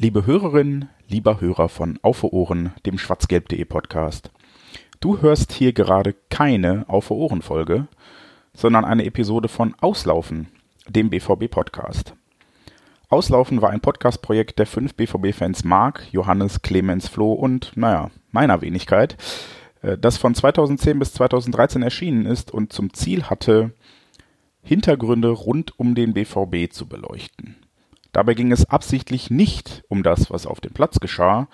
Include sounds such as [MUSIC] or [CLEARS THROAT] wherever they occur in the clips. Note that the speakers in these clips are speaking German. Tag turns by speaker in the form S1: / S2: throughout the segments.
S1: Liebe Hörerinnen, lieber Hörer von Auf Ohren, dem schwarzgelb.de Podcast. Du hörst hier gerade keine Auf Ohren Folge, sondern eine Episode von Auslaufen, dem BVB Podcast. Auslaufen war ein Podcast-Projekt der fünf BVB-Fans Marc, Johannes, Clemens, Flo und, naja, meiner Wenigkeit, äh, das von 2010 bis 2013 erschienen ist und zum Ziel hatte, Hintergründe rund um den BVB zu beleuchten. Dabei ging es absichtlich nicht um das, was auf dem Platz geschah.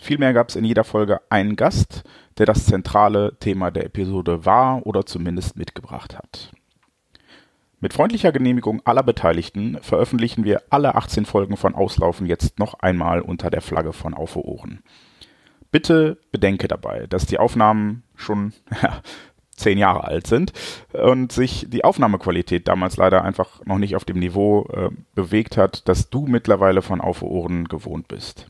S1: Vielmehr gab es in jeder Folge einen Gast, der das zentrale Thema der Episode war oder zumindest mitgebracht hat. Mit freundlicher Genehmigung aller Beteiligten veröffentlichen wir alle 18 Folgen von Auslaufen jetzt noch einmal unter der Flagge von Auf Ohren. Bitte bedenke dabei, dass die Aufnahmen schon [LAUGHS] ja, zehn Jahre alt sind und sich die Aufnahmequalität damals leider einfach noch nicht auf dem Niveau äh, bewegt hat, dass du mittlerweile von Auf Ohren gewohnt bist.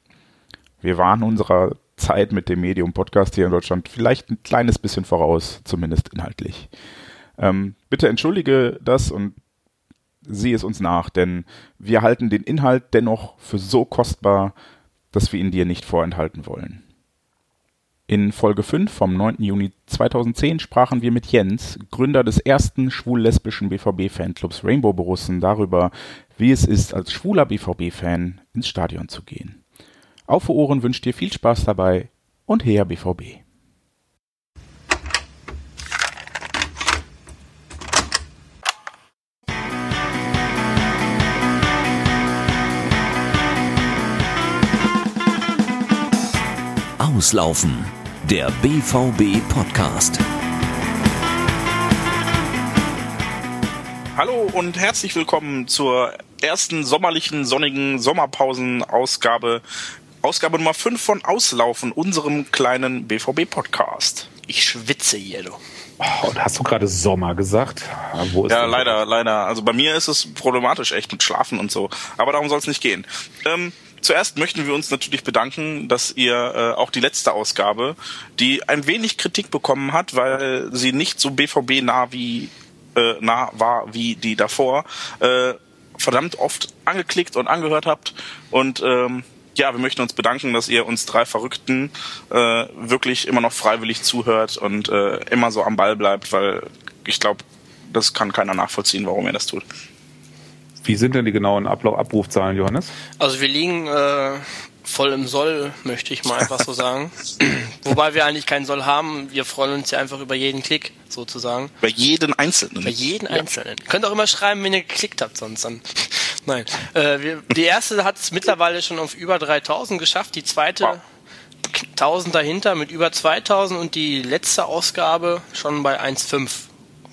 S1: Wir waren unserer Zeit mit dem Medium Podcast hier in Deutschland vielleicht ein kleines bisschen voraus, zumindest inhaltlich. Ähm, bitte entschuldige das und sieh es uns nach, denn wir halten den Inhalt dennoch für so kostbar, dass wir ihn dir nicht vorenthalten wollen. In Folge 5 vom 9. Juni 2010 sprachen wir mit Jens, Gründer des ersten schwul-lesbischen BVB-Fanclubs Rainbow Borussen, darüber, wie es ist, als schwuler BVB-Fan ins Stadion zu gehen. Auf Ohren wünscht dir viel Spaß dabei und her BVB.
S2: Auslaufen, der BVB Podcast.
S1: Hallo und herzlich willkommen zur ersten sommerlichen, sonnigen Sommerpausen-Ausgabe. Ausgabe Nummer 5 von Auslaufen, unserem kleinen BVB-Podcast. Ich schwitze hier, du.
S3: Oh, und hast du gerade Sommer gesagt?
S1: Wo ist ja, leider, leider. Also bei mir ist es problematisch echt mit Schlafen und so. Aber darum soll es nicht gehen. Ähm, zuerst möchten wir uns natürlich bedanken, dass ihr äh, auch die letzte Ausgabe, die ein wenig Kritik bekommen hat, weil sie nicht so BVB nah wie äh, nah war wie die davor, äh, verdammt oft angeklickt und angehört habt und ähm, ja, wir möchten uns bedanken, dass ihr uns drei Verrückten äh, wirklich immer noch freiwillig zuhört und äh, immer so am Ball bleibt, weil ich glaube, das kann keiner nachvollziehen, warum ihr das tut.
S3: Wie sind denn die genauen Ablauf Abrufzahlen, Johannes?
S4: Also wir liegen äh, voll im Soll, möchte ich mal einfach so sagen. [LAUGHS] Wobei wir eigentlich keinen Soll haben. Wir freuen uns ja einfach über jeden Klick, sozusagen.
S1: Über jeden Einzelnen.
S4: Über jeden ja. Einzelnen. Ihr könnt auch immer schreiben, wenn ihr geklickt habt, sonst dann. [LAUGHS] Nein. Äh, wir, die erste hat es mittlerweile schon auf über 3000 geschafft. Die zweite wow. 1000 dahinter mit über 2000 und die letzte Ausgabe schon bei 1,5.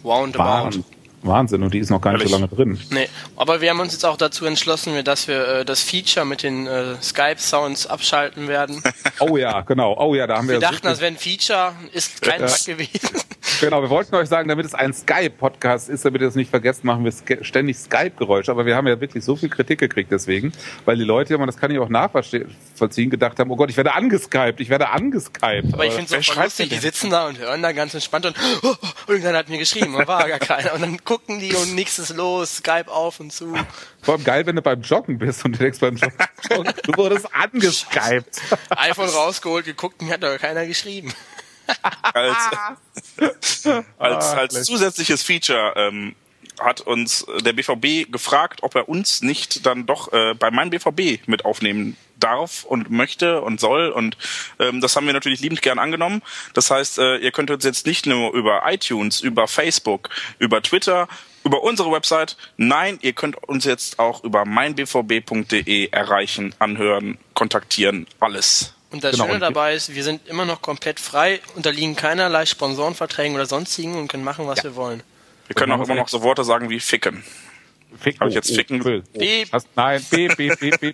S3: Roundabout. Wahnsinn, und die ist noch gar nicht Ehrlich? so lange drin.
S4: Nee, aber wir haben uns jetzt auch dazu entschlossen, dass wir äh, das Feature mit den äh, Skype-Sounds abschalten werden. [LAUGHS]
S3: oh ja, genau. Oh ja, da haben wir.
S4: Wir dachten, das wäre ein Feature, ist kein ja. Bug gewesen. [LAUGHS]
S3: Genau, wir wollten euch sagen, damit es ein Skype-Podcast ist, damit ihr es nicht vergesst, machen wir ständig Skype-Geräusche. Aber wir haben ja wirklich so viel Kritik gekriegt deswegen, weil die Leute, und das kann ich auch nachvollziehen, gedacht haben, oh Gott, ich werde angeskypt, ich werde angeskypt.
S4: Aber ich finde es auch lustig, die sitzen da und hören da ganz entspannt und oh, oh, irgendeiner hat mir geschrieben, und war gar keiner. Und dann gucken die und nichts ist los, Skype auf und zu.
S3: Vor allem geil, wenn du beim Joggen bist und du denkst beim Joggen, du wurdest angeskypt. [LAUGHS]
S4: iPhone rausgeholt, geguckt, mir hat doch keiner geschrieben
S1: als, [LAUGHS] als, ah, als zusätzliches Feature ähm, hat uns der BVB gefragt, ob er uns nicht dann doch äh, bei meinem BVB mit aufnehmen darf und möchte und soll und ähm, das haben wir natürlich liebend gern angenommen. Das heißt, äh, ihr könnt uns jetzt nicht nur über iTunes, über Facebook, über Twitter, über unsere Website, nein, ihr könnt uns jetzt auch über meinbvb.de erreichen, anhören, kontaktieren, alles.
S4: Und das genau. Schöne dabei ist, wir sind immer noch komplett frei, unterliegen keinerlei Sponsorenverträgen oder sonstigen und können machen, was ja. wir wollen.
S1: Wir können auch immer noch so Worte sagen wie ficken.
S3: Ficken. Habe ich jetzt oh, ficken? Böse. Oh. Hast, nein, B, B, B, B.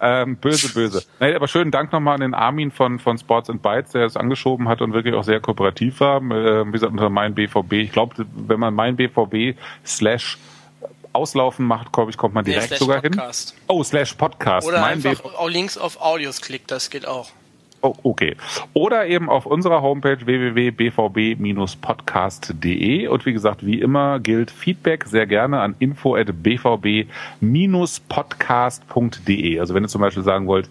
S3: ähm, böse, böse. Nein, aber schönen Dank nochmal an den Armin von, von Sports and Bytes, der es angeschoben hat und wirklich auch sehr kooperativ war. Äh, wie gesagt, unter mein BVB. Ich glaube, wenn man mein BVB slash Auslaufen macht, glaube ich, kommt man direkt nee, sogar Podcast. hin. Oh, slash Podcast.
S4: Oder mein einfach auch links auf Audios klickt, das geht auch.
S3: Oh, okay. Oder eben auf unserer Homepage www.bvb-podcast.de und wie gesagt, wie immer gilt Feedback sehr gerne an info@bvb-podcast.de. Also wenn ihr zum Beispiel sagen wollt,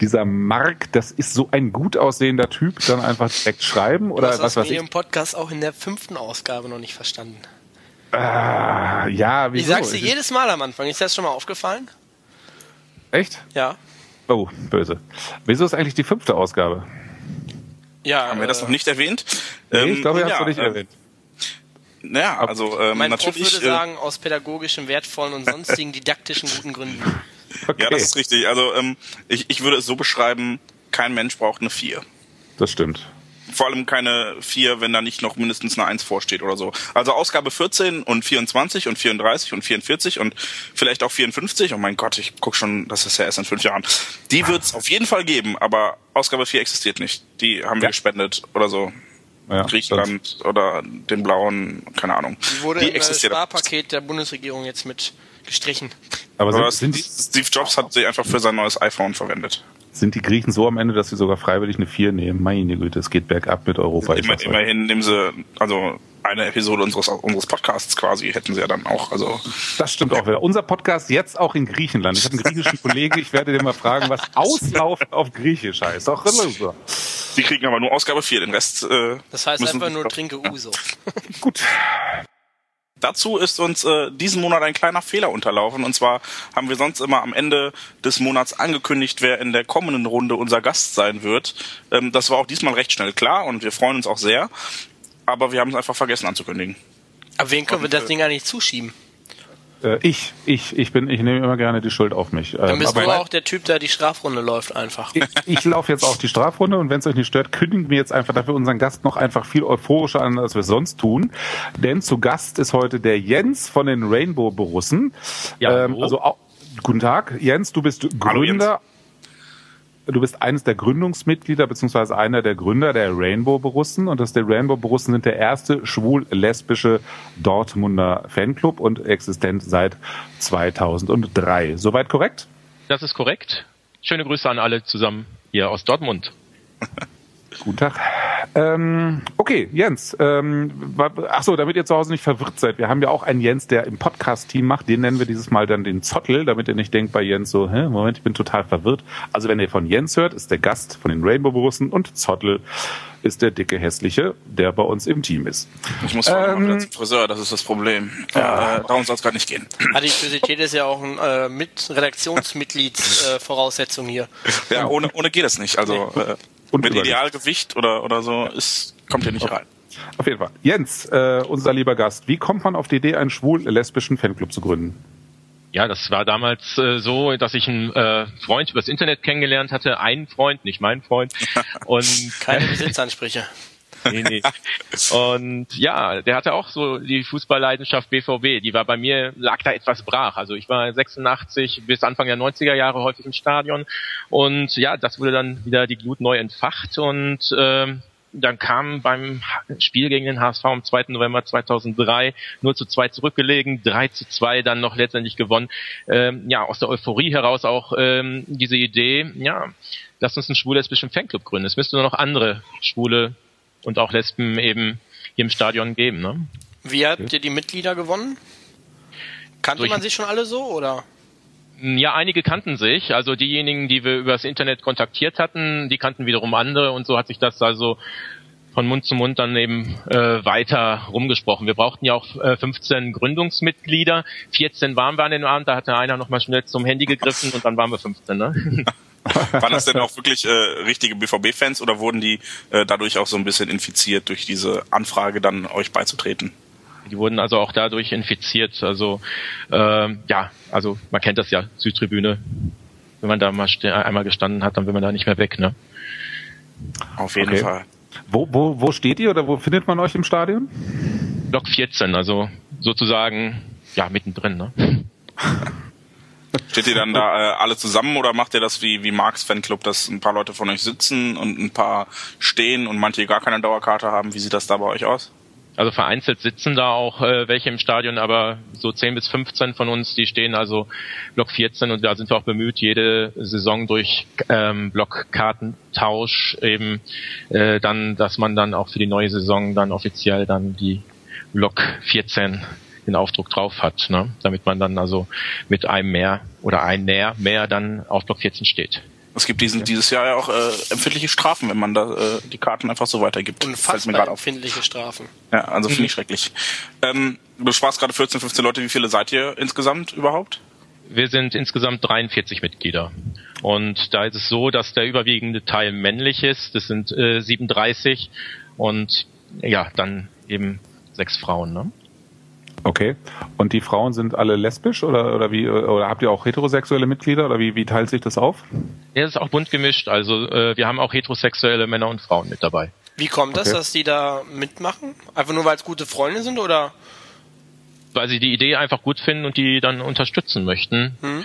S3: dieser Mark, das ist so ein gut aussehender Typ, dann einfach direkt schreiben oder
S4: was
S3: was weiß
S4: ich. im Podcast auch in der fünften Ausgabe noch nicht verstanden.
S3: Ah, ja,
S4: wieso? Ich sag's dir jedes Mal am Anfang. Ist das schon mal aufgefallen?
S3: Echt?
S4: Ja.
S3: Oh, böse. Wieso ist eigentlich die fünfte Ausgabe?
S5: Ja, haben wir das noch nicht erwähnt?
S3: Nee, ähm, ich glaube, ja, hast du nicht äh, erwähnt.
S5: Naja, also ähm,
S4: mein
S5: natürlich.
S4: Ich würde äh, sagen, aus pädagogischen, wertvollen und sonstigen [LAUGHS] didaktischen guten Gründen.
S5: Okay. Ja, das ist richtig. Also ähm, ich, ich würde es so beschreiben, kein Mensch braucht eine 4.
S3: Das stimmt
S5: vor allem keine vier, wenn da nicht noch mindestens eine Eins vorsteht oder so. Also Ausgabe 14 und 24 und 34 und 44 und vielleicht auch 54. Oh mein Gott, ich guck schon, das ist ja erst in fünf Jahren. Die wird es auf jeden Fall geben, aber Ausgabe 4 existiert nicht. Die haben wir ja. gespendet oder so. Ja, Griechenland oder den blauen, keine Ahnung.
S4: Die wurde die im Sparpaket der Bundesregierung jetzt mit gestrichen.
S5: Aber, sind, sind Steve Jobs hat sie einfach für sein neues iPhone verwendet
S3: sind die Griechen so am Ende, dass sie sogar freiwillig eine 4 nehmen. Meine Güte, es geht bergab mit Europa.
S5: Immer, immerhin nehmen sie, also eine Episode unseres, unseres Podcasts quasi hätten sie ja dann auch. Also
S3: das stimmt auch wieder. Unser Podcast jetzt auch in Griechenland. Ich habe einen griechischen Kollegen, ich werde den mal fragen, was Auslauf auf Griechisch heißt. Auch
S5: so. Die kriegen aber nur Ausgabe 4, den Rest. Äh,
S4: das heißt einfach nur trinke Uso.
S3: Gut.
S5: Dazu ist uns äh, diesen Monat ein kleiner Fehler unterlaufen. Und zwar haben wir sonst immer am Ende des Monats angekündigt, wer in der kommenden Runde unser Gast sein wird. Ähm, das war auch diesmal recht schnell klar und wir freuen uns auch sehr. Aber wir haben es einfach vergessen anzukündigen.
S4: Aber wen können und, wir das Ding gar nicht zuschieben?
S3: Äh, ich, ich, ich bin, ich nehme immer gerne die Schuld auf mich.
S4: Dann ähm, bist aber du auch der Typ, der die Strafrunde läuft einfach.
S3: Ich, ich laufe jetzt auch die Strafrunde und wenn es euch nicht stört, kündigen wir jetzt einfach dafür unseren Gast noch einfach viel euphorischer an, als wir es sonst tun. Denn zu Gast ist heute der Jens von den Rainbow Borussen. Ja, ähm, also auch, guten Tag, Jens, du bist Gründer. Du bist eines der Gründungsmitglieder beziehungsweise einer der Gründer der Rainbow Borussen und das der Rainbow Borussen sind der erste schwul-lesbische Dortmunder Fanclub und existent seit 2003. Soweit korrekt?
S6: Das ist korrekt. Schöne Grüße an alle zusammen hier aus Dortmund. [LAUGHS]
S3: Guten Tag. Ähm, okay, Jens. Ähm, ach so, damit ihr zu Hause nicht verwirrt seid, wir haben ja auch einen Jens, der im Podcast-Team macht. Den nennen wir dieses Mal dann den Zottel, damit ihr nicht denkt bei Jens so, hä, Moment, ich bin total verwirrt. Also wenn ihr von Jens hört, ist der Gast von den Rainbow-Borussen und Zottel ist der dicke hässliche, der bei uns im Team ist.
S5: Ich muss vor ähm, zum Friseur, das ist das Problem. Ja. Äh, darum soll es gerade nicht gehen.
S4: Adiposität ist ja auch ein äh, mit Redaktionsmitgliedsvoraussetzung äh, hier.
S5: Ja, ohne, ohne geht es nicht. Also äh, und mit Idealgewicht oder, oder so ist, kommt hier nicht rein.
S3: Auf jeden Fall. Jens, äh, unser lieber Gast, wie kommt man auf die Idee, einen schwul-lesbischen Fanclub zu gründen?
S6: Ja, das war damals äh, so, dass ich einen äh, Freund übers Internet kennengelernt hatte. Einen Freund, nicht mein Freund. [LAUGHS]
S4: Und keine Besitzansprüche [LAUGHS] nee, nee.
S6: Und ja, der hatte auch so die Fußballleidenschaft BVB. Die war bei mir, lag da etwas brach. Also ich war 86 bis Anfang der 90er Jahre häufig im Stadion. Und ja, das wurde dann wieder die Glut neu entfacht und ähm, dann kam beim Spiel gegen den HSV am 2. November 2003 nur zu zwei zurückgelegen, 3 zu 2 dann noch letztendlich gewonnen. Ähm, ja, aus der Euphorie heraus auch ähm, diese Idee, ja, lass uns einen schwul-lesbischen Fanclub gründen. Es müsste nur noch andere schwule und auch Lesben eben hier im Stadion geben. Ne?
S4: Wie habt ihr die Mitglieder gewonnen? Kannte man sich schon alle so oder?
S6: Ja, einige kannten sich. Also diejenigen, die wir übers Internet kontaktiert hatten, die kannten wiederum andere und so hat sich das also von Mund zu Mund dann eben äh, weiter rumgesprochen. Wir brauchten ja auch äh, 15 Gründungsmitglieder. 14 waren wir an dem Abend, da hatte einer nochmal schnell zum Handy gegriffen und dann waren wir 15. Ne? [LAUGHS]
S5: Waren das denn auch wirklich äh, richtige BVB-Fans oder wurden die äh, dadurch auch so ein bisschen infiziert durch diese Anfrage, dann euch beizutreten?
S6: Die wurden also auch dadurch infiziert. Also äh, ja, also man kennt das ja, Südtribüne. Wenn man da mal einmal gestanden hat, dann will man da nicht mehr weg, ne?
S5: Auf jeden okay. Fall.
S3: Wo, wo, wo steht ihr oder wo findet man euch im Stadion?
S6: Block 14, also sozusagen ja mittendrin, ne?
S5: Steht ihr dann da äh, alle zusammen oder macht ihr das wie, wie Marks Fanclub, dass ein paar Leute von euch sitzen und ein paar stehen und manche gar keine Dauerkarte haben? Wie sieht das da bei euch aus?
S6: Also vereinzelt sitzen da auch äh, welche im Stadion, aber so 10 bis 15 von uns, die stehen also Block 14 und da sind wir auch bemüht, jede Saison durch ähm, Blockkartentausch eben äh, dann, dass man dann auch für die neue Saison dann offiziell dann die Block 14 den Aufdruck drauf hat, ne? damit man dann also mit einem mehr oder ein näher mehr dann auf Block 14 steht.
S1: Es gibt diesen, dieses Jahr ja auch äh, empfindliche Strafen, wenn man da äh, die Karten einfach so weitergibt.
S4: Unfassbar empfindliche Strafen.
S1: Ja, also finde ich mhm. schrecklich. Ähm, du sprachst gerade 14, 15 Leute. Wie viele seid ihr insgesamt überhaupt?
S6: Wir sind insgesamt 43 Mitglieder. Und da ist es so, dass der überwiegende Teil männlich ist. Das sind äh, 37 und ja, dann eben sechs Frauen. Ne?
S3: Okay. Und die Frauen sind alle lesbisch oder, oder wie oder habt ihr auch heterosexuelle Mitglieder oder wie, wie teilt sich das auf?
S6: Ja, das ist auch bunt gemischt. Also äh, wir haben auch heterosexuelle Männer und Frauen mit dabei.
S4: Wie kommt das, okay. dass die da mitmachen? Einfach nur weil es gute Freunde sind oder?
S6: Weil sie die Idee einfach gut finden und die dann unterstützen möchten. Hm.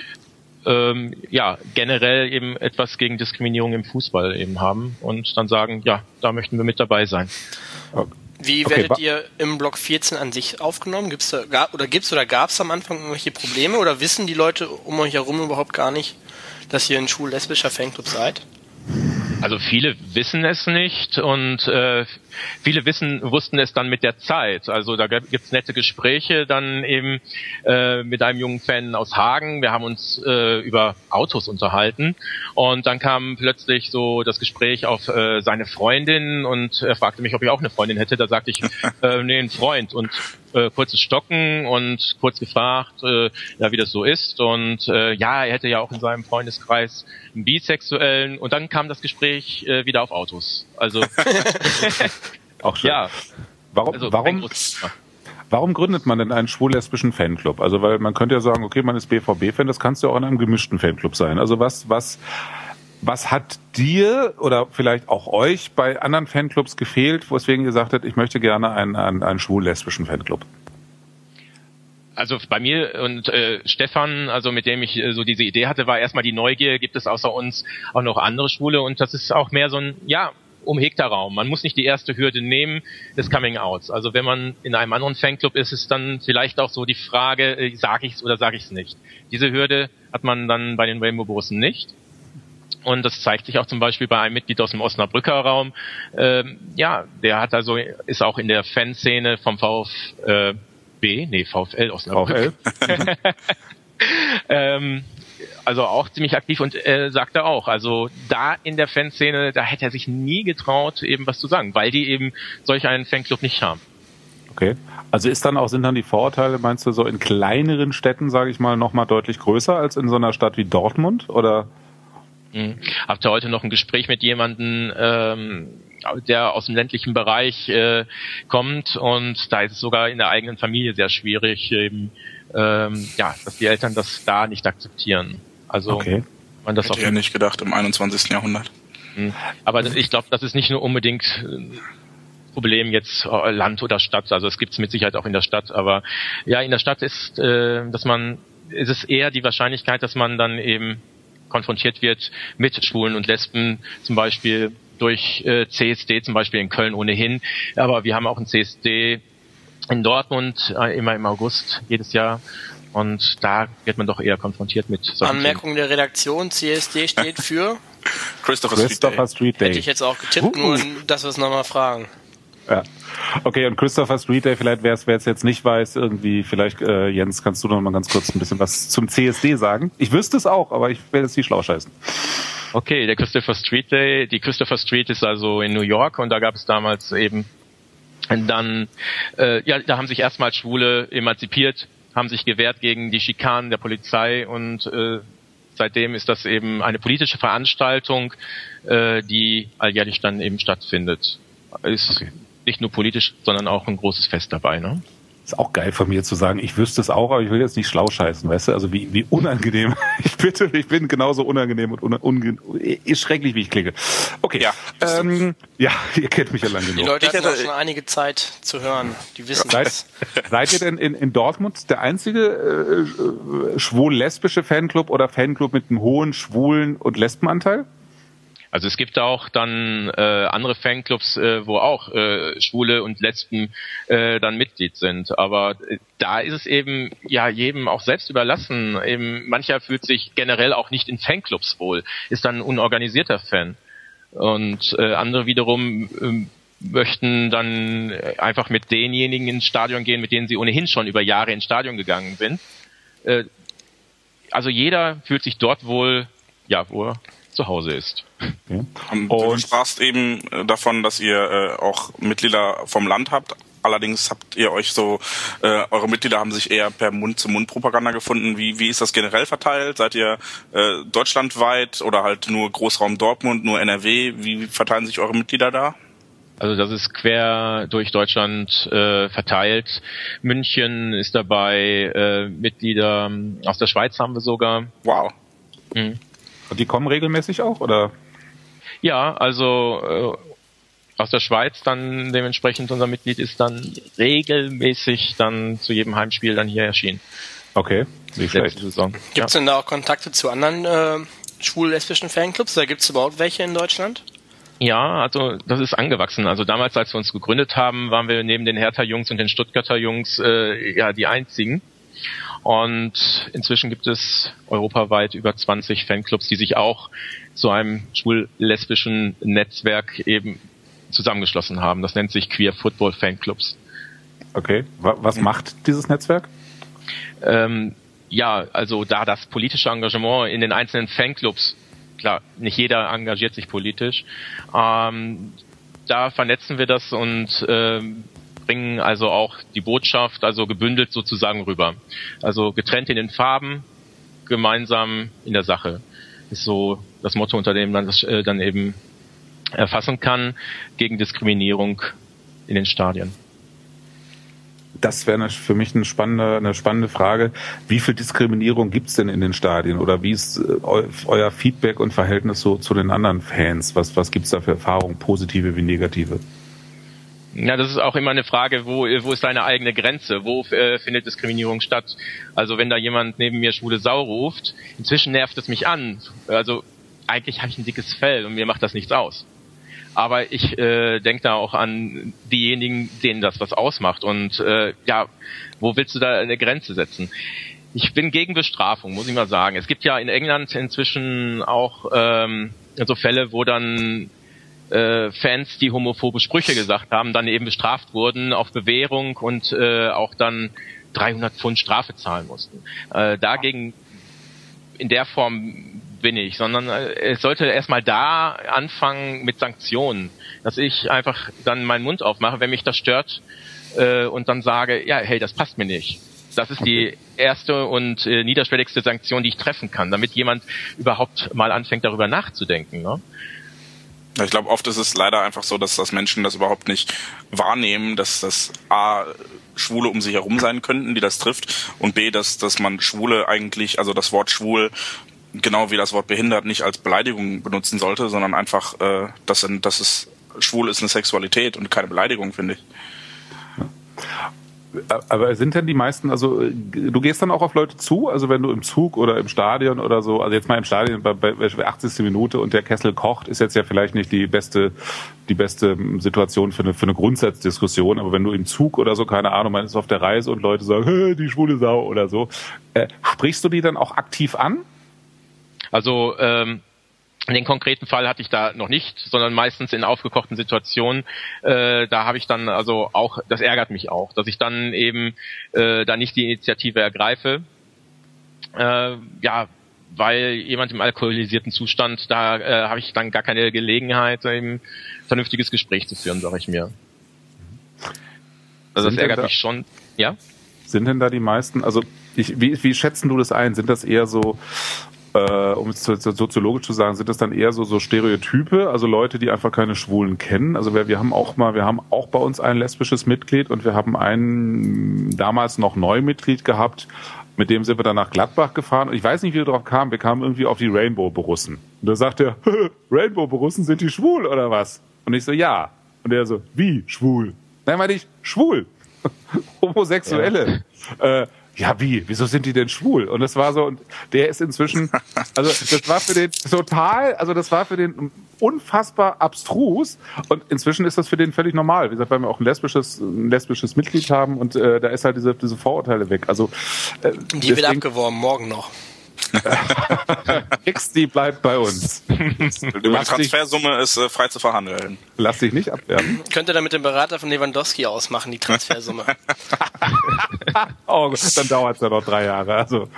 S6: Ähm, ja, generell eben etwas gegen Diskriminierung im Fußball eben haben und dann sagen, ja, da möchten wir mit dabei sein.
S4: Okay. Wie okay, werdet ihr im Block 14 an sich aufgenommen? Gibt's da, oder gibt's oder gab es am Anfang irgendwelche Probleme oder wissen die Leute um euch herum überhaupt gar nicht, dass ihr ein schwul-lesbischer Fanclub seid?
S6: Also viele wissen es nicht und äh, viele wissen wussten es dann mit der Zeit. Also da gibt's nette Gespräche dann eben äh, mit einem jungen Fan aus Hagen. Wir haben uns äh, über Autos unterhalten und dann kam plötzlich so das Gespräch auf äh, seine Freundin und er fragte mich, ob ich auch eine Freundin hätte. Da sagte ich, [LAUGHS] äh, nee, ein Freund und äh, kurzes Stocken und kurz gefragt, äh, ja, wie das so ist. Und äh, ja, er hätte ja auch in seinem Freundeskreis einen Bisexuellen. Und dann kam das Gespräch äh, wieder auf Autos. Also [LAUGHS]
S3: auch schön. Ja. Warum? Also, warum? Warum gründet man denn einen schwul-lesbischen Fanclub? Also, weil man könnte ja sagen, okay, man ist BVB-Fan, das kannst du auch in einem gemischten Fanclub sein. Also, was, was, was hat dir oder vielleicht auch euch bei anderen Fanclubs gefehlt, weswegen ihr gesagt habt, ich möchte gerne einen, einen, einen schwul-lesbischen Fanclub?
S6: also bei mir und äh, Stefan, also mit dem ich äh, so diese Idee hatte, war erstmal die Neugier, gibt es außer uns auch noch andere Schwule und das ist auch mehr so ein, ja, umhegter Raum. Man muss nicht die erste Hürde nehmen des Coming Outs. Also wenn man in einem anderen Fanclub ist, ist dann vielleicht auch so die Frage, äh, sage ich es oder sage ich es nicht. Diese Hürde hat man dann bei den Rainbow Borussen nicht. Und das zeigt sich auch zum Beispiel bei einem Mitglied aus dem Osnabrücker Raum. Ähm, ja, der hat also, ist auch in der Fanszene vom VfB, nee, VfL Osnabrück. VfL. [LAUGHS] [LAUGHS] ähm, also auch ziemlich aktiv und äh, sagte auch, also da in der Fanszene, da hätte er sich nie getraut, eben was zu sagen, weil die eben solch einen Fanclub nicht haben.
S3: Okay. Also ist dann auch, sind dann die Vorurteile, meinst du, so in kleineren Städten, sage ich mal, nochmal deutlich größer als in so einer Stadt wie Dortmund? Oder?
S6: Mhm. Habt heute noch ein Gespräch mit jemandem, ähm, der aus dem ländlichen Bereich äh, kommt und da ist es sogar in der eigenen Familie sehr schwierig, eben, ähm, ja, dass die Eltern das da nicht akzeptieren. Also
S1: okay. man das Hätte auch ja nicht gedacht im 21. Jahrhundert.
S6: Mhm. Aber ich glaube, das ist nicht nur unbedingt äh, Problem jetzt äh, Land oder Stadt. Also es gibt es mit Sicherheit auch in der Stadt. Aber ja, in der Stadt ist, äh, dass man ist es eher die Wahrscheinlichkeit, dass man dann eben konfrontiert wird mit Schwulen und Lesben, zum Beispiel durch äh, CSD, zum Beispiel in Köln ohnehin. Aber wir haben auch ein CSD in Dortmund äh, immer im August jedes Jahr. Und da wird man doch eher konfrontiert mit
S4: solchen Anmerkung Themen. der Redaktion, CSD steht [LAUGHS] für
S1: Christopher, Christopher Street,
S4: Day. Hätte ich jetzt auch getippt, uh. nur dass wir es nochmal fragen.
S3: Ja. Okay, und Christopher Street Day, vielleicht wer es jetzt nicht weiß, irgendwie, vielleicht, äh, Jens, kannst du noch mal ganz kurz ein bisschen was zum CSD sagen? Ich wüsste es auch, aber ich werde jetzt nicht schlau scheißen.
S6: Okay, der Christopher Street Day, die Christopher Street ist also in New York und da gab es damals eben dann, äh, ja, da haben sich erstmal Schwule emanzipiert, haben sich gewehrt gegen die Schikanen der Polizei und äh, seitdem ist das eben eine politische Veranstaltung, äh, die alljährlich dann eben stattfindet. Ist okay nicht nur politisch, sondern auch ein großes Fest dabei. Ne?
S3: Ist auch geil von mir zu sagen, ich wüsste es auch, aber ich will jetzt nicht schlau scheißen, weißt du? Also wie, wie unangenehm. [LAUGHS] Ich bitte, ich bin genauso unangenehm und unge ist schrecklich, wie ich klinge. Okay. Ja, ähm, ja, [LAUGHS] ihr kennt mich ja lange genug.
S4: Die Leute hatten auch schon einige Zeit zu hören. Die wissen
S3: ja, seid, seid ihr denn in, in Dortmund der einzige äh, schwul-lesbische Fanclub oder Fanclub mit einem hohen schwulen und Lesbenanteil?
S6: Also es gibt auch dann äh, andere Fanclubs, äh, wo auch äh, Schwule und Lesben äh, dann Mitglied sind. Aber äh, da ist es eben ja jedem auch selbst überlassen. Eben mancher fühlt sich generell auch nicht in Fanclubs wohl, ist dann ein unorganisierter Fan. Und äh, andere wiederum äh, möchten dann einfach mit denjenigen ins Stadion gehen, mit denen sie ohnehin schon über Jahre ins Stadion gegangen sind. Äh, also jeder fühlt sich dort wohl, ja, wo er zu Hause ist.
S1: Okay. Und, Und du sprachst eben äh, davon, dass ihr äh, auch Mitglieder vom Land habt. Allerdings habt ihr euch so, äh, eure Mitglieder haben sich eher per Mund-zu-Mund-Propaganda gefunden. Wie, wie ist das generell verteilt? Seid ihr äh, deutschlandweit oder halt nur Großraum Dortmund, nur NRW? Wie verteilen sich eure Mitglieder da?
S6: Also das ist quer durch Deutschland äh, verteilt. München ist dabei, äh, Mitglieder aus der Schweiz haben wir sogar.
S1: Wow.
S3: Mhm. Und die kommen regelmäßig auch, oder?
S6: Ja, also äh, aus der Schweiz dann dementsprechend unser Mitglied ist dann regelmäßig dann zu jedem Heimspiel dann hier erschienen.
S3: Okay,
S4: nicht schlecht. Gibt es ja. denn da auch Kontakte zu anderen äh, schwul-lesbischen Fanclubs? Da gibt es überhaupt welche in Deutschland?
S6: Ja, also das ist angewachsen. Also damals, als wir uns gegründet haben, waren wir neben den Hertha-Jungs und den Stuttgarter Jungs äh, ja die einzigen. Und inzwischen gibt es europaweit über 20 Fanclubs, die sich auch zu einem schwul-lesbischen Netzwerk eben zusammengeschlossen haben. Das nennt sich Queer Football Fanclubs.
S3: Okay, was macht dieses Netzwerk?
S6: Ähm, ja, also da das politische Engagement in den einzelnen Fanclubs klar, nicht jeder engagiert sich politisch. Ähm, da vernetzen wir das und äh, bringen also auch die Botschaft, also gebündelt sozusagen rüber. Also getrennt in den Farben, gemeinsam in der Sache. Ist so das Motto, unter dem man das äh, dann eben erfassen kann gegen Diskriminierung in den Stadien
S3: das wäre für mich eine spannende, eine spannende Frage. Wie viel Diskriminierung gibt's denn in den Stadien? Oder wie ist äh, euer Feedback und Verhältnis so zu den anderen Fans? Was, was gibt's da für Erfahrungen, positive wie negative?
S6: Ja, das ist auch immer eine Frage, wo, wo ist deine eigene Grenze? Wo äh, findet Diskriminierung statt? Also wenn da jemand neben mir schwule Sau ruft, inzwischen nervt es mich an. Also eigentlich habe ich ein dickes Fell und mir macht das nichts aus. Aber ich äh, denke da auch an diejenigen, denen das was ausmacht. Und äh, ja, wo willst du da eine Grenze setzen? Ich bin gegen Bestrafung, muss ich mal sagen. Es gibt ja in England inzwischen auch ähm, so Fälle, wo dann äh, Fans, die homophobe Sprüche gesagt haben, dann eben bestraft wurden auf Bewährung und äh, auch dann 300 Pfund Strafe zahlen mussten. Äh, dagegen in der Form bin ich, sondern äh, es sollte erstmal da anfangen mit Sanktionen, dass ich einfach dann meinen Mund aufmache, wenn mich das stört äh, und dann sage, ja, hey, das passt mir nicht. Das ist die erste und äh, niederschwelligste Sanktion, die ich treffen kann, damit jemand überhaupt mal anfängt, darüber nachzudenken. Ne?
S1: Ich glaube, oft ist es leider einfach so, dass das Menschen das überhaupt nicht wahrnehmen, dass das A Schwule um sich herum sein könnten, die das trifft, und B, dass, dass man Schwule eigentlich, also das Wort schwul genau wie das Wort behindert nicht als Beleidigung benutzen sollte, sondern einfach, äh, dass, dass es schwul ist eine Sexualität und keine Beleidigung, finde ich.
S3: Aber sind denn die meisten, also du gehst dann auch auf Leute zu, also wenn du im Zug oder im Stadion oder so, also jetzt mal im Stadion bei, bei 80. Minute und der Kessel kocht, ist jetzt ja vielleicht nicht die beste, die beste Situation für eine, für eine Grundsatzdiskussion, aber wenn du im Zug oder so, keine Ahnung, man ist auf der Reise und Leute sagen, die schwule Sau oder so, äh, sprichst du die dann auch aktiv an?
S6: Also ähm, den konkreten Fall hatte ich da noch nicht, sondern meistens in aufgekochten Situationen. Äh, da habe ich dann also auch, das ärgert mich auch, dass ich dann eben äh, da nicht die Initiative ergreife. Äh, ja, weil jemand im alkoholisierten Zustand, da äh, habe ich dann gar keine Gelegenheit, ein vernünftiges Gespräch zu führen, sage ich mir. Also Sind das ärgert da, mich schon. Ja?
S3: Sind denn da die meisten, also ich, wie, wie schätzen du das ein? Sind das eher so äh, um es soziologisch zu sagen, sind das dann eher so, so Stereotype, also Leute, die einfach keine Schwulen kennen. Also wir, wir haben auch mal, wir haben auch bei uns ein lesbisches Mitglied und wir haben einen damals noch Neumitglied gehabt, mit dem sind wir dann nach Gladbach gefahren. Und ich weiß nicht, wie wir drauf kamen. Wir kamen irgendwie auf die Rainbow-Borussen. Und da sagt er, [LAUGHS] Rainbow-Borussen, sind die schwul oder was? Und ich so, ja. Und er so, wie schwul? Nein, meine ich, schwul. [LAUGHS] Homosexuelle. Ja. Äh, ja wie, wieso sind die denn schwul? Und das war so, und der ist inzwischen, also das war für den total, also das war für den unfassbar abstrus und inzwischen ist das für den völlig normal. Wie gesagt, weil wir auch ein lesbisches, ein lesbisches Mitglied haben und äh, da ist halt diese, diese Vorurteile weg. Also
S4: äh, Die wird abgeworben, morgen noch. [LAUGHS]
S3: X, die bleibt bei uns.
S5: Über die Transfersumme ist äh, frei zu verhandeln.
S3: Lass dich nicht abwerben.
S4: Könnte er mit dem Berater von Lewandowski ausmachen, die Transfersumme. [LAUGHS]
S3: oh, dann dauert es ja noch drei Jahre. Also,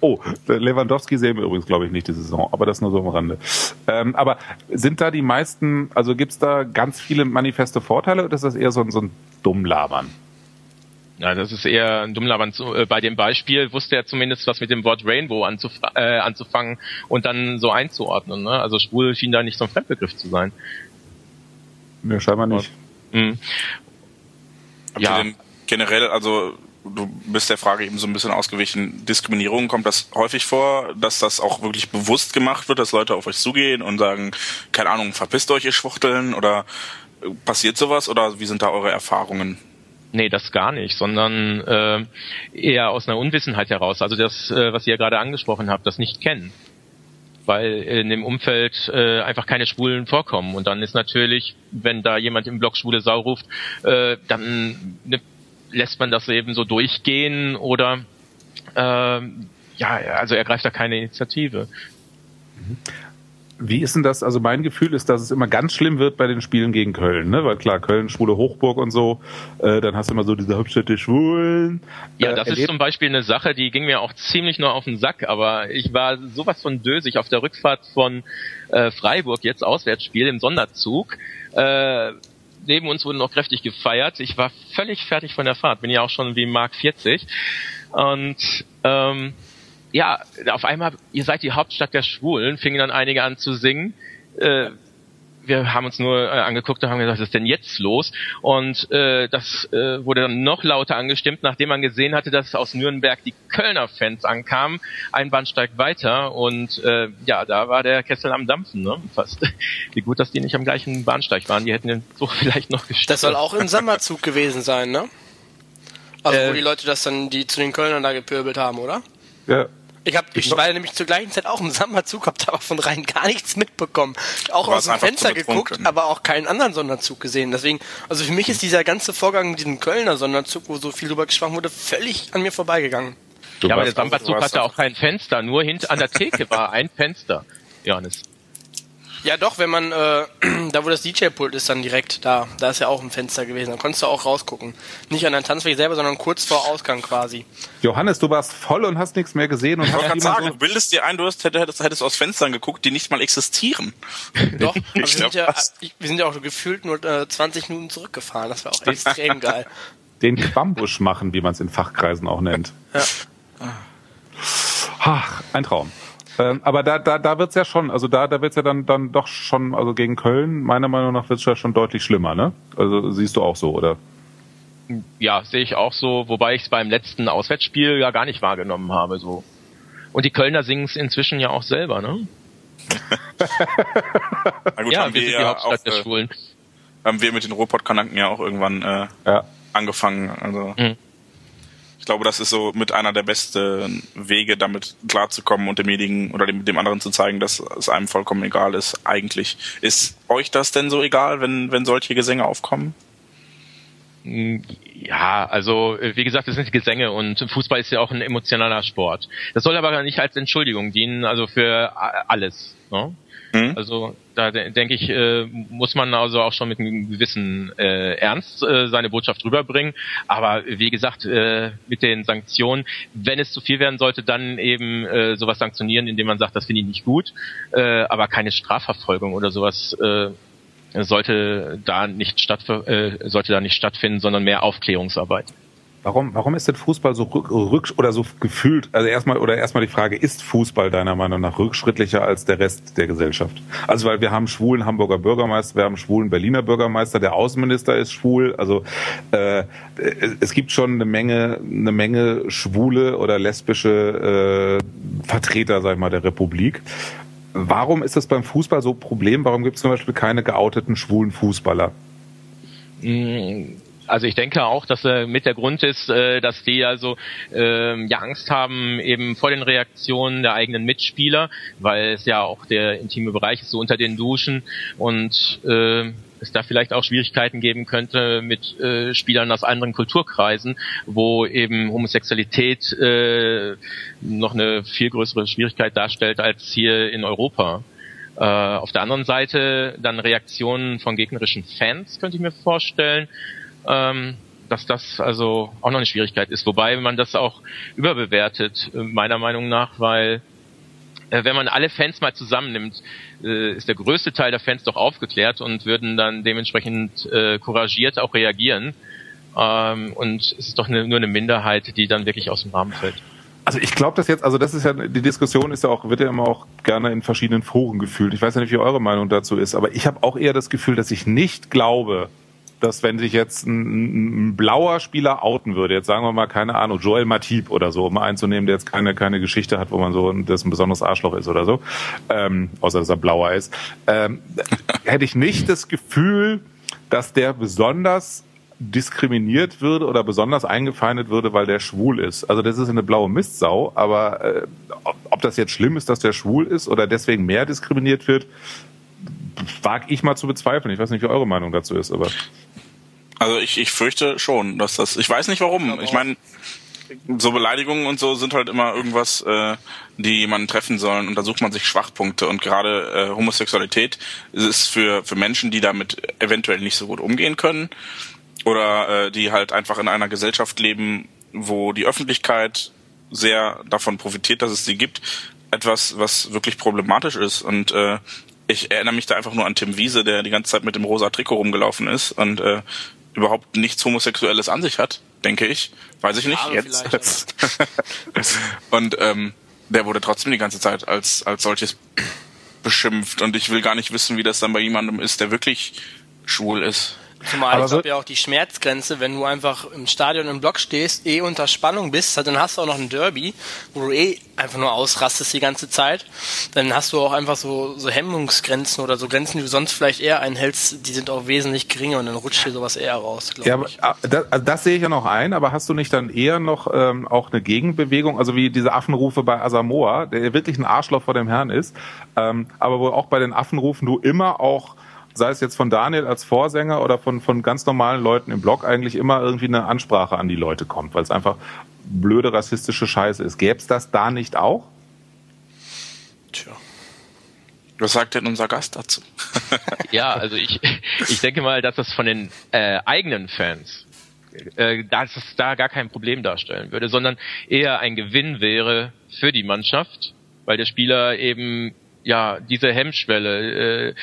S3: oh, Lewandowski sehen wir übrigens, glaube ich, nicht die Saison, aber das nur so am Rande. Ähm, aber sind da die meisten, also gibt es da ganz viele manifeste Vorteile oder ist das eher so, so ein Dummlabern?
S6: Ja, das ist eher ein Dummlabern. Äh, bei dem Beispiel wusste er zumindest was mit dem Wort Rainbow anzuf äh, anzufangen und dann so einzuordnen. Ne? Also schwul schien da nicht so ein Fremdbegriff zu sein.
S3: Ja, scheinbar nicht.
S5: Mhm. Ja. generell, also du bist der Frage eben so ein bisschen ausgewichen. Diskriminierung, kommt das häufig vor, dass das auch wirklich bewusst gemacht wird, dass Leute auf euch zugehen und sagen, keine Ahnung, verpisst euch, ihr Schwuchteln oder passiert sowas oder wie sind da eure Erfahrungen?
S6: Nee, das gar nicht, sondern äh, eher aus einer Unwissenheit heraus. Also das, äh, was ihr gerade angesprochen habt, das nicht kennen. Weil in dem Umfeld äh, einfach keine Schwulen vorkommen. Und dann ist natürlich, wenn da jemand im Blog Schwule Sau ruft, äh, dann ne, lässt man das eben so durchgehen oder äh, ja, also er greift da keine Initiative.
S3: Wie ist denn das? Also mein Gefühl ist, dass es immer ganz schlimm wird bei den Spielen gegen Köln, ne? Weil klar, Köln, schwule Hochburg und so, äh, dann hast du immer so diese Hauptstadt der Schwulen.
S6: Ja, das äh, ist zum Beispiel eine Sache, die ging mir auch ziemlich nur auf den Sack, aber ich war sowas von dösig auf der Rückfahrt von äh, Freiburg, jetzt Auswärtsspiel im Sonderzug. Äh, neben uns wurden noch kräftig gefeiert. Ich war völlig fertig von der Fahrt, bin ja auch schon wie Mark 40. Und ähm, ja, auf einmal, ihr seid die Hauptstadt der Schwulen, fingen dann einige an zu singen. Äh, wir haben uns nur äh, angeguckt und haben gesagt, was ist denn jetzt los? Und äh, das äh, wurde dann noch lauter angestimmt, nachdem man gesehen hatte, dass aus Nürnberg die Kölner Fans ankamen. Ein Bahnsteig weiter und äh, ja, da war der Kessel am Dampfen, ne? Fast. [LAUGHS] Wie gut, dass die nicht am gleichen Bahnsteig waren. Die hätten den Zug [LAUGHS] vielleicht noch
S4: gestört. Das soll auch im Sommerzug gewesen sein, ne? Also äh, wo die Leute das dann, die zu den Kölnern da gepöbelt haben, oder?
S3: Ja,
S4: ich, hab, ich war nämlich zur gleichen Zeit auch im Sommerzug, hab da aber von rein gar nichts mitbekommen. Auch aus dem Fenster geguckt, aber auch keinen anderen Sonderzug gesehen. Deswegen, also für mich ist dieser ganze Vorgang mit diesem Kölner Sonderzug, wo so viel drüber gesprochen wurde, völlig an mir vorbeigegangen.
S6: Du ja, aber der Sommerzug hatte auch kein Fenster, nur hinter an der Theke war ein Fenster, Johannes.
S4: Ja, doch, wenn man, äh, [CLEARS THROAT] da wo das DJ-Pult ist, dann direkt da. Da ist ja auch ein Fenster gewesen. Da konntest du auch rausgucken. Nicht an der Tanzfläche selber, sondern kurz vor Ausgang quasi.
S3: Johannes, du warst voll und hast nichts mehr gesehen. Und
S5: ich wollte sagen, du bildest dir ein, du hast, hättest, hättest aus Fenstern geguckt, die nicht mal existieren. [LAUGHS]
S4: Doch, wir, sind ja, wir sind ja auch gefühlt nur äh, 20 Minuten zurückgefahren. Das war auch extrem geil. [LAUGHS]
S3: Den Quambusch machen, wie man es in Fachkreisen auch nennt. Ja. Ach, ein Traum. Ähm, aber da, da, da wird's ja schon, also da, da wird's ja dann, dann doch schon, also gegen Köln, meiner Meinung nach wird's ja schon deutlich schlimmer, ne? Also siehst du auch so, oder?
S6: Ja, sehe ich auch so, wobei ich es beim letzten Auswärtsspiel ja gar nicht wahrgenommen habe, so. Und die Kölner singen es inzwischen ja auch selber, ne? [LAUGHS]
S5: gut, ja, wir sind die Hauptstadt auch, der äh, Schwulen. Haben wir mit den Ruhrpott-Kanaken ja auch irgendwann äh, ja. angefangen, also. Mhm. Ich glaube, das ist so mit einer der besten Wege, damit klarzukommen und demjenigen oder dem, dem anderen zu zeigen, dass es einem vollkommen egal ist. Eigentlich ist euch das denn so egal, wenn, wenn solche Gesänge aufkommen?
S6: Ja, also wie gesagt, es sind Gesänge und Fußball ist ja auch ein emotionaler Sport. Das soll aber nicht als Entschuldigung dienen, also für alles. Ne? Mhm. Also da denke ich, äh, muss man also auch schon mit einem gewissen äh, Ernst äh, seine Botschaft rüberbringen. Aber wie gesagt, äh, mit den Sanktionen, wenn es zu viel werden sollte, dann eben äh, sowas sanktionieren, indem man sagt, das finde ich nicht gut, äh, aber keine Strafverfolgung oder sowas äh, sollte da nicht statt äh, sollte da nicht stattfinden, sondern mehr Aufklärungsarbeit.
S3: Warum, warum ist denn Fußball so rück, rück oder so gefühlt, also erstmal oder erstmal die Frage, ist Fußball deiner Meinung nach rückschrittlicher als der Rest der Gesellschaft? Also weil wir haben schwulen Hamburger Bürgermeister, wir haben schwulen Berliner Bürgermeister, der Außenminister ist schwul, also äh, es gibt schon eine Menge, eine Menge schwule oder lesbische äh, Vertreter, sag ich mal, der Republik. Warum ist das beim Fußball so ein Problem? Warum gibt es zum Beispiel keine geouteten schwulen Fußballer?
S6: Mm Also ich denke auch, dass äh, mit der Grund ist, äh, dass die also äh, ja Angst haben eben vor den Reaktionen der eigenen Mitspieler, weil es ja auch der intime Bereich ist, so unter den Duschen und äh, es da vielleicht auch Schwierigkeiten geben könnte mit äh, Spielern aus anderen Kulturkreisen, wo eben Homosexualität äh, noch eine viel größere Schwierigkeit darstellt als hier in Europa. Äh, auf der anderen Seite dann Reaktionen von gegnerischen Fans, könnte ich mir vorstellen, ähm, dass das also auch noch eine Schwierigkeit ist. Wobei man das auch überbewertet, äh, meiner Meinung nach, weil wenn man alle Fans mal zusammennimmt, äh, ist der größte Teil der Fans doch aufgeklärt und würden dann dementsprechend äh, couragiert auch reagieren. Ähm, und es ist doch nur eine Minderheit, die dann wirklich aus dem Rahmen fällt.
S3: Also ich glaube das jetzt, also das ist ja, die Diskussion ist ja auch, wird ja immer auch gerne in verschiedenen Foren gefühlt. Ich weiß ja nicht, wie eure Meinung dazu ist, aber ich habe auch eher das Gefühl, dass ich nicht glaube, dass wenn sich jetzt ein, ein, blauer Spieler outen würde, jetzt sagen wir mal, keine Ahnung, Joel Matip oder so, um einzunehmen, der jetzt keine, keine Geschichte hat, wo man so, das ein besonderes Arschloch ist oder so, ähm, außer dass er blauer ist, ähm, [LAUGHS] hätte ich nicht das Gefühl, dass der besonders diskriminiert würde oder besonders eingefeindet würde, weil der schwul ist. Also das ist eine blaue Mistsau, aber äh, ob, ob das jetzt schlimm ist, dass der schwul ist oder deswegen mehr diskriminiert wird, wage ich mal zu bezweifeln. Ich weiß nicht, wie eure Meinung dazu ist, aber.
S5: Also ich, ich fürchte schon, dass das. Ich weiß nicht warum. Ich meine, so Beleidigungen und so sind halt immer irgendwas, äh, die jemanden treffen sollen und da sucht man sich Schwachpunkte und gerade äh, Homosexualität ist für für Menschen, die damit eventuell nicht so gut umgehen können, oder äh, die halt einfach in einer Gesellschaft leben, wo die Öffentlichkeit sehr davon profitiert, dass es sie gibt, etwas, was wirklich problematisch ist. Und äh, ich erinnere mich da einfach nur an Tim Wiese, der die ganze Zeit mit dem rosa Trikot rumgelaufen ist und äh, überhaupt nichts Homosexuelles an sich hat, denke ich. Weiß ich nicht. Ja, jetzt. [LAUGHS] und ähm, der wurde trotzdem die ganze Zeit als, als solches beschimpft. Und ich will gar nicht wissen, wie das dann bei jemandem ist, der wirklich schwul ist.
S4: Zumal aber ich glaube ja auch die Schmerzgrenze, wenn du einfach im Stadion im Block stehst, eh unter Spannung bist, dann hast du auch noch ein Derby, wo du eh einfach nur ausrastest die ganze Zeit, dann hast du auch einfach so, so Hemmungsgrenzen oder so Grenzen, die du sonst vielleicht eher einhältst, die sind auch wesentlich geringer und dann rutscht dir sowas eher raus,
S3: glaube ja, ich. Aber, das, also das sehe ich ja noch ein, aber hast du nicht dann eher noch ähm, auch eine Gegenbewegung, also wie diese Affenrufe bei Asamoah, der wirklich ein Arschloch vor dem Herrn ist, ähm, aber wo auch bei den Affenrufen du immer auch sei es jetzt von Daniel als Vorsänger oder von, von ganz normalen Leuten im Blog, eigentlich immer irgendwie eine Ansprache an die Leute kommt, weil es einfach blöde rassistische Scheiße ist. Gäbe es das da nicht auch?
S5: Tja. Was sagt denn unser Gast dazu? [LAUGHS]
S6: ja, also ich, ich denke mal, dass das von den äh, eigenen Fans äh, dass es da gar kein Problem darstellen würde, sondern eher ein Gewinn wäre für die Mannschaft, weil der Spieler eben ja diese Hemmschwelle äh,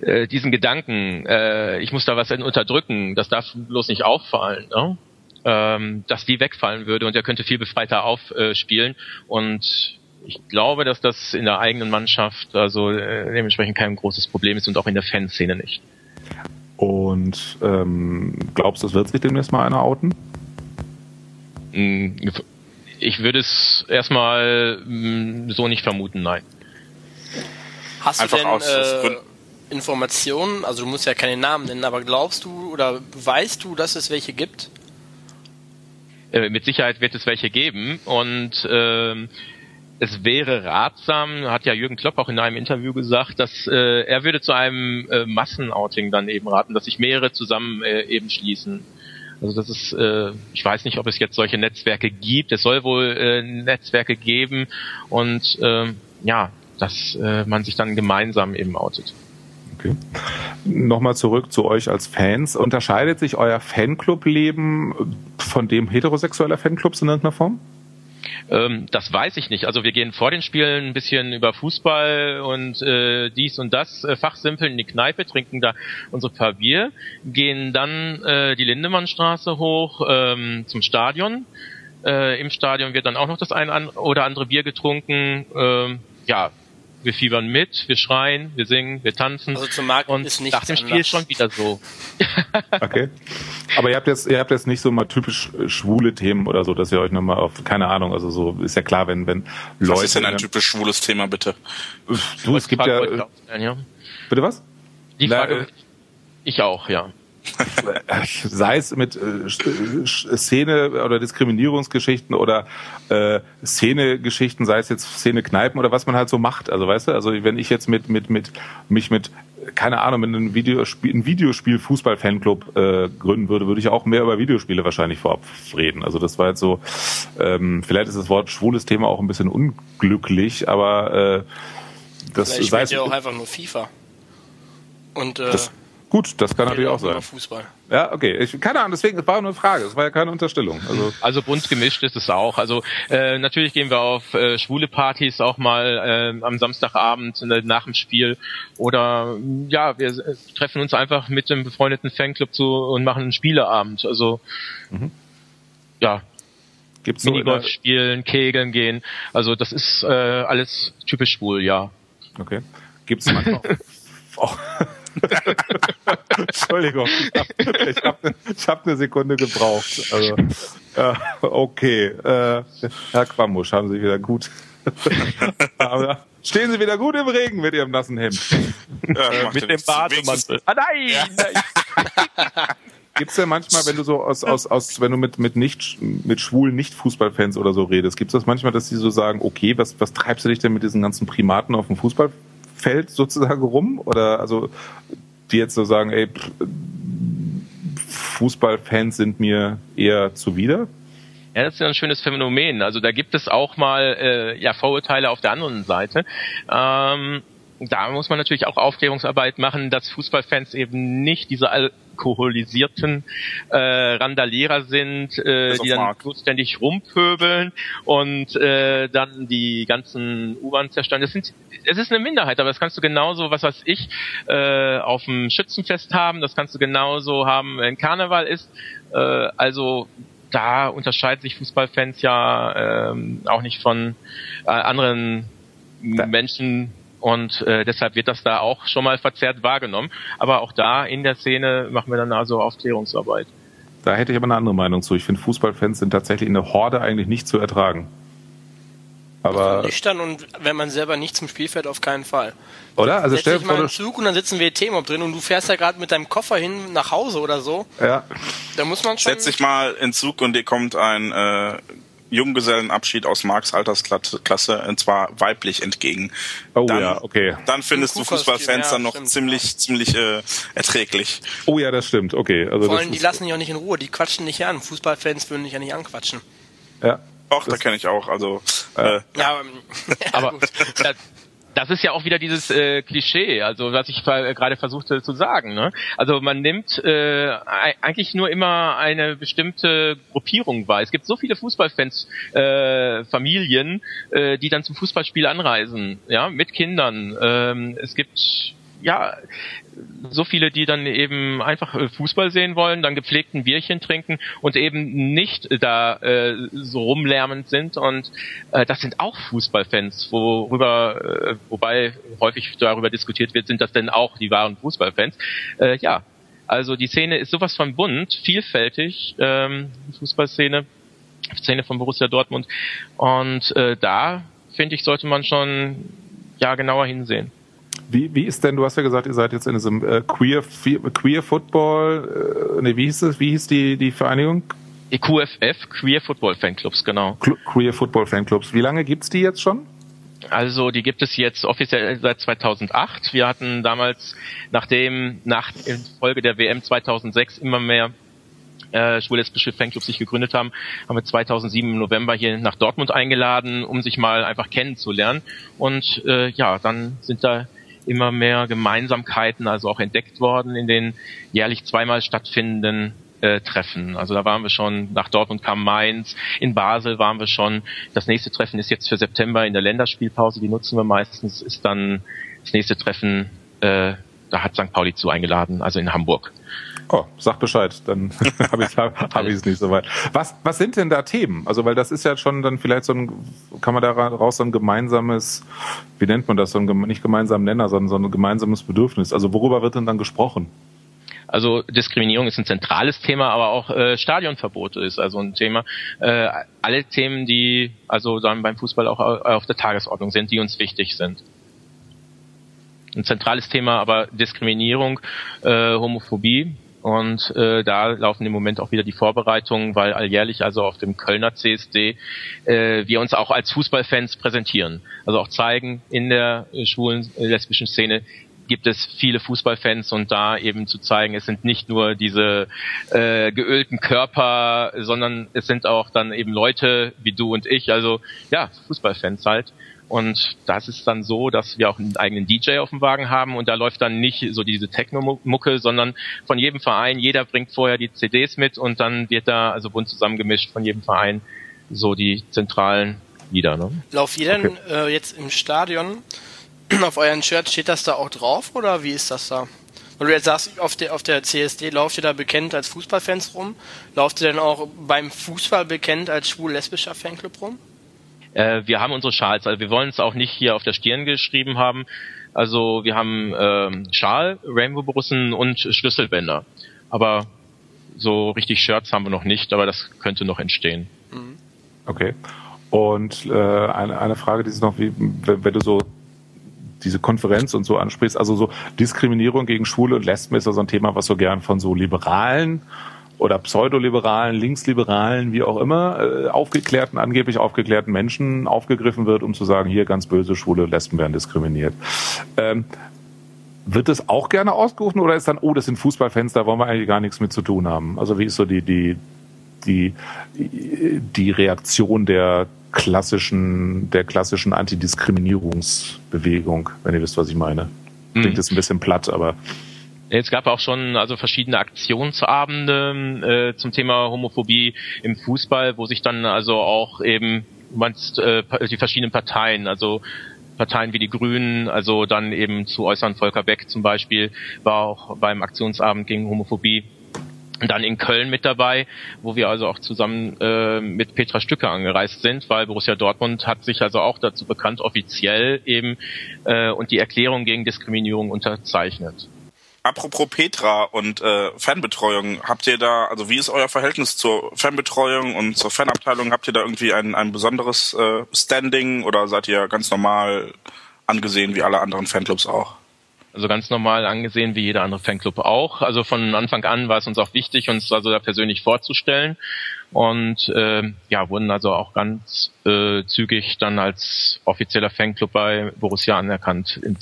S6: äh, diesen Gedanken, äh, ich muss da was unterdrücken, das darf bloß nicht auffallen, ne? ähm, dass die wegfallen würde und er könnte viel befreiter aufspielen. und ich glaube, dass das in der eigenen Mannschaft also äh, dementsprechend kein großes Problem ist und auch in der Fanszene nicht.
S3: Und ähm, glaubst du, es wird sich demnächst mal einer outen?
S6: Hm, ich würde es erstmal hm, so nicht vermuten, nein.
S4: Hast Einfach du denn, aus, äh, Informationen, also du musst ja keine Namen nennen, aber glaubst du oder weißt du, dass es welche gibt?
S6: Äh, mit Sicherheit wird es welche geben und äh, es wäre ratsam, hat ja Jürgen Klopp auch in einem Interview gesagt, dass äh, er würde zu einem äh, Massenouting dann eben raten, dass sich mehrere zusammen äh, eben schließen. Also das ist, äh, ich weiß nicht, ob es jetzt solche Netzwerke gibt. Es soll wohl äh, Netzwerke geben und äh, ja, dass äh, man sich dann gemeinsam eben outet.
S3: Okay. Nochmal zurück zu euch als Fans. Unterscheidet sich euer Fanclub-Leben von dem heterosexueller Fanclubs in irgendeiner Form?
S6: Ähm, das weiß ich nicht. Also wir gehen vor den Spielen ein bisschen über Fußball und äh, dies und das äh, fachsimpeln in die Kneipe, trinken da unsere paar Bier, gehen dann äh, die Lindemannstraße hoch ähm, zum Stadion. Äh, Im Stadion wird dann auch noch das ein oder andere Bier getrunken. Ähm, ja, wir fiebern mit, wir schreien, wir singen, wir tanzen.
S4: Also zum Markt und ist nicht
S6: nach dem Spiel schon wieder so. [LAUGHS]
S3: okay. Aber ihr habt jetzt, ihr habt jetzt nicht so mal typisch äh, schwule Themen oder so, dass ihr euch nochmal auf, keine Ahnung, also so ist ja klar, wenn, wenn
S5: Leute. Was ist denn ein typisch schwules Thema, bitte?
S3: Du, es gibt ja. Bitte was?
S6: Die Frage, Na, äh, ich auch, ja. [LAUGHS]
S3: sei es mit äh, Szene oder Diskriminierungsgeschichten oder äh, Szenegeschichten, sei es jetzt Szene-Kneipen oder was man halt so macht. Also weißt du, also wenn ich jetzt mit mit mit mich mit keine Ahnung, mit einem Videospiel, ein Videospiel Fußball-Fanclub äh, gründen würde, würde ich auch mehr über Videospiele wahrscheinlich vorab reden. Also das war jetzt so, ähm, vielleicht ist das Wort schwules Thema auch ein bisschen unglücklich, aber äh, das
S4: vielleicht sei es ja auch einfach nur FIFA. Und äh,
S3: das, Gut, das kann natürlich auch sein.
S4: Fußball.
S3: Ja, okay. Ich, keine Ahnung, deswegen, es war nur eine Frage, es war ja keine Unterstellung.
S6: Also, also bunt gemischt ist es auch. Also äh, natürlich gehen wir auf äh, schwule Partys auch mal äh, am Samstagabend äh, nach dem Spiel oder ja, wir äh, treffen uns einfach mit dem befreundeten Fanclub zu und machen einen Spieleabend. Also mhm. ja, Gibt's Minigolf so spielen, Kegeln gehen. Also das ist äh, alles typisch schwul, ja.
S3: Okay. Gibt's manchmal [LAUGHS] auch Entschuldigung, ich habe hab, hab eine Sekunde gebraucht. Also, ja, okay, äh, Herr Quammusch, haben Sie wieder gut. stehen Sie wieder gut im Regen mit Ihrem nassen Hemd.
S6: Ja, äh, mit dem Bademantel. Ah nein! Ja.
S3: nein. [LAUGHS] Gibt's ja manchmal, wenn du so aus, aus, aus wenn du mit, mit nicht, mit schwulen Nicht-Fußballfans oder so redest, gibt's das manchmal, dass die so sagen, okay, was, was treibst du dich denn mit diesen ganzen Primaten auf dem Fußball, Feld sozusagen rum? Oder also die jetzt so sagen, ey, Fußballfans sind mir eher zuwider?
S6: Ja, das ist ja ein schönes Phänomen. Also da gibt es auch mal äh, ja Vorurteile auf der anderen Seite. Ähm, da muss man natürlich auch Aufklärungsarbeit machen, dass Fußballfans eben nicht diese alkoholisierten äh, Randalierer sind, äh, die dann ständig rumpöbeln und äh, dann die ganzen U-Bahn zerstören. Das sind, es ist eine Minderheit, aber das kannst du genauso, was weiß ich, äh, auf dem Schützenfest haben, das kannst du genauso haben, wenn Karneval ist. Äh, also da unterscheiden sich Fußballfans ja ähm, auch nicht von äh, anderen Menschen und äh, deshalb wird das da auch schon mal verzerrt wahrgenommen. Aber auch da in der Szene machen wir dann also Aufklärungsarbeit.
S3: Da hätte ich aber eine andere Meinung zu. Ich finde, Fußballfans sind tatsächlich in der Horde eigentlich nicht zu ertragen.
S4: Aber nüchtern und wenn man selber nicht zum Spiel fährt, auf keinen Fall.
S3: Oder? Also
S4: stell dir mal einen Zug und dann sitzen wir Thema drin und du fährst ja gerade mit deinem Koffer hin nach Hause oder so.
S3: Ja.
S4: Da muss man schon.
S5: Setz dich mal in Zug und dir kommt ein äh, Junggesellenabschied aus Marks Altersklasse, und zwar weiblich entgegen.
S3: Oh dann, ja, okay.
S5: Dann findest du Fußballfans ja, dann noch stimmt, ziemlich, ja. ziemlich äh, erträglich.
S3: Oh ja, das stimmt, okay.
S4: Also Vor allem, die lassen dich auch nicht in Ruhe, die quatschen nicht an. Fußballfans würden dich ja nicht anquatschen.
S3: Ja.
S5: Auch, da kenne ich auch. Also, äh,
S6: ja, aber [LAUGHS] [LAUGHS] das ist ja auch wieder dieses äh, Klischee, also was ich gerade versuchte zu sagen. Ne? Also man nimmt äh, eigentlich nur immer eine bestimmte Gruppierung wahr. Es gibt so viele Fußballfans, äh, Familien, äh, die dann zum Fußballspiel anreisen, ja, mit Kindern. Ähm, es gibt ja, so viele, die dann eben einfach äh, Fußball sehen wollen, dann gepflegten Bierchen trinken und eben nicht da äh, so rumlärmend sind und äh, das sind auch Fußballfans, worüber, äh, wobei häufig darüber diskutiert wird, sind das denn auch die wahren Fußballfans? Äh, ja, also die Szene ist sowas von bunt, vielfältig, ähm, Fußballszene, Szene von Borussia Dortmund und äh, da finde ich sollte man schon ja genauer hinsehen.
S3: Wie, wie ist denn, du hast ja gesagt, ihr seid jetzt in diesem äh, Queer, Queer Football, äh, nee, wie hieß es, wie hieß die, die Vereinigung?
S6: Die QFF, Queer Football Fanclubs, genau.
S3: Queer Football Fanclubs. Wie lange gibt's die jetzt schon?
S6: Also die gibt es jetzt offiziell seit 2008. Wir hatten damals, nachdem nach Folge der WM 2006 immer mehr äh, schwul-lesbische Fanclubs sich gegründet haben, haben wir 2007 im November hier nach Dortmund eingeladen, um sich mal einfach kennenzulernen. Und äh, ja, dann sind da immer mehr Gemeinsamkeiten also auch entdeckt worden in den jährlich zweimal stattfindenden äh, Treffen. Also da waren wir schon, nach Dortmund kam Mainz, in Basel waren wir schon. Das nächste Treffen ist jetzt für September in der Länderspielpause, die nutzen wir meistens, ist dann das nächste Treffen, äh, da hat St. Pauli zu eingeladen, also in Hamburg.
S3: Oh, sag Bescheid, dann habe [LAUGHS] ich hab, hab es nicht so weit. Was, was sind denn da Themen? Also, weil das ist ja schon dann vielleicht so ein, kann man daraus so ein gemeinsames, wie nennt man das, so ein nicht gemeinsamen Nenner, sondern so ein gemeinsames Bedürfnis. Also, worüber wird denn dann gesprochen?
S6: Also Diskriminierung ist ein zentrales Thema, aber auch äh, Stadionverbote ist also ein Thema. Äh, alle Themen, die also dann beim Fußball auch auf der Tagesordnung sind, die uns wichtig sind ein zentrales Thema, aber Diskriminierung, äh, Homophobie Und äh, da laufen im Moment auch wieder die Vorbereitungen, weil alljährlich also auf dem Kölner CSD äh, wir uns auch als Fußballfans präsentieren. Also auch zeigen in der äh, schwulen äh, lesbischen Szene, gibt es viele Fußballfans und da eben zu zeigen, es sind nicht nur diese äh, geölten Körper, sondern es sind auch dann eben Leute wie du und ich, also ja, Fußballfans halt. Und das ist dann so, dass wir auch einen eigenen DJ auf dem Wagen haben und da läuft dann nicht so diese Techno-Mucke, sondern von jedem Verein, jeder bringt vorher die CDs mit und dann wird da also bunt zusammengemischt von jedem Verein so die zentralen Lieder. Ne?
S4: Lauft ihr denn äh, jetzt im Stadion [CLEARS THROAT] auf euren Shirt steht das da auch drauf oder wie ist das da? Weil du jetzt sagst, auf der, auf der CSD lauft ihr da bekannt als Fußballfans rum. Lauft ihr denn auch beim Fußball bekannt als schwul-lesbischer Fanclub rum?
S6: Äh, wir haben unsere Schals, also wir wollen es auch nicht hier auf der Stirn geschrieben haben. Also wir haben ähm, Schal, Rainbow-Borussen und Schlüsselbänder. Aber so richtig Shirts haben wir noch nicht, aber das könnte noch entstehen.
S3: Mhm. Okay. Und äh, eine, eine Frage, die ist noch, wie, wenn, wenn du so diese Konferenz und so ansprichst, also so Diskriminierung gegen Schwule und Lesben ist ja so ein Thema, was so gern von so Liberalen oder Pseudoliberalen, Linksliberalen, wie auch immer, äh, aufgeklärten, angeblich aufgeklärten Menschen aufgegriffen wird, um zu sagen, hier ganz böse Schwule, Lesben werden diskriminiert. Ähm, wird das auch gerne ausgerufen oder ist dann, oh, das sind Fußballfans, da wollen wir eigentlich gar nichts mit zu tun haben? Also wie ist so die, die, die, die Reaktion der klassischen, der klassischen Antidiskriminierungsbewegung, wenn ihr wisst, was ich meine. Klingt mhm. jetzt ein bisschen platt, aber.
S6: Es gab auch schon also verschiedene Aktionsabende äh, zum Thema Homophobie im Fußball, wo sich dann also auch eben meinst, äh, die verschiedenen Parteien, also Parteien wie die Grünen, also dann eben zu äußern Volker Beck zum Beispiel, war auch beim Aktionsabend gegen Homophobie dann in Köln mit dabei, wo wir also auch zusammen äh, mit Petra Stücke angereist sind, weil Borussia Dortmund hat sich also auch dazu bekannt, offiziell eben äh, und die Erklärung gegen Diskriminierung unterzeichnet.
S5: Apropos Petra und äh, Fanbetreuung, habt ihr da, also wie ist euer Verhältnis zur Fanbetreuung und zur Fanabteilung? Habt ihr da irgendwie ein, ein besonderes äh, Standing oder seid ihr ganz normal angesehen wie alle anderen Fanclubs auch?
S6: Also ganz normal angesehen wie jeder andere Fanclub auch. Also von Anfang an war es uns auch wichtig, uns also da persönlich vorzustellen und äh, ja wurden also auch ganz äh, zügig dann als offizieller Fanclub bei Borussia anerkannt in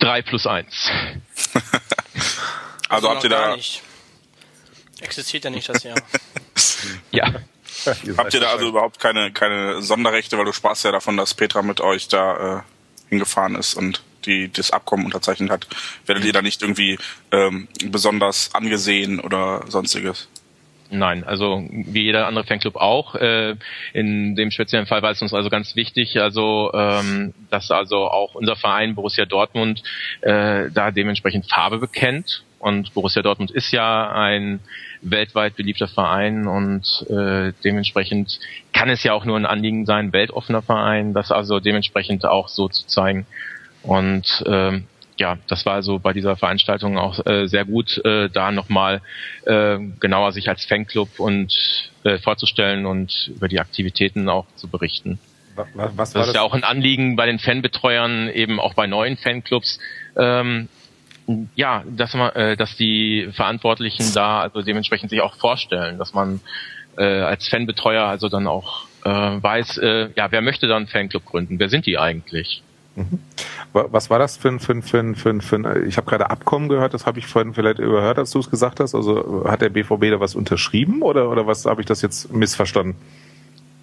S6: 2003 plus 1. [LAUGHS]
S5: also, also habt ihr da
S4: nicht. existiert ja nicht das Jahr. [LAUGHS]
S6: ja. [LAUGHS]
S5: Habt ihr da also überhaupt keine keine Sonderrechte, weil du sparst ja davon, dass Petra mit euch da äh, hingefahren ist und die das Abkommen unterzeichnet hat, werdet ihr da nicht irgendwie ähm, besonders angesehen oder sonstiges?
S6: Nein, also wie jeder andere Fanclub auch. Äh, in dem speziellen Fall war es uns also ganz wichtig, also ähm, dass also auch unser Verein Borussia Dortmund äh, da dementsprechend Farbe bekennt. Und Borussia Dortmund ist ja ein weltweit beliebter Verein und äh, dementsprechend kann es ja auch nur ein Anliegen sein, weltoffener Verein, das also dementsprechend auch so zu zeigen. Und ähm, ja, das war also bei dieser Veranstaltung auch äh, sehr gut, äh, da nochmal äh, genauer sich als Fanclub und äh, vorzustellen und über die Aktivitäten auch zu berichten. Was, was das ist das? ja auch ein Anliegen bei den Fanbetreuern, eben auch bei neuen Fanclubs. Ähm, ja, dass man, äh, dass die Verantwortlichen da also dementsprechend sich auch vorstellen, dass man äh, als Fanbetreuer also dann auch äh, weiß, äh, ja, wer möchte dann Fanclub gründen? Wer sind die eigentlich?
S3: Mhm. Was war das für ein, für ein, für ein, für ein, für ein ich habe gerade Abkommen gehört, das habe ich vorhin vielleicht überhört, als du es gesagt hast. Also hat der BVB da was unterschrieben oder, oder was habe ich das jetzt missverstanden?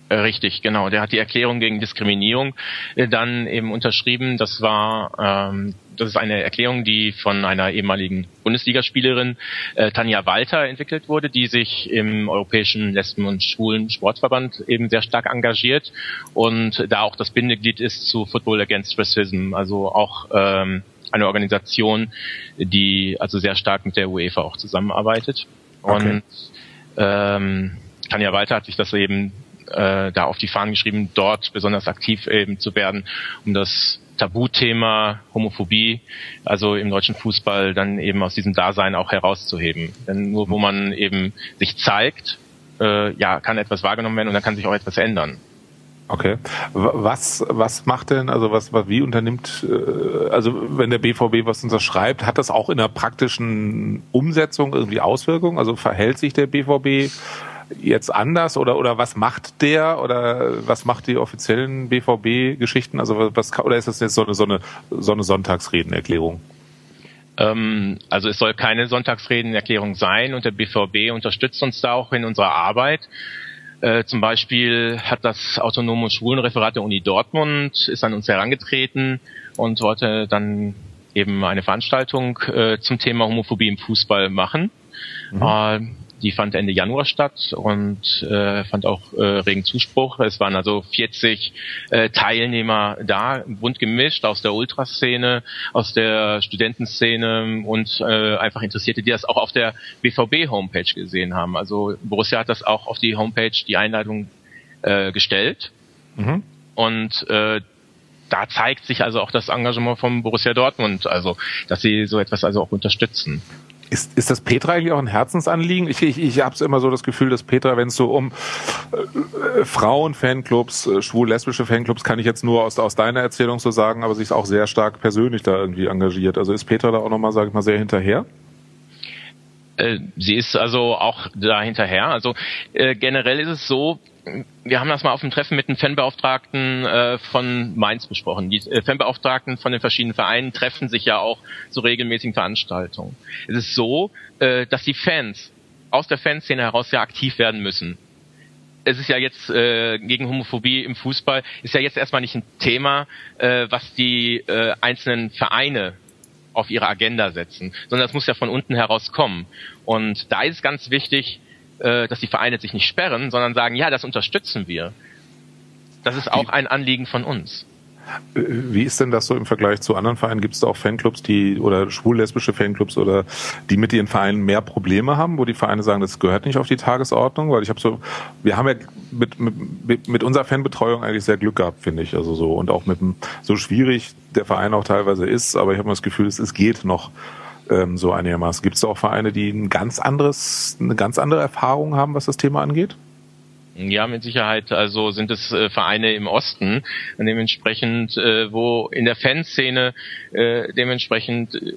S6: Äh, richtig, genau. Der hat die Erklärung gegen Diskriminierung äh, dann eben unterschrieben. Das war, ähm, das ist eine Erklärung, die von einer ehemaligen Bundesligaspielerin äh, Tanja Walter entwickelt wurde, die sich im Europäischen Lesben- und Schwulen Sportverband eben sehr stark engagiert und da auch das Bindeglied ist zu Football Against Racism, also auch ähm, eine Organisation, die also sehr stark mit der UEFA auch zusammenarbeitet. Okay. Und ähm, Tanja Walter hat sich das eben äh, da auf die Fahnen geschrieben, dort besonders aktiv eben zu werden, um das Tabuthema Homophobie, also im deutschen Fußball, dann eben aus diesem Dasein auch herauszuheben. Denn nur wo man eben sich zeigt, äh, ja, kann etwas wahrgenommen werden und dann kann sich auch etwas ändern.
S3: Okay. Was, was macht denn, also was, was wie unternimmt, äh, also wenn der BVB was unterschreibt, hat das auch in der praktischen Umsetzung irgendwie Auswirkungen? Also verhält sich der BVB jetzt anders oder oder was macht der oder was macht die offiziellen BVB-Geschichten? Also was oder ist das jetzt so eine so eine so eine Sonntagsredenerklärung?
S6: Ähm, also es soll keine Sonntagsredenerklärung sein und der BVB unterstützt uns da auch in unserer Arbeit. Äh, zum Beispiel hat das autonome Schwulenreferat der Uni Dortmund ist an uns herangetreten und wollte dann eben eine Veranstaltung äh, zum Thema Homophobie im Fußball machen. Mhm. Äh, die fand Ende Januar statt und äh, fand auch äh, regen Zuspruch. Es waren also 40 äh, Teilnehmer da, bunt gemischt aus der Ultraszene, aus der Studentenszene und äh, einfach Interessierte, die das auch auf der BVB-Homepage gesehen haben. Also Borussia hat das auch auf die Homepage, die Einladung äh, gestellt. Mhm. Und äh, da zeigt sich also auch das Engagement vom Borussia Dortmund, also dass sie so etwas also auch unterstützen.
S3: Ist, ist das Petra eigentlich auch ein Herzensanliegen? Ich, ich, ich habe immer so das Gefühl, dass Petra, wenn es so um äh, Frauen-Fanclubs, äh, schwul-lesbische Fanclubs, kann ich jetzt nur aus, aus deiner Erzählung so sagen, aber sich auch sehr stark persönlich da irgendwie engagiert. Also ist Petra da auch nochmal, sage ich mal, sehr hinterher?
S6: Äh, sie ist also auch da hinterher. Also äh, generell ist es so, wir haben das mal auf dem Treffen mit den Fanbeauftragten äh, von Mainz besprochen. Die äh, Fanbeauftragten von den verschiedenen Vereinen treffen sich ja auch zu regelmäßigen Veranstaltungen. Es ist so, äh, dass die Fans aus der Fanszene heraus ja aktiv werden müssen. Es ist ja jetzt äh, gegen Homophobie im Fußball ist ja jetzt erstmal nicht ein Thema, äh, was die äh, einzelnen Vereine auf ihre Agenda setzen, sondern das muss ja von unten heraus kommen. Und da ist es ganz wichtig, äh, dass die Vereine sich nicht sperren, sondern sagen, ja, das unterstützen wir. Das ist auch ein Anliegen von uns.
S3: Wie ist denn das so im Vergleich zu anderen Vereinen? Gibt es da auch Fanclubs, die oder schwul-lesbische Fanclubs oder die mit ihren Vereinen mehr Probleme haben, wo die Vereine sagen, das gehört nicht auf die Tagesordnung? Weil ich habe so, wir haben ja mit, mit, mit unserer Fanbetreuung eigentlich sehr Glück gehabt, finde ich. Also so und auch mit dem, so schwierig der Verein auch teilweise ist, aber ich habe das Gefühl, es, es geht noch ähm, so einigermaßen. Gibt es da auch Vereine, die ein ganz anderes, eine ganz andere Erfahrung haben, was das Thema angeht?
S6: Ja, mit Sicherheit. Also sind es äh, Vereine im Osten, dementsprechend, äh, wo in der Fanszene äh, dementsprechend äh,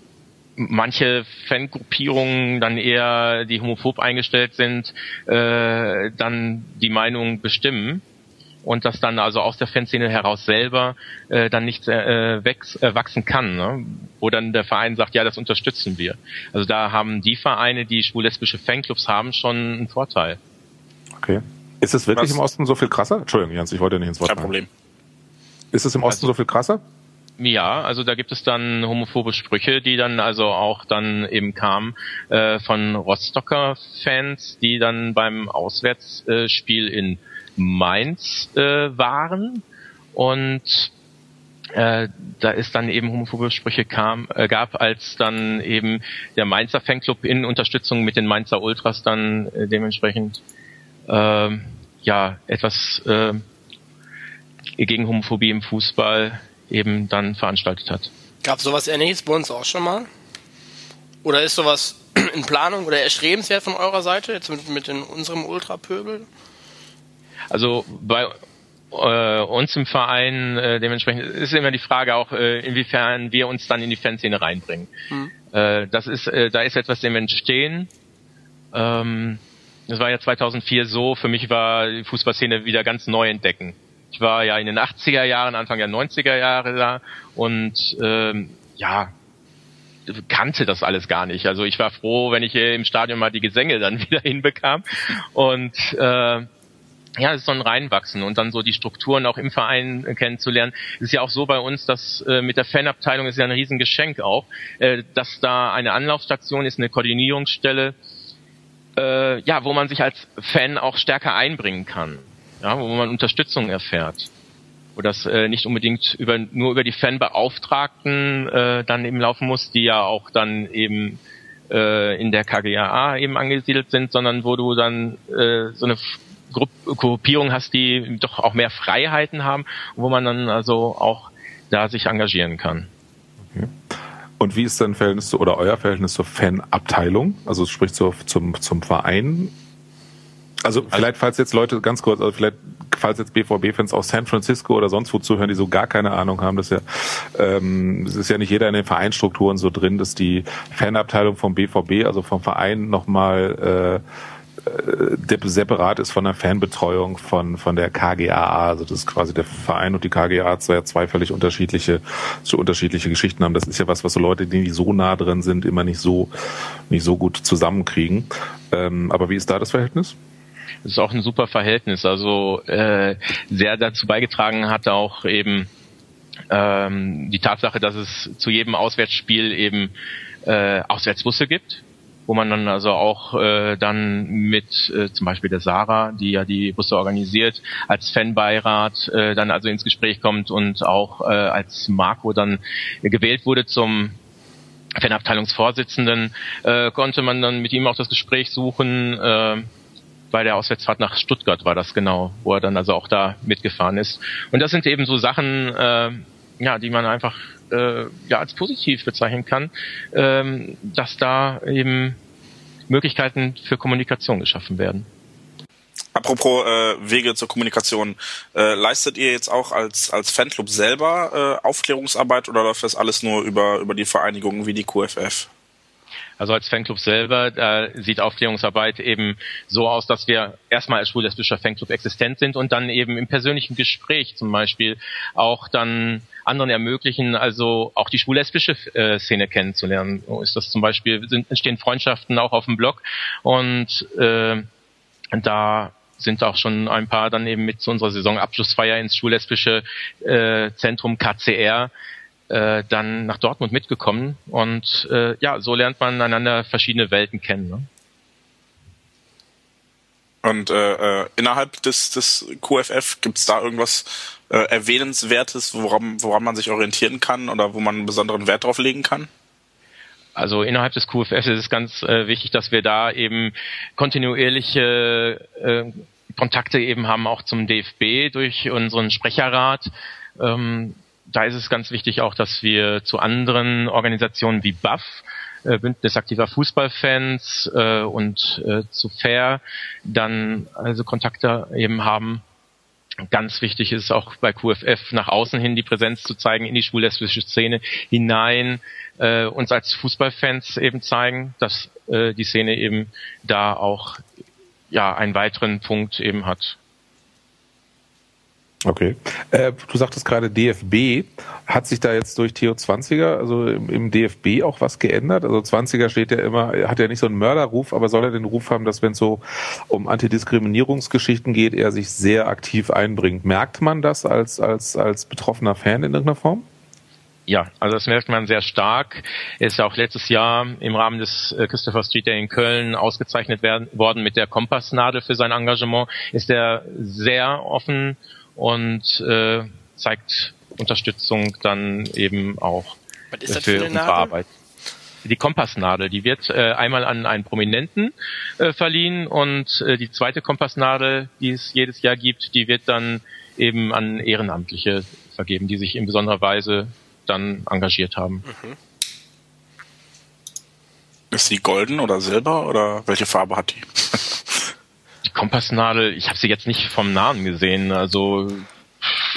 S6: manche Fangruppierungen dann eher, die homophob eingestellt sind, äh, dann die Meinung bestimmen und das dann also aus der Fanszene heraus selber äh, dann nicht äh, wächs, äh, wachsen kann, ne? wo dann der Verein sagt, ja, das unterstützen wir. Also da haben die Vereine, die schwul-lesbische Fanclubs haben, schon einen Vorteil.
S3: Okay. Ist es wirklich Was? im Osten so viel krasser? Entschuldigung, Jens, ich wollte nicht ins Wort
S5: Kein Problem.
S3: Ist es im Osten also, so viel krasser?
S6: Ja, also da gibt es dann homophobe Sprüche, die dann also auch dann eben kamen äh, von Rostocker Fans, die dann beim Auswärtsspiel in Mainz äh, waren und äh, da ist dann eben homophobe Sprüche kam, äh, gab, als dann eben der Mainzer Fanclub in Unterstützung mit den Mainzer Ultras dann äh, dementsprechend äh, ja etwas äh, gegen Homophobie im Fußball eben dann veranstaltet hat.
S4: Gab sowas ähnliches bei uns auch schon mal? Oder ist sowas [CLEARS THROAT] in Planung oder erstrebenswert von eurer Seite, jetzt mit, mit in unserem Ultrapöbel?
S6: Also bei äh, uns im Verein äh, dementsprechend ist immer die Frage auch, äh, inwiefern wir uns dann in die Fanszene reinbringen. Mhm. Das ist, äh, da ist etwas dem Entstehen. Ähm, das war ja 2004 so, für mich war die Fußballszene wieder ganz neu entdecken. Ich war ja in den 80er Jahren, Anfang der 90er Jahre da und ähm, ja, kannte das alles gar nicht. Also ich war froh, wenn ich im Stadion mal die Gesänge dann [LAUGHS] wieder hinbekam und äh, ja, es ist so ein Reinwachsen und dann so die Strukturen auch im Verein kennenzulernen. Es ist ja auch so bei uns, dass äh, mit der Fanabteilung ist ja ein Riesengeschenk auch, äh, dass da eine Anlaufstation ist, eine Koordinierungsstelle, äh, ja, wo man sich als Fan auch stärker einbringen kann, ja, wo man Unterstützung erfährt. Wo das äh, nicht unbedingt über, nur über die Fanbeauftragten äh, dann eben laufen muss, die ja auch dann eben äh, in der KGAA eben angesiedelt sind, sondern wo du dann äh, so eine Gru Gruppierung hast, die doch auch mehr Freiheiten haben, wo man dann also auch da sich engagieren kann.
S3: Okay. Und wie ist dein Verhältnis zu, oder euer Verhältnis zur Fanabteilung? Also sprich zur, zum, zum Verein? Also vielleicht, falls jetzt Leute ganz kurz, also vielleicht, falls jetzt BVB-Fans aus San Francisco oder sonst wo zuhören, die so gar keine Ahnung haben, das ist ja, ähm, es ist ja nicht jeder in den Vereinstrukturen so drin, dass die Fanabteilung vom BVB, also vom Verein nochmal äh, separat ist von der Fanbetreuung von, von der KGAA. Also das ist quasi der Verein und die KGAA zwei, zwei völlig unterschiedliche, so unterschiedliche Geschichten haben. Das ist ja was, was so Leute, die nicht so nah drin sind, immer nicht so, nicht so gut zusammenkriegen. Ähm, aber wie ist da das Verhältnis?
S6: Das ist auch ein super Verhältnis. Also äh, sehr dazu beigetragen hat auch eben ähm, die Tatsache, dass es zu jedem Auswärtsspiel eben äh, Auswärtsbusse gibt wo man dann also auch äh, dann mit äh, zum Beispiel der Sarah, die ja die Busse organisiert, als Fanbeirat äh, dann also ins Gespräch kommt und auch äh, als Marco dann gewählt wurde zum Fanabteilungsvorsitzenden, äh, konnte man dann mit ihm auch das Gespräch suchen. Äh, bei der Auswärtsfahrt nach Stuttgart war das genau, wo er dann also auch da mitgefahren ist. Und das sind eben so Sachen, äh, ja, die man einfach äh, ja als positiv bezeichnen kann, ähm, dass da eben Möglichkeiten für Kommunikation geschaffen werden.
S5: Apropos äh, Wege zur Kommunikation, äh, leistet ihr jetzt auch als als Fanclub selber äh, Aufklärungsarbeit oder läuft das alles nur über über die Vereinigungen wie die QFF?
S6: Also als Fanclub selber, da sieht Aufklärungsarbeit eben so aus, dass wir erstmal als schwul-lesbischer Fanclub existent sind und dann eben im persönlichen Gespräch zum Beispiel auch dann anderen ermöglichen, also auch die schwul-lesbische äh, Szene kennenzulernen. So ist das zum Beispiel, sind, entstehen Freundschaften auch auf dem Blog und äh, da sind auch schon ein paar dann eben mit zu unserer Saisonabschlussfeier ins schwul-lesbische äh, Zentrum KCR äh, dann nach Dortmund mitgekommen und äh, ja, so lernt man einander verschiedene Welten kennen. Ne?
S5: Und äh, äh, innerhalb des, des QFF gibt es da irgendwas äh, Erwähnenswertes, woran, woran man sich orientieren kann oder wo man einen besonderen Wert drauf legen kann?
S6: Also innerhalb des QFF ist es ganz äh, wichtig, dass wir da eben kontinuierliche äh, Kontakte eben haben, auch zum DFB durch unseren Sprecherrat. Ähm, da ist es ganz wichtig auch, dass wir zu anderen Organisationen wie BAF äh, Bündnis aktiver Fußballfans äh, und äh, zu Fair dann also Kontakte eben haben. Ganz wichtig ist auch bei QFF nach außen hin die Präsenz zu zeigen in die schwul-lesbische Szene hinein, äh, uns als Fußballfans eben zeigen, dass äh, die Szene eben da auch ja einen weiteren Punkt eben hat.
S3: Okay. Äh, du sagtest gerade DFB. Hat sich da jetzt durch Theo 20er, also im, im, DFB auch was geändert? Also 20er steht ja immer, hat ja nicht so einen Mörderruf, aber soll er den Ruf haben, dass wenn es so um Antidiskriminierungsgeschichten geht, er sich sehr aktiv einbringt. Merkt man das als, als, als betroffener Fan in irgendeiner Form?
S6: Ja, also das merkt man sehr stark. Er ist ja auch letztes Jahr im Rahmen des äh, Christopher Street Day in Köln ausgezeichnet werden, worden mit der Kompassnadel für sein Engagement. Ist er sehr offen und äh, zeigt Unterstützung dann eben auch
S4: für, unsere Arbeit.
S6: Die Kompassnadel, die wird äh, einmal an einen Prominenten äh, verliehen und äh, die zweite Kompassnadel, die es jedes Jahr gibt, die wird dann eben an Ehrenamtliche vergeben, die sich in besonderer Weise dann engagiert haben. Mhm.
S5: Ist die golden oder silber oder welche Farbe hat die? [LAUGHS]
S6: die Kompassnadel, ich habe sie jetzt nicht vom Namen gesehen, also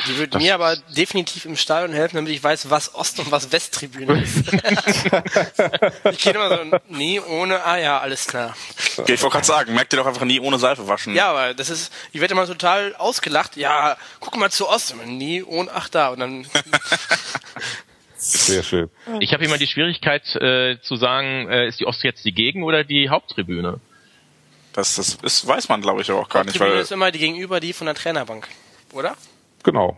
S4: die würde mir aber definitiv im Stadion helfen, damit ich weiß, was Ost- und was Westtribüne ist. [LAUGHS] ich gehe immer so, nie ohne, ah ja, alles klar.
S5: Okay, ich wollte gerade sagen, merkt ihr doch einfach nie ohne Seife waschen.
S4: Ja, aber das ist, ich werde immer total ausgelacht, ja, guck mal zu Ost, nie ohne, ach da, und dann... [LAUGHS]
S3: Sehr schön.
S6: Ich habe immer die Schwierigkeit äh, zu sagen, äh, ist die Ost jetzt die Gegen- oder die Haupttribüne?
S5: Das, das ist, weiß man, glaube ich, auch gar nicht.
S4: Die Tribüne ist immer die gegenüber die von der Trainerbank, oder?
S3: Genau.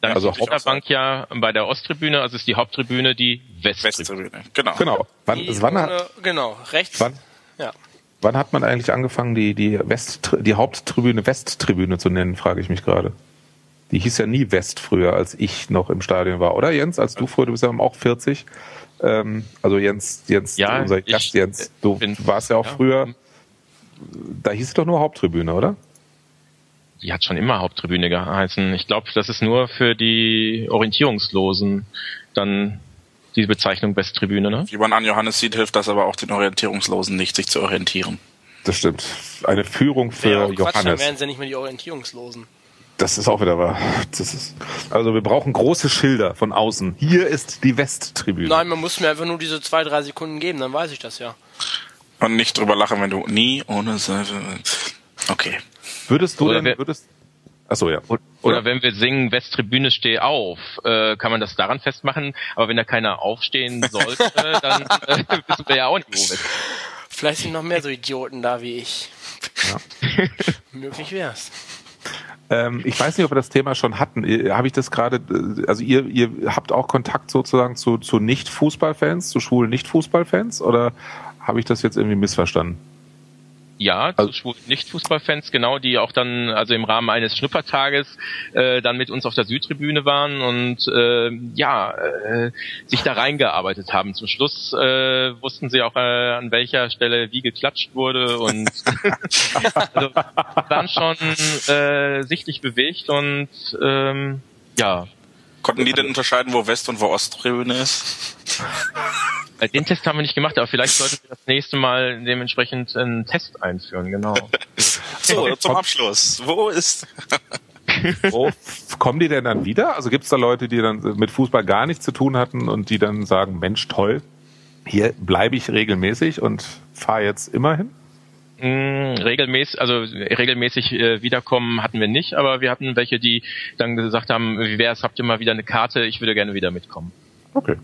S6: Dann also Hauptbank ja bei der Osttribüne, also ist die Haupttribüne die Westtribüne. Westtribüne,
S3: genau. Genau. Wann,
S4: die wann hat, genau, rechts.
S3: Wann, ja. wann hat man eigentlich angefangen, die, die, West, die Haupttribüne Westtribüne zu nennen, frage ich mich gerade. Die hieß ja nie West früher, als ich noch im Stadion war, oder Jens? Als du früher, du bist ja auch 40. Ähm, also Jens, Jens,
S6: ja,
S3: unser Gast Jens, du bin, warst ja auch ja. früher da hieß es doch nur Haupttribüne, oder?
S6: Die hat schon immer Haupttribüne geheißen. Ich glaube, das ist nur für die Orientierungslosen dann diese Bezeichnung Westtribüne, ne?
S5: Wie man an Johannes sieht, hilft das aber auch den Orientierungslosen nicht, sich zu orientieren.
S3: Das stimmt. Eine Führung für ja, Johannes. Quatsch, dann
S4: wären sie nicht mehr die Orientierungslosen.
S3: Das ist auch wieder wahr. Das ist, also wir brauchen große Schilder von außen. Hier ist die Westtribüne.
S4: Nein, man muss mir einfach nur diese zwei, drei Sekunden geben, dann weiß ich das ja.
S5: Und nicht drüber lachen, wenn du nie ohne Seife. Okay.
S3: Würdest du Oder denn, würdest,
S6: Achso, ja. Oder, oder, wenn wir singen, Westtribüne steh auf, äh, kann man das daran festmachen. Aber wenn da keiner aufstehen [LAUGHS] sollte, dann äh, [LAUGHS] wissen wir ja auch nicht, wo wir
S4: Vielleicht sind noch mehr so Idioten da wie ich. Ja. [LAUGHS] Möglich wär's.
S3: Ähm, ich weiß nicht, ob wir das Thema schon hatten. Habe ich das gerade, äh, also ihr, ihr habt auch Kontakt sozusagen zu, zu Nicht-Fußballfans, zu schwulen Nicht-Fußballfans oder habe ich das jetzt irgendwie missverstanden?
S6: Ja, also, Nicht-Fußballfans, genau, die auch dann, also im Rahmen eines Schnuppertages, äh, dann mit uns auf der Südtribüne waren und äh, ja, äh, sich da reingearbeitet haben. Zum Schluss äh, wussten sie auch, äh, an welcher Stelle wie geklatscht wurde und [LAUGHS] also, waren schon äh, sichtlich bewegt und ähm, ja.
S5: Konnten die denn unterscheiden, wo West- und wo Osttribüne ist?
S6: Äh, den Test haben wir nicht gemacht, aber vielleicht sollten wir das nächste Mal dementsprechend einen Test einführen, genau. [LAUGHS]
S5: so, zum Abschluss. Wo ist... [LAUGHS] [LAUGHS]
S3: Wo kommen die denn dann wieder? Also gibt es da Leute, die dann mit Fußball gar nichts zu tun hatten und die dann sagen, Mensch, toll, hier bleibe ich regelmäßig und fahre jetzt immer hin?
S6: Mm, regelmäßig, also regelmäßig äh, wiederkommen hatten wir nicht, aber wir hatten welche, die dann gesagt haben, wie wäre es, habt ihr mal wieder eine Karte, ich würde gerne wieder mitkommen.
S3: Okay.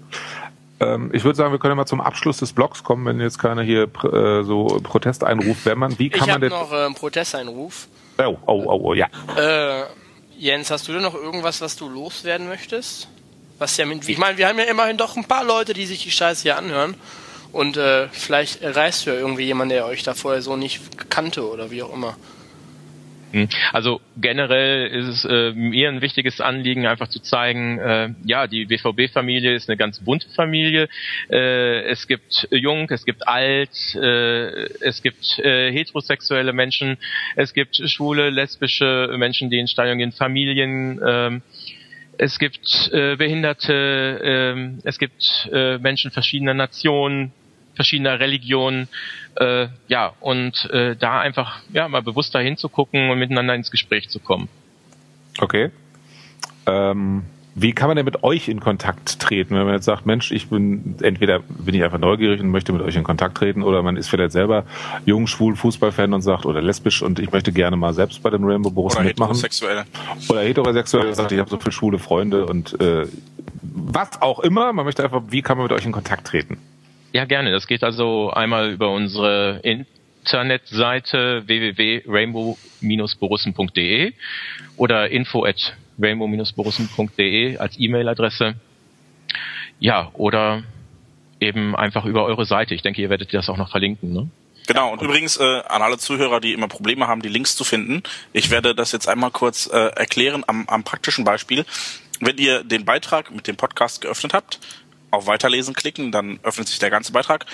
S3: Ähm, ich würde sagen, wir können mal zum Abschluss des Blogs kommen, wenn jetzt keiner hier äh, so Protesteinruf, wenn man, wie kann ich man
S4: denn... Ich habe noch äh, einen Protesteinruf.
S3: Oh, oh, oh, oh, ja.
S4: Äh, Jens, hast du denn noch irgendwas, was du loswerden möchtest? Was ja mit, ich meine, wir haben ja immerhin doch ein paar Leute, die sich die Scheiße hier anhören. Und äh, vielleicht du ja irgendwie jemanden, der euch da vorher so nicht kannte oder wie auch immer.
S6: Hm. Also generell ist es äh, mir ein wichtiges Anliegen, einfach zu zeigen, äh, ja, die BVB-Familie ist eine ganz bunte Familie. Äh, es gibt jung, es gibt alt, äh, es gibt äh, heterosexuelle Menschen, es gibt schwule, lesbische Menschen, die in Stadion gehen, Familien. Äh, es gibt äh, Behinderte, äh, es gibt äh, Menschen verschiedener Nationen, verschiedener Religionen, äh, ja, und äh, da einfach ja mal bewusster hinzugucken und miteinander ins Gespräch zu kommen.
S3: Okay. Ähm, wie kann man denn mit euch in Kontakt treten, wenn man jetzt sagt, Mensch, ich bin entweder bin ich einfach neugierig und möchte mit euch in Kontakt treten, oder man ist vielleicht selber jung, schwul, Fußballfan und sagt, oder lesbisch und ich möchte gerne mal selbst bei den Rainbow oder mitmachen. Heterosexuell. Oder heterosexuell und sagt, ich habe so viele schwule Freunde und äh, was auch immer, man möchte einfach, wie kann man mit euch in Kontakt treten?
S6: Ja, gerne. Das geht also einmal über unsere Internetseite www.rainbow-borussen.de oder info at rainbow-borussen.de als E-Mail-Adresse. Ja, oder eben einfach über eure Seite. Ich denke, ihr werdet das auch noch verlinken. Ne?
S5: Genau, und übrigens äh, an alle Zuhörer, die immer Probleme haben, die Links zu finden, ich werde das jetzt einmal kurz äh, erklären am, am praktischen Beispiel. Wenn ihr den Beitrag mit dem Podcast geöffnet habt, auf Weiterlesen klicken, dann öffnet sich der ganze Beitrag.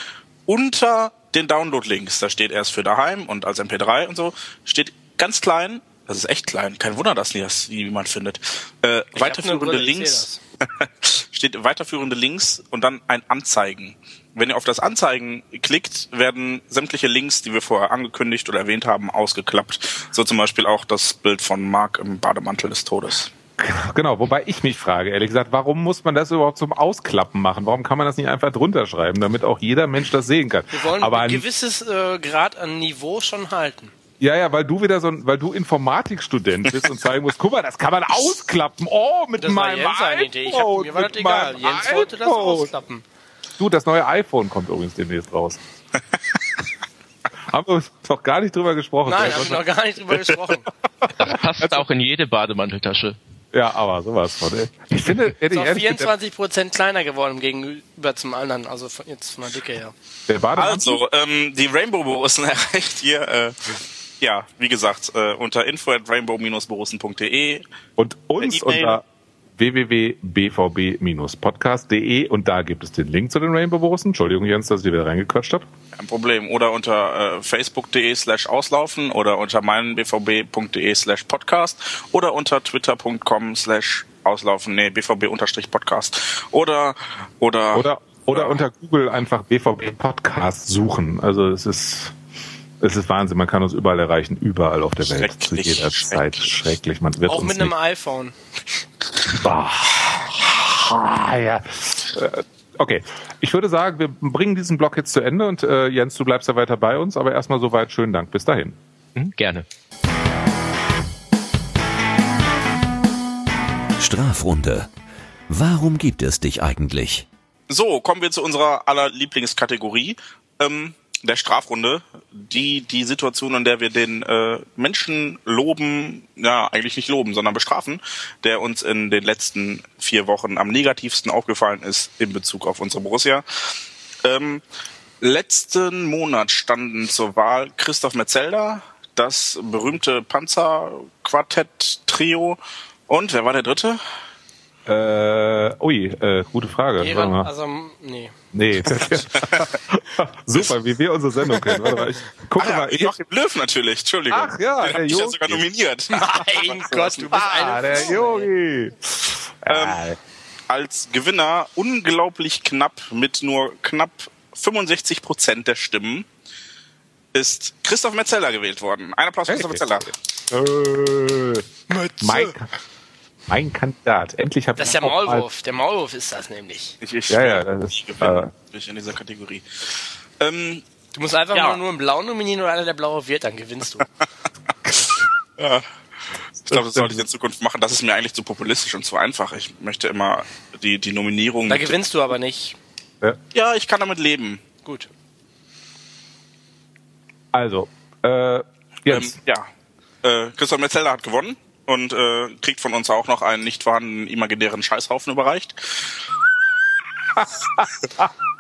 S5: Unter den Download-Links, da steht erst für daheim und als MP3 und so, steht ganz klein, das ist echt klein, kein Wunder, dass das niemand findet, äh, weiterführende Links, [LAUGHS] steht weiterführende Links und dann ein Anzeigen. Wenn ihr auf das Anzeigen klickt, werden sämtliche Links, die wir vorher angekündigt oder erwähnt haben, ausgeklappt. So zum Beispiel auch das Bild von Mark im Bademantel des Todes.
S3: Genau, wobei ich mich frage, ehrlich gesagt, warum muss man das überhaupt zum Ausklappen machen? Warum kann man das nicht einfach drunter schreiben, damit auch jeder Mensch das sehen kann?
S4: Wir wollen Aber ein gewisses äh, Grad an Niveau schon halten.
S3: Ja, ja, weil du wieder so ein, weil du Informatikstudent bist und zeigen musst, guck mal, das kann man ausklappen. Oh, mit das meinem war iPhone. Idee. Ich hab, mir war das egal. Jens iPhone. wollte das ausklappen. Du, das neue iPhone kommt übrigens demnächst raus. [LAUGHS] haben wir uns doch gar nicht drüber gesprochen.
S4: Nein, haben wir noch gar nicht drüber [LAUGHS] gesprochen.
S6: Das passt auch in jede Bademanteltasche.
S3: Ja, aber sowas von, ey. Ich finde,
S4: Eddie ist 24 Prozent kleiner geworden gegenüber zum anderen, also von, jetzt von der Dicke her.
S5: also, ähm, die Rainbow Borussen [LAUGHS] erreicht hier, äh, ja, wie gesagt, äh, unter info at rainbow-borussen.de
S3: und uns unter www.bvb-podcast.de und da gibt es den Link zu den Rainbow Borussen. Entschuldigung, Jens, dass ich dir wieder reingequatscht habe.
S5: Kein Problem. Oder unter äh, facebook.de slash auslaufen oder unter meinbvb.de slash podcast oder unter twitter.com slash auslaufen, nee, bvb unterstrich podcast. Oder, oder,
S3: oder, oder ja. unter Google einfach BVB Podcast suchen. Also es ist, Es ist Wahnsinn, man kann uns überall erreichen, überall auf der Welt, zu jeder Zeit. Schrecklich. Man wird
S4: Auch
S3: uns
S4: mit einem iPhone.
S3: Bah. Ja. Äh, okay, ich würde sagen, wir bringen diesen Blog jetzt zu Ende und äh, Jens, du bleibst ja weiter bei uns, aber erstmal soweit schönen Dank. Bis dahin.
S6: Mhm, gerne.
S2: Strafrunde. Warum gibt es dich eigentlich?
S5: So, kommen wir zu unserer aller Lieblingskategorie. Ähm, der Strafrunde, die die Situation, in der wir den äh, Menschen loben, ja eigentlich nicht loben, sondern bestrafen, der uns in den letzten vier Wochen am negativsten aufgefallen ist in Bezug auf unsere Borussia. Ähm, letzten Monat standen zur Wahl Christoph Metzelder, das berühmte Panzerquartett-Trio und wer war der dritte?
S3: Äh, ui, äh, gute Frage.
S4: Ehren, also, nee.
S3: Nee. [LAUGHS] Super, wie wir unsere Sendung kennen. Warte mal, ich gucke
S5: ah, mal. Ich Joachim Löw natürlich, Entschuldigung.
S3: Ach ja,
S5: Den der Yogi. ja sogar nominiert. [LAUGHS]
S4: Mein [LAUGHS] Gott, du bist ah,
S3: eine der Yogi.
S5: Ähm, als Gewinner unglaublich knapp mit nur knapp 65 Prozent der Stimmen ist Christoph Metzeler gewählt worden. Ein Applaus für hey. Christoph Metzeler.
S3: Äh, Mike. Mein Kandidat. Endlich habe
S4: ich. Das ist der Maulwurf. Der Maulwurf ist das nämlich.
S5: Ich, ich, ja, ja, das ist, äh, in dieser Kategorie. Ähm,
S4: du musst einfach ja. nur einen Blauen nominieren oder einer der Blaue wird, dann gewinnst du. [LAUGHS]
S5: ja. Ich glaube, das sollte ich in Zukunft machen. Das ist mir eigentlich zu populistisch und zu einfach. Ich möchte immer die, die Nominierung.
S4: Da gewinnst du aber nicht.
S5: Ja. ja, ich kann damit leben.
S4: Gut.
S3: Also, äh,
S5: jetzt. Ähm, ja. Äh, Christoph Metzelder hat gewonnen und äh, kriegt von uns auch noch einen nicht vorhandenen imaginären Scheißhaufen überreicht. [LAUGHS]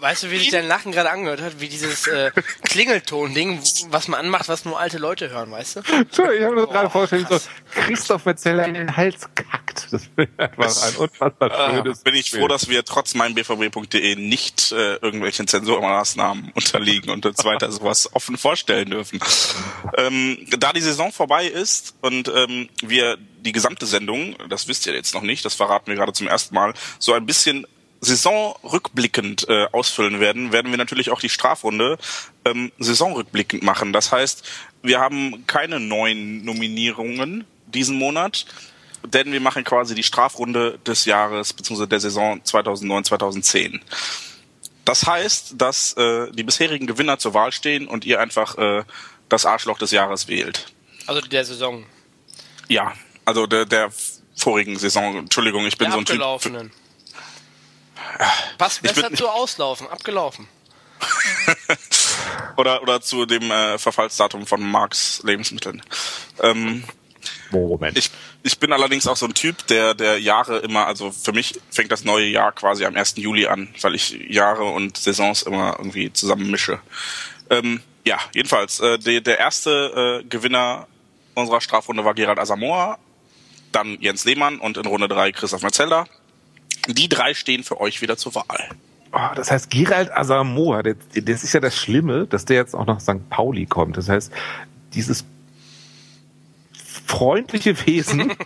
S4: weißt du, wie sich dein Lachen gerade angehört hat? Wie dieses äh, Klingelton-Ding, was man anmacht, was nur alte Leute hören, weißt du?
S3: Entschuldigung, ich habe mir gerade vorgestellt, so Christoph Metzeler in den Hals kackt. Das wäre einfach ein unfassbar
S5: äh, schönes Bin ich froh, dass wir trotz meinbvb.de nicht äh, irgendwelchen Zensurmaßnahmen [LAUGHS] unterliegen und uns weiter sowas offen vorstellen dürfen. Ähm, da die Saison vorbei ist und ähm, wir die gesamte Sendung, das wisst ihr jetzt noch nicht, das verraten wir gerade zum ersten Mal, so ein bisschen saisonrückblickend äh, ausfüllen werden, werden wir natürlich auch die Strafrunde ähm, saisonrückblickend machen. Das heißt, wir haben keine neuen Nominierungen diesen Monat, denn wir machen quasi die Strafrunde des Jahres bzw. der Saison 2009-2010. Das heißt, dass äh, die bisherigen Gewinner zur Wahl stehen und ihr einfach äh, das Arschloch des Jahres wählt.
S4: Also der Saison.
S5: Ja, also der, der vorigen Saison. Entschuldigung, ich bin der so ein Typ.
S4: Passt besser zu auslaufen, abgelaufen. [LAUGHS]
S5: oder, oder zu dem äh, Verfallsdatum von Marx Lebensmitteln. Ähm,
S3: Moment.
S5: Ich, ich bin allerdings auch so ein Typ, der, der Jahre immer, also für mich fängt das neue Jahr quasi am 1. Juli an, weil ich Jahre und Saisons immer irgendwie zusammen mische. Ähm, ja, jedenfalls, äh, der, der erste äh, Gewinner unserer Strafrunde war Gerald Asamoah, dann Jens Lehmann und in Runde 3 Christoph Metzelder. Die drei stehen für euch wieder zur Wahl.
S3: Oh, das heißt, Gerald Asamoah, das, das ist ja das Schlimme, dass der jetzt auch nach St. Pauli kommt. Das heißt, dieses freundliche Wesen [LAUGHS]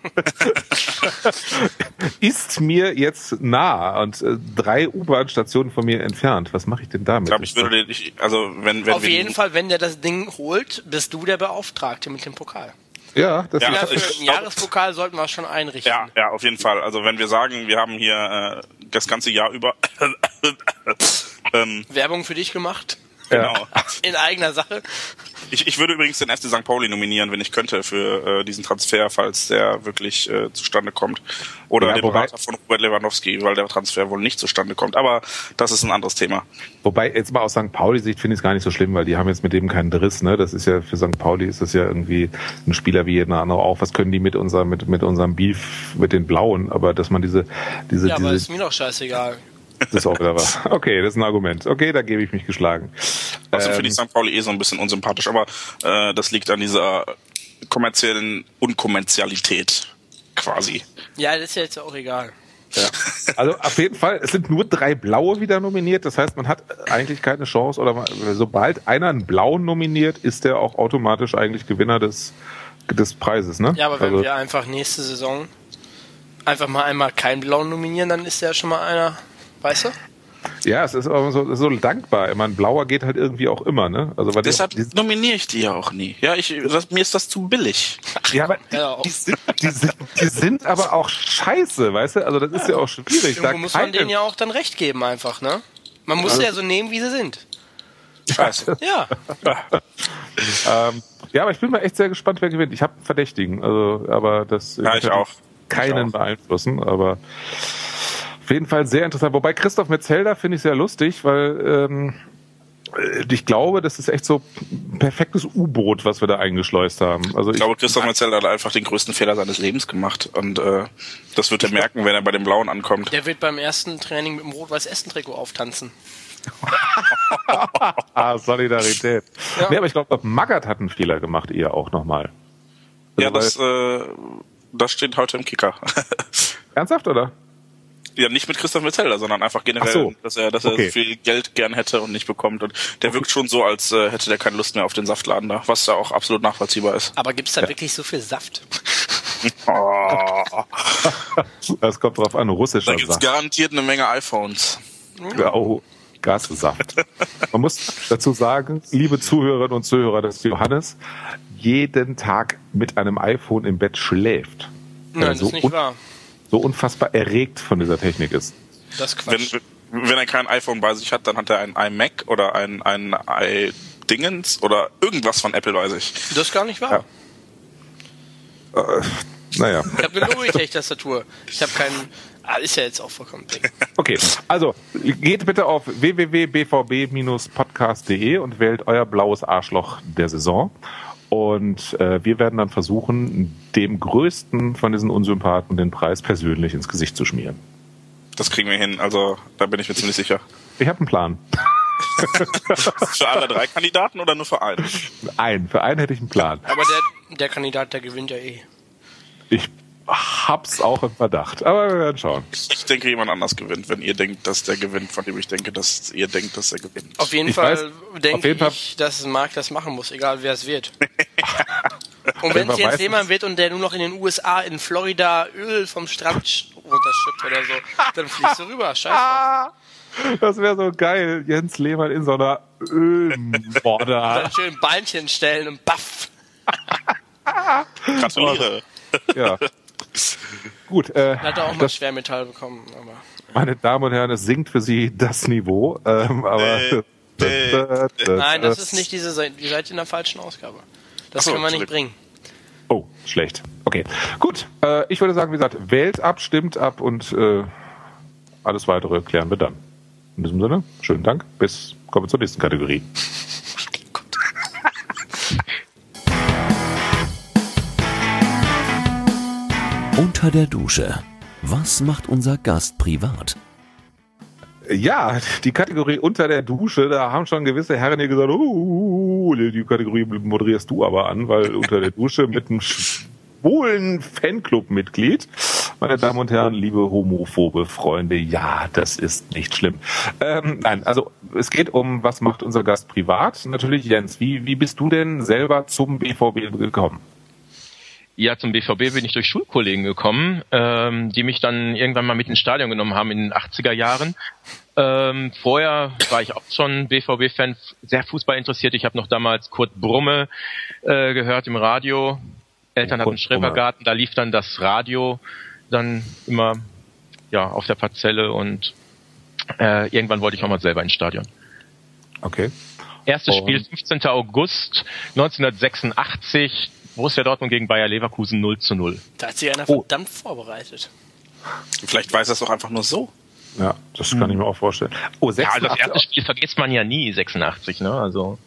S3: ist mir jetzt nah und äh, drei U-Bahn-Stationen von mir entfernt. Was mache ich denn damit?
S5: Ich glaube, ich würde nicht, also wenn, wenn
S4: Auf jeden Fall, wenn der das Ding holt, bist du der Beauftragte mit dem Pokal.
S3: Ja,
S4: das ja, ist für einen Jahrespokal sollten wir schon einrichten.
S5: Ja, ja, auf jeden Fall. Also wenn wir sagen, wir haben hier äh, das ganze Jahr über [COUGHS]
S4: ähm, Werbung für dich gemacht.
S5: Genau. [LAUGHS]
S4: In eigener Sache.
S5: Ich, ich würde übrigens den FC St. Pauli nominieren, wenn ich könnte, für äh, diesen Transfer, falls der wirklich äh, zustande kommt. Oder ja, den Berater von Robert Lewandowski, weil der Transfer wohl nicht zustande kommt. Aber das ist ein anderes Thema.
S3: Wobei, jetzt mal aus St. Pauli-Sicht finde ich es gar nicht so schlimm, weil die haben jetzt mit dem keinen Driss. Ne? Das ist ja für St. Pauli ist das ja irgendwie ein Spieler wie jeder andere auch. Was können die mit, unser, mit, mit unserem Beef, mit den Blauen? Aber dass man diese... diese
S4: ja,
S3: diese,
S4: aber ist mir doch scheißegal.
S3: Das ist auch wieder was. [LAUGHS] Okay, das ist ein Argument. Okay, da gebe ich mich geschlagen.
S5: Also ähm, finde ich St. Pauli eh so ein bisschen unsympathisch, aber äh, das liegt an dieser kommerziellen Unkommerzialität quasi.
S4: Ja, das ist ja jetzt auch egal.
S3: Ja. Also auf jeden Fall, es sind nur drei Blaue wieder nominiert. Das heißt, man hat eigentlich keine Chance. Oder sobald einer einen Blauen nominiert, ist der auch automatisch eigentlich Gewinner des, des Preises. Ne?
S4: Ja, aber wenn also, wir einfach nächste Saison einfach mal einmal keinen Blauen nominieren, dann ist ja schon mal einer Weißt du?
S3: Ja, es ist aber so, so dankbar. Ich meine, Blauer geht halt irgendwie auch immer, ne?
S5: Also, weil Deshalb die, nominiere ich die ja auch nie. Ja, ich, das, mir ist das zu billig.
S3: Ja, aber [LAUGHS] die, die, sind, die, sind, die sind aber auch scheiße, weißt du? Also das ist ja auch schwierig.
S4: Irgendwo da muss man denen ja auch dann recht geben einfach, ne? Man muss also, ja so nehmen, wie sie sind.
S3: Scheiße.
S4: Ja. [LAUGHS]
S3: ähm, ja, aber ich bin mal echt sehr gespannt, wer gewinnt. Ich habe einen Verdächtigen, also, aber das
S5: ja, ich auch.
S3: keinen ich auch. beeinflussen, aber auf jeden Fall sehr interessant. Wobei Christoph Metzelder finde ich sehr lustig, weil ähm, ich glaube, das ist echt so ein perfektes U-Boot, was wir da eingeschleust haben. Also
S5: ich, ich glaube, Christoph Metzelder hat einfach den größten Fehler seines Lebens gemacht und äh, das wird er merken, wenn er bei dem Blauen ankommt.
S4: Der wird beim ersten Training mit dem Rot-Weiß-Essen-Trikot auftanzen. [LAUGHS]
S3: ah, Solidarität. Ja. Nee, aber ich glaube, Magath hat einen Fehler gemacht, ihr auch nochmal.
S5: Also ja, das, äh, das steht heute im Kicker. [LAUGHS]
S3: Ernsthaft, oder?
S5: Ja, nicht mit Christoph Metzelder, sondern einfach generell, so. dass er, dass er okay. viel Geld gern hätte und nicht bekommt. Und der okay. wirkt schon so, als äh, hätte der keine Lust mehr auf den Saftladen da, was ja auch absolut nachvollziehbar ist.
S4: Aber gibt's da ja. wirklich so viel Saft?
S3: oh. [LAUGHS] das kommt drauf an, russischer
S5: Da gibt's Saft. garantiert eine Menge iPhones.
S3: Ja, oh, Gassaft. Man muss dazu sagen, liebe Zuhörerinnen und Zuhörer, dass Johannes jeden Tag mit einem iPhone im Bett schläft.
S4: Nein, das ist nicht wahr
S3: so unfassbar erregt von dieser Technik ist.
S5: Das Quatsch. Wenn, wenn er kein iPhone bei sich hat, dann hat er ein iMac oder ein, ein iDingens oder irgendwas von Apple, weiß ich.
S4: Das ist gar nicht wahr.
S3: Ja. Äh, naja.
S4: Ich habe eine Logitech-Tastatur. Ich habe keinen. Ah, ist ja jetzt auch vollkommen dick. [LAUGHS]
S3: Okay, also geht bitte auf www.bvb-podcast.de und wählt euer blaues Arschloch der Saison. Und äh, wir werden dann versuchen, dem größten von diesen Unsympathen den Preis persönlich ins Gesicht zu schmieren.
S5: Das kriegen wir hin, also da bin ich mir ziemlich sicher.
S3: Ich habe einen Plan. [LAUGHS]
S5: für alle drei Kandidaten oder nur für einen?
S3: Einen, für einen hätte ich einen Plan.
S4: Aber der, der Kandidat, der gewinnt ja eh.
S3: Ich hab's auch im Verdacht, aber wir werden schauen.
S5: Ich denke, jemand anders gewinnt, wenn ihr denkt, dass der gewinnt, von dem ich denke, dass ihr denkt, dass er gewinnt.
S4: Auf jeden ich Fall denke ich, Fall. dass Marc das machen muss, egal wer es wird. [LAUGHS] und wenn es jetzt jemand wird und der nur noch in den USA, in Florida Öl vom Strand runterschippt oder so, dann fliegst du rüber. Scheiße. [LAUGHS]
S3: Das wäre so geil, Jens Lehmann in so einer Ölborder. [LAUGHS]
S4: dann schön Beinchen stellen und baff.
S5: Gratuliere.
S3: Ja. Gut. Äh,
S4: Hat er auch mal das, Schwermetall bekommen. Aber.
S3: Meine Damen und Herren, es sinkt für Sie das Niveau. Ähm, aber äh,
S4: äh, Nein, das ist nicht diese Seite. Die seid in der falschen Ausgabe. Das so, können wir nicht bringen.
S3: Oh, schlecht. Okay, gut. Äh, ich würde sagen, wie gesagt, wählt ab, stimmt ab und äh, alles weitere klären wir dann. In diesem Sinne, schönen Dank. Bis kommen wir zur nächsten Kategorie.
S2: Unter der Dusche. Was macht unser Gast privat?
S3: Ja, die Kategorie unter der Dusche, da haben schon gewisse Herren hier gesagt, uh, die Kategorie moderierst du aber an, weil unter der Dusche mit einem schwulen Fanclub-Mitglied. Meine Damen und Herren, liebe homophobe Freunde, ja, das ist nicht schlimm. Ähm, nein, also es geht um, was macht unser Gast privat? Natürlich, Jens, wie, wie bist du denn selber zum BVB gekommen?
S6: Ja, zum BVB bin ich durch Schulkollegen gekommen, ähm, die mich dann irgendwann mal mit ins Stadion genommen haben in den 80er Jahren. Ähm, vorher war ich auch schon BVB-Fan, sehr Fußball interessiert. Ich habe noch damals Kurt Brumme äh, gehört im Radio. Eltern hatten einen Schrebergarten, da lief dann das Radio dann immer ja auf der Parzelle und äh, irgendwann wollte ich auch mal selber ins Stadion.
S3: Okay.
S6: Erstes Spiel 15. August 1986 Borussia Dortmund gegen Bayer Leverkusen 0 zu 0.
S4: Da hat sich einer oh. verdammt vorbereitet.
S5: Vielleicht weiß er es doch einfach nur so.
S3: Ja, das kann hm. ich mir auch vorstellen.
S6: Oh, 86. Ja, also das erste Spiel vergisst man ja nie, 86, ne? Also.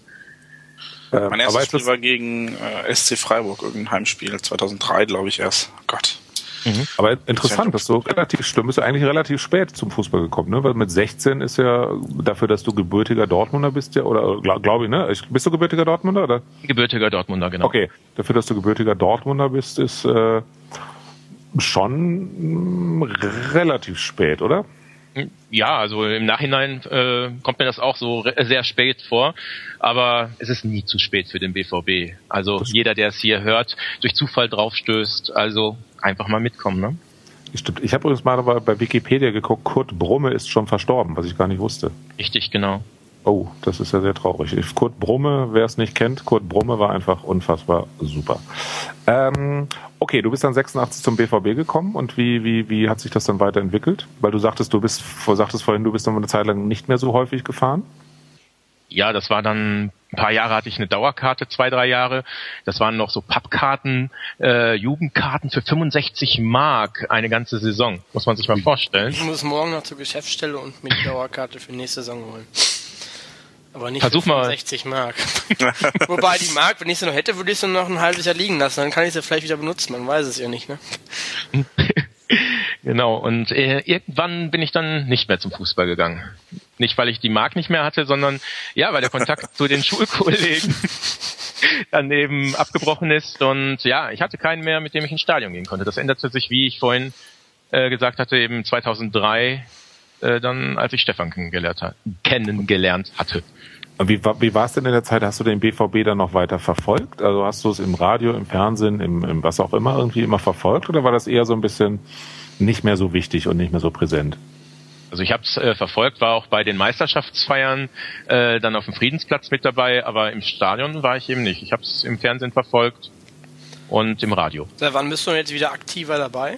S5: Äh, mein erstes Spiel war gegen äh, SC Freiburg, irgendein Heimspiel, 2003, glaube ich erst. Oh Gott.
S3: Mhm. Aber interessant, dass du relativ schlimm bist, du eigentlich relativ spät zum Fußball gekommen, ne? Weil mit 16 ist ja dafür, dass du gebürtiger Dortmunder bist, ja, oder glaube glaub ich, ne? Bist du gebürtiger Dortmunder, oder?
S6: Gebürtiger Dortmunder, genau.
S3: Okay, dafür, dass du gebürtiger Dortmunder bist, ist äh, schon mh, relativ spät, oder?
S6: Ja, also im Nachhinein äh, kommt mir das auch so sehr spät vor, aber es ist nie zu spät für den BVB. Also jeder, der es hier hört, durch Zufall draufstößt, also einfach mal mitkommen, ne?
S3: Stimmt. Ich habe übrigens mal bei Wikipedia geguckt, Kurt Brumme ist schon verstorben, was ich gar nicht wusste.
S6: Richtig, genau.
S3: Oh, das ist ja sehr traurig. Kurt Brumme, wer es nicht kennt, Kurt Brumme war einfach unfassbar super. Ähm, okay, du bist dann 86 zum BVB gekommen und wie, wie, wie hat sich das dann weiterentwickelt? Weil du sagtest, du bist, sagtest vorhin, du bist dann eine Zeit lang nicht mehr so häufig gefahren?
S6: Ja, das war dann ein paar Jahre hatte ich eine Dauerkarte, zwei, drei Jahre. Das waren noch so Pappkarten, äh, Jugendkarten für 65 Mark eine ganze Saison. Muss man sich mal vorstellen.
S4: Ich muss morgen noch zur Geschäftsstelle und mir die Dauerkarte für nächste Saison holen. Aber nicht
S6: Versuch
S4: für 60 Mark. [LAUGHS] Wobei die Mark, wenn ich sie noch hätte, würde ich sie noch ein halbes Jahr liegen lassen. Dann kann ich sie vielleicht wieder benutzen. Man weiß es ja nicht, ne? [LAUGHS]
S6: genau. Und äh, irgendwann bin ich dann nicht mehr zum Fußball gegangen. Nicht, weil ich die Mark nicht mehr hatte, sondern ja, weil der Kontakt zu den [LAUGHS] Schulkollegen dann eben abgebrochen ist. Und ja, ich hatte keinen mehr, mit dem ich ins Stadion gehen konnte. Das änderte sich, wie ich vorhin äh, gesagt hatte, eben 2003 äh, dann, als ich Stefan kennengelernt, kennengelernt hatte.
S3: Wie, wie war es denn in der Zeit? Hast du den BVB dann noch weiter verfolgt? Also hast du es im Radio, im Fernsehen, im, im was auch immer irgendwie immer verfolgt? Oder war das eher so ein bisschen nicht mehr so wichtig und nicht mehr so präsent?
S6: Also ich habe es äh, verfolgt, war auch bei den Meisterschaftsfeiern äh, dann auf dem Friedensplatz mit dabei, aber im Stadion war ich eben nicht. Ich habe es im Fernsehen verfolgt und im Radio.
S4: Seit wann bist du jetzt wieder aktiver dabei?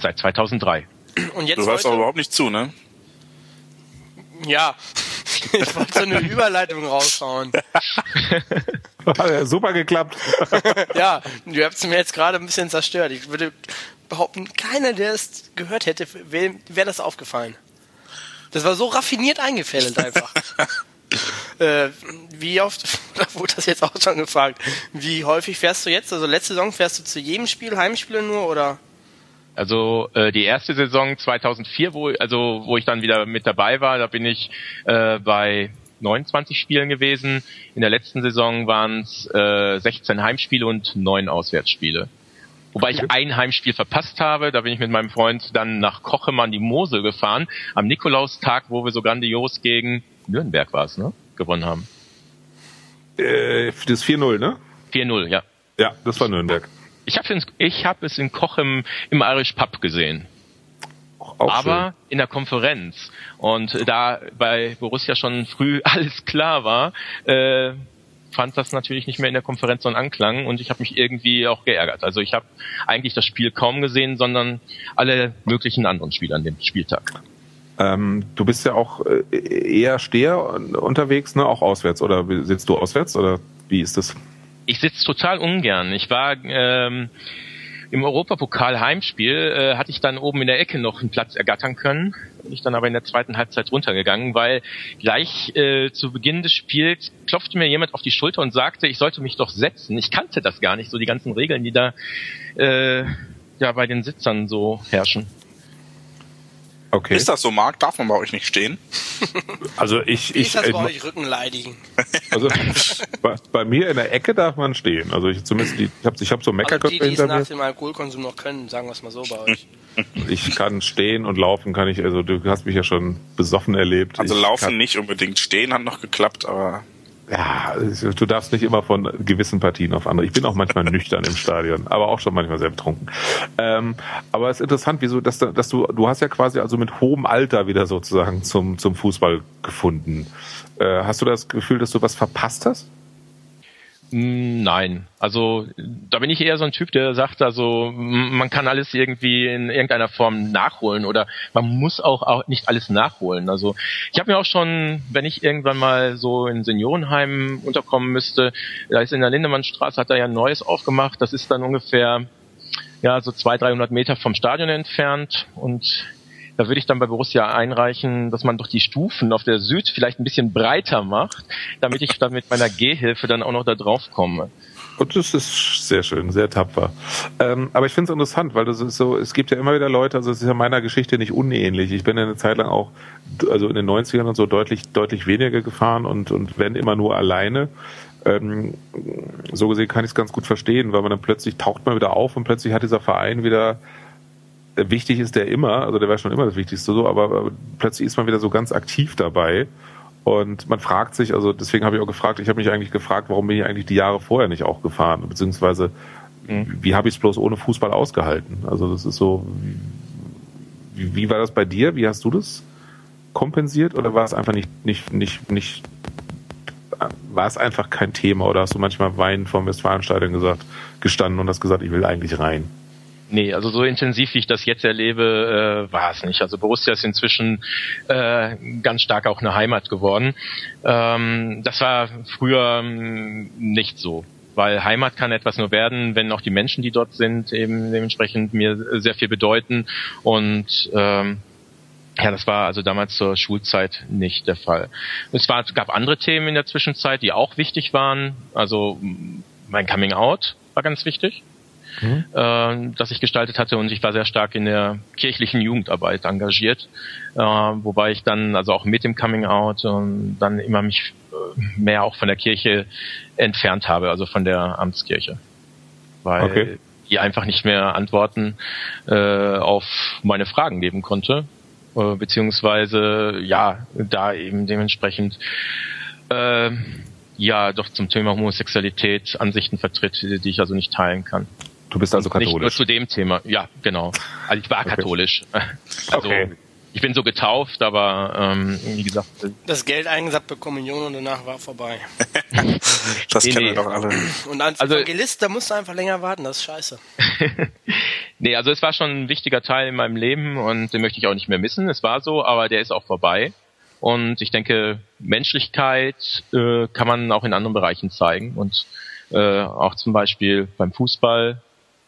S6: Seit 2003.
S5: Und jetzt du hörst aber überhaupt nicht zu, ne?
S4: Ja, ich wollte so eine Überleitung raushauen.
S3: Super geklappt. [LAUGHS]
S4: ja, du habt es mir jetzt gerade ein bisschen zerstört. Ich würde behaupten, keiner, der es gehört hätte, wäre das aufgefallen. Das war so raffiniert eingefällt einfach. [LAUGHS] äh, wie oft, [LAUGHS] da wurde das jetzt auch schon gefragt, wie häufig fährst du jetzt? Also letzte Saison fährst du zu jedem Spiel, Heimspiele nur oder?
S6: Also äh, die erste Saison 2004, wo also wo ich dann wieder mit dabei war, da bin ich äh, bei 29 Spielen gewesen. In der letzten Saison waren es äh, 16 Heimspiele und 9 Auswärtsspiele. Wobei ich ein Heimspiel verpasst habe. Da bin ich mit meinem Freund dann nach Kochemann die Mosel gefahren. Am Nikolaustag, wo wir so grandios gegen Nürnberg war es, ne? Gewonnen haben.
S3: Äh, das 4-0, ne?
S6: 4-0, ja.
S3: Ja, das war Nürnberg.
S6: Ich habe ich hab es in Koch im, im Irish Pub gesehen. Auch aber schön. in der Konferenz. Und da bei Borussia schon früh [LAUGHS] alles klar war, äh, fand das natürlich nicht mehr in der Konferenz so einen Anklang und ich habe mich irgendwie auch geärgert. Also ich habe eigentlich das Spiel kaum gesehen, sondern alle möglichen anderen Spiele an dem Spieltag.
S3: Ähm, du bist ja auch äh, eher Steher unterwegs, ne? Auch auswärts oder sitzt du auswärts oder wie ist das?
S6: Ich sitze total ungern. Ich war ähm, im Europapokal Heimspiel äh, hatte ich dann oben in der Ecke noch einen Platz ergattern können. Bin ich dann aber in der zweiten Halbzeit runtergegangen, weil gleich äh, zu Beginn des Spiels klopfte mir jemand auf die Schulter und sagte, ich sollte mich doch setzen. Ich kannte das gar nicht, so die ganzen Regeln, die da äh, ja bei den Sitzern so herrschen.
S5: Okay. Ist das so, Marc? Darf man bei euch nicht stehen? [LAUGHS]
S3: Also ich,
S4: Wie
S3: ich,
S4: ist das bei euch Rückenleidigen? [LAUGHS]
S3: Also bei, bei, mir in der Ecke darf man stehen. Also ich zumindest, die, ich habe ich hab so Meckerköpfe
S4: also die, die es nach dem Alkoholkonsum noch können, sagen wir es mal so bei euch. [LAUGHS]
S3: Ich kann stehen und laufen kann ich, also du hast mich ja schon besoffen erlebt.
S5: Also
S3: ich
S5: laufen kann, nicht unbedingt, stehen hat noch geklappt, aber
S3: ja, du darfst nicht immer von gewissen Partien auf andere. Ich bin auch manchmal [LAUGHS] nüchtern im Stadion, aber auch schon manchmal sehr betrunken. Ähm, aber es ist interessant, wieso, dass, dass du, du hast ja quasi also mit hohem Alter wieder sozusagen zum, zum Fußball gefunden. Äh, hast du das Gefühl, dass du was verpasst hast?
S6: Mm, nein, also da bin ich eher so ein Typ, der sagt, also man kann alles irgendwie in irgendeiner Form nachholen oder man muss auch, auch nicht alles nachholen. Also ich habe mir auch schon, wenn ich irgendwann mal so in Seniorenheimen unterkommen müsste, da ist in der Lindemannstraße, hat er ja ein neues aufgemacht, das ist dann ungefähr ja so 200, 300 Meter vom Stadion entfernt. Und da würde ich dann bei Borussia einreichen, dass man doch die Stufen auf der Süd vielleicht ein bisschen breiter macht, damit ich dann mit meiner Gehhilfe dann auch noch da drauf komme.
S3: Und das ist sehr schön, sehr tapfer. Ähm, aber ich finde es interessant, weil das ist so, es gibt ja immer wieder Leute, also es ist ja meiner Geschichte nicht unähnlich. Ich bin ja eine Zeit lang auch, also in den 90ern und so deutlich, deutlich weniger gefahren und, und wenn immer nur alleine. Ähm, so gesehen kann ich es ganz gut verstehen, weil man dann plötzlich taucht man wieder auf und plötzlich hat dieser Verein wieder wichtig ist der immer, also der war schon immer das Wichtigste so, aber plötzlich ist man wieder so ganz aktiv dabei. Und man fragt sich, also deswegen habe ich auch gefragt, ich habe mich eigentlich gefragt, warum bin ich eigentlich die Jahre vorher nicht auch gefahren, beziehungsweise mhm. wie habe ich es bloß ohne Fußball ausgehalten? Also das ist so, wie, wie war das bei dir? Wie hast du das kompensiert oder war es einfach nicht, nicht, nicht, nicht, war es einfach kein Thema oder hast du manchmal Wein vom Westfalenstadion gesagt, gestanden und hast gesagt, ich will eigentlich rein?
S6: Nee, also so intensiv, wie ich das jetzt erlebe, äh, war es nicht. Also Borussia ist inzwischen äh, ganz stark auch eine Heimat geworden. Ähm, das war früher ähm, nicht so weil Heimat kann etwas nur werden, wenn auch die Menschen, die dort sind, eben dementsprechend mir sehr viel bedeuten. Und ähm, ja, das war also damals zur Schulzeit nicht der Fall. Es, war, es gab andere Themen in der Zwischenzeit, die auch wichtig waren. Also mein Coming Out war ganz wichtig mhm. äh, das ich gestaltet hatte und ich war sehr stark in der kirchlichen Jugendarbeit engagiert, äh, wobei ich dann also auch mit dem Coming Out und dann immer mich äh, mehr auch von der Kirche entfernt habe, also von der Amtskirche, weil okay. die einfach nicht mehr Antworten äh, auf meine Fragen geben konnte, äh, beziehungsweise ja da eben dementsprechend äh, ja doch zum Thema Homosexualität Ansichten vertritt, die ich also nicht teilen kann.
S3: Du bist also katholisch. Nicht
S6: nur zu dem Thema. Ja, genau. Also ich war okay. katholisch. [LAUGHS] Also okay. ich bin so getauft, aber ähm, wie gesagt.
S4: Das Geld eingesagt bei Kommunion und danach war vorbei. [LAUGHS]
S5: das nee, kennen nee. wir doch alle.
S4: Und als also, Evangelist, da musst du einfach länger warten, das ist scheiße. [LAUGHS]
S6: nee, also es war schon ein wichtiger Teil in meinem Leben und den möchte ich auch nicht mehr missen. Es war so, aber der ist auch vorbei. Und ich denke, Menschlichkeit äh, kann man auch in anderen Bereichen zeigen und äh, auch zum Beispiel beim Fußball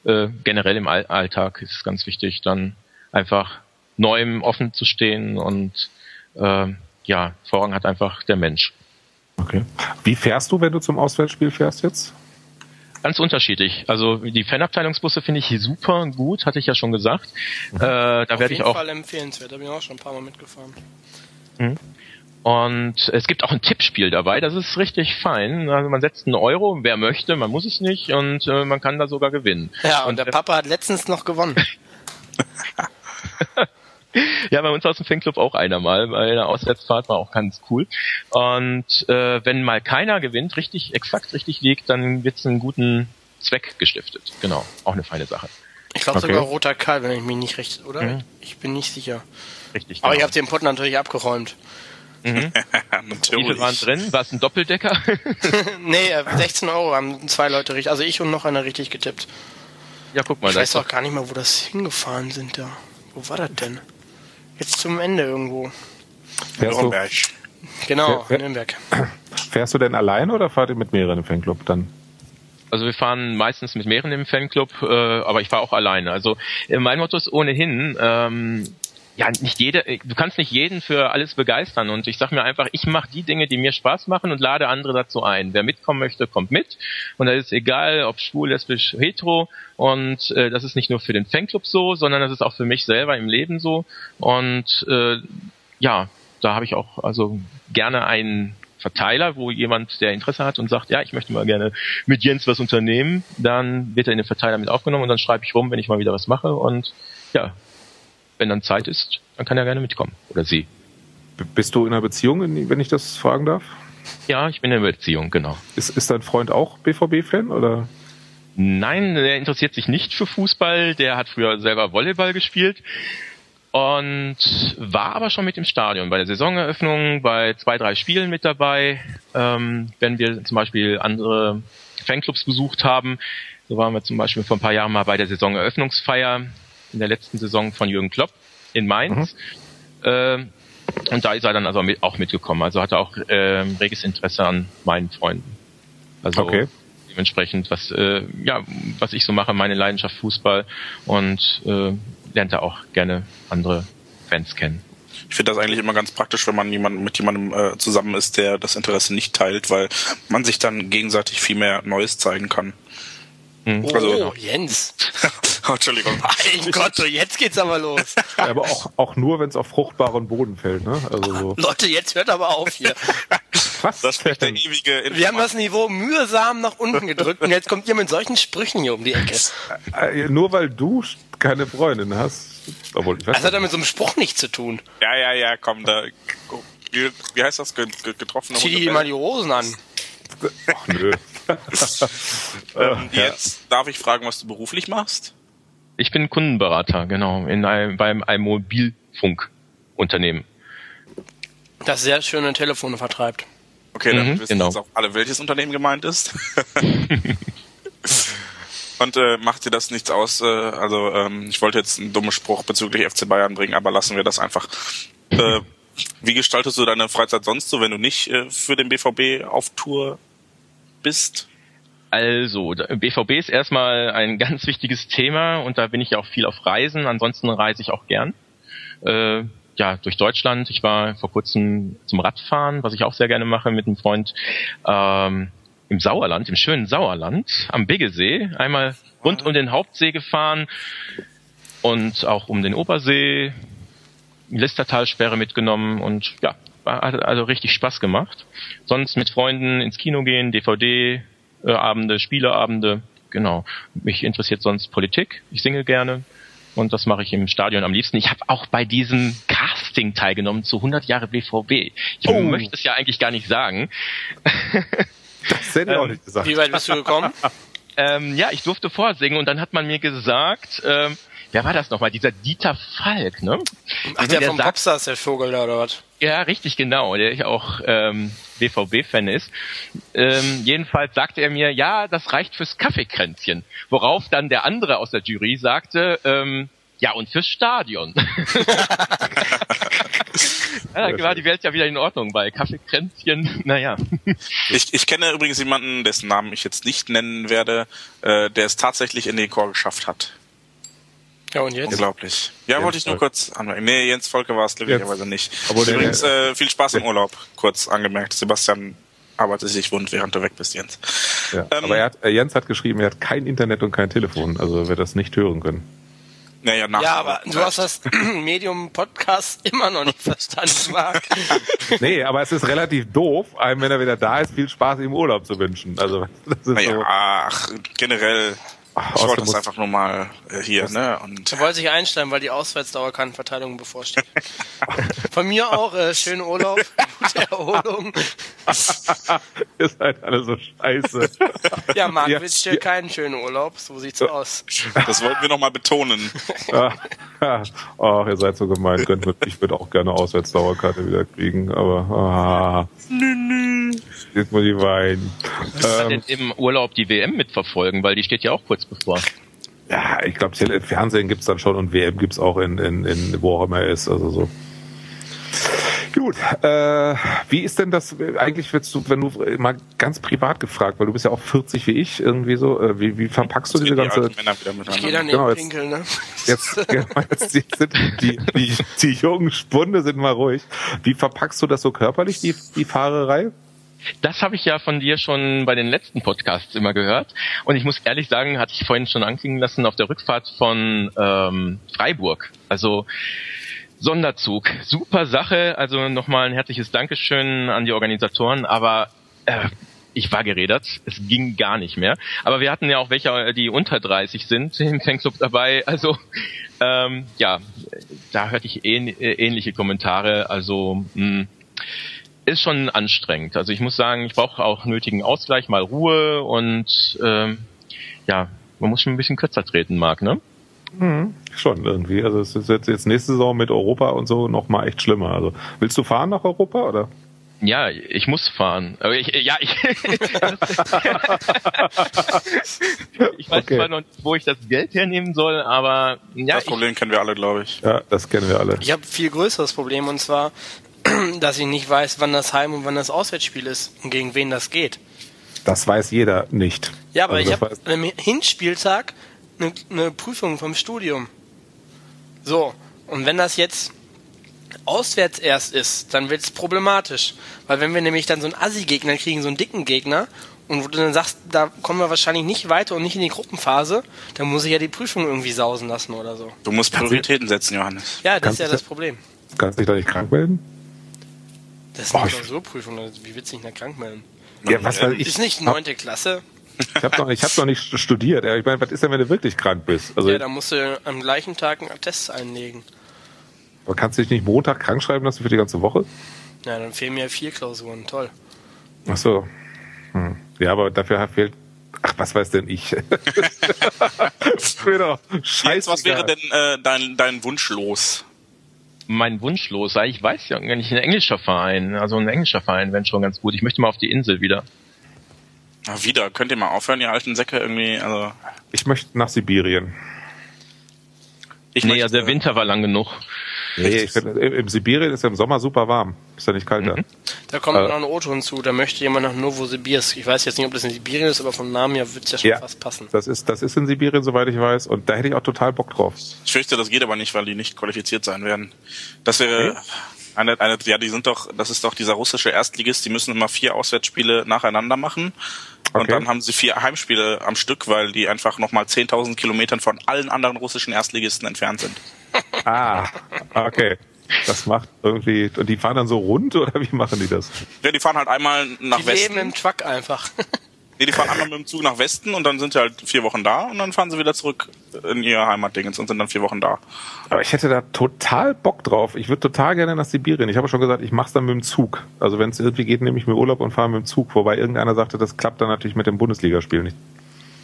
S6: äh, generell im All Alltag ist es ganz wichtig, dann einfach neuem offen zu stehen und äh, ja, Vorrang hat einfach der Mensch.
S3: Okay. Wie fährst du, wenn du zum Auswärtsspiel fährst jetzt?
S6: Ganz unterschiedlich. Also die Fanabteilungsbusse finde ich hier super gut, hatte ich ja schon gesagt. Mhm. Äh, da werde ich auch. Auf jeden
S4: Fall empfehlenswert, da bin ich auch schon ein paar Mal mitgefahren.
S6: Mhm. Und es gibt auch ein Tippspiel dabei, das ist richtig fein. Also man setzt einen Euro, wer möchte, man muss es nicht und äh, man kann da sogar gewinnen.
S4: Ja, und, und der Papa hat letztens noch gewonnen. [LAUGHS]
S6: ja, bei uns aus dem Fanclub auch einer mal, bei einer Auswärtsfahrt war auch ganz cool. Und äh, wenn mal keiner gewinnt, richtig, exakt richtig liegt, dann wird's einen guten Zweck gestiftet. Genau, auch eine feine Sache.
S4: Ich glaube okay. sogar roter Karl, wenn ich mich nicht recht, oder? Mhm. Ich bin nicht sicher.
S6: Richtig.
S4: Aber genau. ihr habt den Pott natürlich abgeräumt.
S6: Mhm. [LAUGHS] Wie viel waren drin? War es ein Doppeldecker? [LAUGHS]
S4: nee, 16 äh, Euro haben zwei Leute richtig, also ich und noch einer richtig getippt.
S6: Ja, guck mal.
S4: Ich weiß auch gar nicht mehr, wo das hingefahren sind da. Wo war das denn? Jetzt zum Ende irgendwo.
S5: Nürnberg.
S4: Genau, Fähr, Nürnberg. [CLEARS THROAT]
S3: Fährst du denn allein oder fahrt ihr mit mehreren im Fanclub dann?
S6: Also wir fahren meistens mit mehreren im Fanclub, äh, aber ich fahre auch alleine. Also äh, mein Motto ist ohnehin, ähm, ja, nicht jede, du kannst nicht jeden für alles begeistern. Und ich sag mir einfach, ich mache die Dinge, die mir Spaß machen und lade andere dazu ein. Wer mitkommen möchte, kommt mit. Und da ist egal, ob schwul, lesbisch, hetero. Und äh, das ist nicht nur für den Fanclub so, sondern das ist auch für mich selber im Leben so. Und äh, ja, da habe ich auch also gerne einen Verteiler, wo jemand, der Interesse hat und sagt, ja, ich möchte mal gerne mit Jens was unternehmen, dann wird er in den Verteiler mit aufgenommen und dann schreibe ich rum, wenn ich mal wieder was mache. Und ja, wenn dann Zeit ist, dann kann er gerne mitkommen. Oder sie.
S3: Bist du in einer Beziehung, wenn ich das fragen darf?
S6: Ja, ich bin in einer Beziehung, genau.
S3: Ist, ist dein Freund auch BVB-Fan oder?
S6: Nein, der interessiert sich nicht für Fußball. Der hat früher selber Volleyball gespielt und war aber schon mit im Stadion bei der Saisoneröffnung, bei zwei, drei Spielen mit dabei. Ähm, wenn wir zum Beispiel andere Fanclubs besucht haben, so waren wir zum Beispiel vor ein paar Jahren mal bei der Saisoneröffnungsfeier in der letzten Saison von Jürgen Klopp in Mainz. Mhm. Äh, und da ist er dann also mit, auch mitgekommen. Also hat er auch äh, reges Interesse an meinen Freunden. Also okay. dementsprechend, was äh, ja, was ich so mache, meine Leidenschaft Fußball und äh, lernt er auch gerne andere Fans kennen.
S5: Ich finde das eigentlich immer ganz praktisch, wenn man jemand, mit jemandem äh, zusammen ist, der das Interesse nicht teilt, weil man sich dann gegenseitig viel mehr Neues zeigen kann.
S4: Mhm. Oh, also, Jens. [LAUGHS]
S5: oh, Entschuldigung.
S4: Mein Gott, so jetzt geht's aber los.
S3: Ja, aber auch, auch nur, wenn es auf fruchtbaren Boden fällt, ne? Also so.
S4: Leute, jetzt hört aber auf hier.
S5: Was? Das ist der ewige
S4: Wir haben das Niveau mühsam nach unten gedrückt und jetzt kommt ihr mit solchen Sprüchen hier um die Ecke.
S3: Äh, nur weil du keine Freundin hast.
S4: Obwohl, ich weiß das hat ja mit so einem Spruch nichts zu tun.
S5: Ja, ja, ja, komm, da. Wie, wie heißt das? Getroffene
S4: Zieh die mal die Hosen an.
S3: Ach nö. [LAUGHS]
S5: ähm, jetzt darf ich fragen, was du beruflich machst?
S6: Ich bin Kundenberater, genau, in einem, beim einem Mobilfunkunternehmen.
S4: Das sehr schöne Telefone vertreibt.
S5: Okay, dann mhm, wissen genau. jetzt auch alle, welches Unternehmen gemeint ist. [LAUGHS] Und äh, macht dir das nichts aus? Äh, also ähm, ich wollte jetzt einen dummen Spruch bezüglich FC Bayern bringen, aber lassen wir das einfach. Äh, wie gestaltest du deine Freizeit sonst so, wenn du nicht äh, für den BVB auf Tour bist?
S6: Also, BVB ist erstmal ein [LAUGHS] ganz wichtiges Thema und da bin ich ja auch viel auf Reisen. Ansonsten reise ich auch gern. Äh, ja, durch Deutschland. Ich war vor kurzem zum Radfahren, was ich auch sehr gerne mache mit einem Freund. Ähm, im Sauerland, im schönen Sauerland, am Biggesee, einmal rund um den Hauptsee gefahren und auch um den Obersee, Listertalsperre mitgenommen und ja, hat also richtig Spaß gemacht. Sonst mit Freunden ins Kino gehen, DVD-Abende, Spieleabende, genau. Mich interessiert sonst Politik, ich singe gerne und das mache ich im Stadion am liebsten. Ich habe auch bei diesem Casting teilgenommen zu 100 Jahre BVB. Ich oh. möchte es ja eigentlich gar nicht sagen. [LAUGHS]
S3: Das hätte ich auch nicht gesagt.
S4: Wie weit bist du gekommen? [LAUGHS]
S6: ähm, ja, ich durfte vorsingen und dann hat man mir gesagt, ähm, wer war das nochmal? Dieser Dieter Falk, ne?
S4: Ach, der, der vom sagt, Popstars, der Vogel da, oder was?
S6: Ja, richtig, genau, der ja auch ähm, BVB-Fan ist. Ähm, jedenfalls sagte er mir, ja, das reicht fürs Kaffeekränzchen. Worauf dann der andere aus der Jury sagte, ähm, ja, und fürs Stadion. [LAUGHS] ja, da war die Welt ja wieder in Ordnung bei Kaffeekränzchen, naja.
S5: Ich, ich kenne übrigens jemanden, dessen Namen ich jetzt nicht nennen werde, äh, der es tatsächlich in den Chor geschafft hat.
S4: Ja, und jetzt?
S5: Unglaublich. Ja, Jens wollte ich nur Volk. kurz anmerken. Nee, Jens Volke war es glücklicherweise nicht. Aber Übrigens, äh, viel Spaß im Urlaub, kurz angemerkt. Sebastian arbeitet sich wund, während du weg bist, Jens.
S3: Ja, ähm, aber er hat, äh, Jens hat geschrieben, er hat kein Internet und kein Telefon, also wird das nicht hören können.
S4: Naja, nach ja, aber du hast das [CLEARS THROAT] Medium Podcast immer noch nicht verstanden, Marc. [LAUGHS]
S3: nee, aber es ist relativ doof, einem, wenn er wieder da ist, viel Spaß im Urlaub zu wünschen. Also,
S5: das ist naja, so. ach, generell Ach, ich wollte das einfach nur mal äh, hier, ne? Und
S4: er wollte sich einstellen, weil die Auswärtsdauerkartenverteilung bevorsteht. [LAUGHS] Von mir auch äh, schönen Urlaub, [LAUGHS] gute Erholung. [LAUGHS]
S3: Ihr seid alle so scheiße.
S4: Ja, Marc ja, wünscht dir ja. keinen schönen Urlaub, so sieht's aus.
S5: Das wollten wir nochmal betonen.
S3: Ach, ihr seid so gemein. Ich würde auch gerne Auswärtsdauerkarte wieder kriegen, aber ah. Nü, nü. Jetzt muss ich weinen.
S6: Kann ähm, denn im Urlaub die WM mitverfolgen, weil die steht ja auch kurz bevor.
S3: Ja, ich glaube, Fernsehen gibt's dann schon und WM gibt's auch in, in, in wo auch immer er ist. Also so. Gut, äh, wie ist denn das eigentlich, wenn du, wenn du mal ganz privat gefragt, weil du bist ja auch 40 wie ich, irgendwie so, äh, wie, wie verpackst jetzt du diese ganze...
S4: Ich gehe dann genau, jetzt, Pinkel, ne?
S3: Jetzt, [LAUGHS] genau, jetzt sind die, die, die jungen Spunde sind mal ruhig. Wie verpackst du das so körperlich, die, die Fahrerei?
S6: Das habe ich ja von dir schon bei den letzten Podcasts immer gehört. Und ich muss ehrlich sagen, hatte ich vorhin schon anklingen lassen auf der Rückfahrt von ähm, Freiburg. Also Sonderzug, super Sache. Also nochmal ein herzliches Dankeschön an die Organisatoren. Aber äh, ich war gerädert, es ging gar nicht mehr. Aber wir hatten ja auch welche, die unter 30 sind im Fanclub dabei. Also ähm, ja, da hörte ich ähn ähnliche Kommentare. Also mh, hm, ist schon anstrengend. Also ich muss sagen, ich brauche auch nötigen Ausgleich, mal Ruhe und ähm, ja, man muss schon ein bisschen kürzer treten, Marc, ne?
S3: Mhm, schon irgendwie. Also es ist jetzt, jetzt nächste Saison mit Europa und so noch mal echt schlimmer. Also willst du fahren nach Europa oder?
S6: Ja, ich muss fahren. Aber ich, ja, ich, [LAUGHS] ich weiß okay. zwar noch nicht, wo ich das Geld hernehmen soll, aber ja.
S5: Das Problem
S6: ich,
S5: kennen wir alle, glaube ich.
S3: Ja, das kennen wir alle.
S4: Ich habe viel größeres Problem und zwar [CLEARS THROAT] dass ich nicht weiß, wann das Heim- und wann das Auswärtsspiel ist und gegen wen das geht.
S3: Das weiß jeder nicht.
S4: Ja, aber also ich habe am Hinspieltag eine, eine Prüfung vom Studium. So, und wenn das jetzt auswärts erst ist, dann wird es problematisch. Weil wenn wir nämlich dann so einen Assi-Gegner kriegen, so einen dicken Gegner, und wo du dann sagst, da kommen wir wahrscheinlich nicht weiter und nicht in die Gruppenphase, dann muss ich ja die Prüfung irgendwie sausen lassen oder so.
S5: Du musst Prioritäten setzen, Johannes.
S4: Ja, das kannst ist ja das Problem.
S3: Kannst du dich da nicht krank melden?
S4: Das ist eine Klausurprüfung, wie willst du dich nicht krank melden?
S3: Ja, was
S4: ich ist nicht neunte Klasse.
S3: Ich habe noch, hab noch nicht studiert. Ich meine, was ist denn, wenn du wirklich krank bist?
S4: Also ja, dann musst du am gleichen Tag einen Attest einlegen.
S3: Aber kannst du dich nicht Montag krank schreiben lassen für die ganze Woche?
S4: Ja, dann fehlen mir vier Klausuren. Toll.
S3: Ach so. Hm. Ja, aber dafür fehlt Ach, was weiß denn ich? [LAUGHS]
S5: Jens, was wäre denn äh, dein, dein Wunsch los?
S6: Mein Wunsch los, ich weiß ja gar nicht, ein englischer Verein. Also ein englischer Verein wäre schon ganz gut. Ich möchte mal auf die Insel wieder.
S5: Na, wieder, könnt ihr mal aufhören, ihr alten Säcke irgendwie, also.
S3: Ich möchte nach Sibirien.
S6: Ich nee, möchte, also der Winter war lang genug.
S3: Nee, ich find, im Sibirien ist ja im Sommer super warm. Ist ja nicht kalt da. Mhm.
S4: Da kommt äh, noch ein Auto hinzu, da möchte jemand nach Novosibirsk. Ich weiß jetzt nicht, ob das in Sibirien ist, aber vom Namen her wird es ja schon ja, fast passen.
S3: Das ist, das ist in Sibirien, soweit ich weiß, und da hätte ich auch total Bock drauf.
S5: Ich fürchte, das geht aber nicht, weil die nicht qualifiziert sein werden. Das wäre okay. eine, eine, ja, die sind doch, das ist doch dieser russische Erstligist, die müssen immer vier Auswärtsspiele nacheinander machen. Und okay. dann haben sie vier Heimspiele am Stück, weil die einfach nochmal 10.000 Kilometern von allen anderen russischen Erstligisten entfernt sind.
S3: Ah, okay. Das macht irgendwie, und die fahren dann so rund oder wie machen die das?
S5: Ja, die fahren halt einmal nach
S4: die
S5: Westen.
S4: Die leben im Truck einfach. [LAUGHS]
S5: Nee, die fahren einmal mit dem Zug nach Westen und dann sind sie halt vier Wochen da und dann fahren sie wieder zurück in ihr Heimatdingens und sind dann vier Wochen da.
S3: Aber ich hätte da total Bock drauf. Ich würde total gerne nach Sibirien. Ich habe schon gesagt, ich mach's dann mit dem Zug. Also wenn es irgendwie geht, nehme ich mir Urlaub und fahre mit dem Zug. Wobei irgendeiner sagte, das klappt dann natürlich mit dem Bundesligaspiel nicht.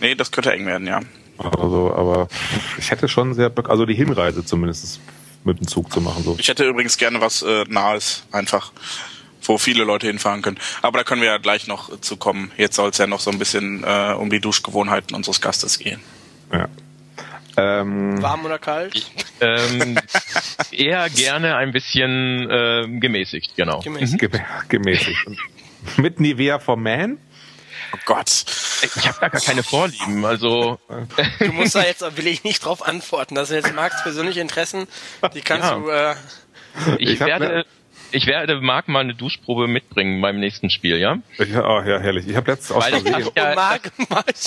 S5: Nee, das könnte eng werden, ja.
S3: Also, aber ich hätte schon sehr Bock, also die Hinreise zumindest mit dem Zug zu machen. So.
S5: Ich hätte übrigens gerne was äh, Nahes, einfach wo viele Leute hinfahren können. Aber da können wir ja gleich noch zu kommen. Jetzt soll es ja noch so ein bisschen äh, um die Duschgewohnheiten unseres Gastes gehen.
S3: Ja.
S4: Ähm, Warm oder kalt?
S6: Ähm, [LAUGHS] eher gerne ein bisschen äh, gemäßigt, genau.
S3: Gemäßigt. Mhm. gemäßigt. [LAUGHS] Mit Nivea for Man?
S5: Oh Gott.
S6: Ich habe gar keine Vorlieben, also.
S4: Du musst da jetzt, will ich nicht drauf antworten. Das sind jetzt Marks persönliche Interessen, die kannst ja. du. Äh,
S6: ich, ich werde, ich werde Marc mal eine Duschprobe mitbringen beim nächsten Spiel, ja?
S3: Ja, oh, ja herrlich. Ich habe letztens auch
S6: Versehen. Ja, Marc,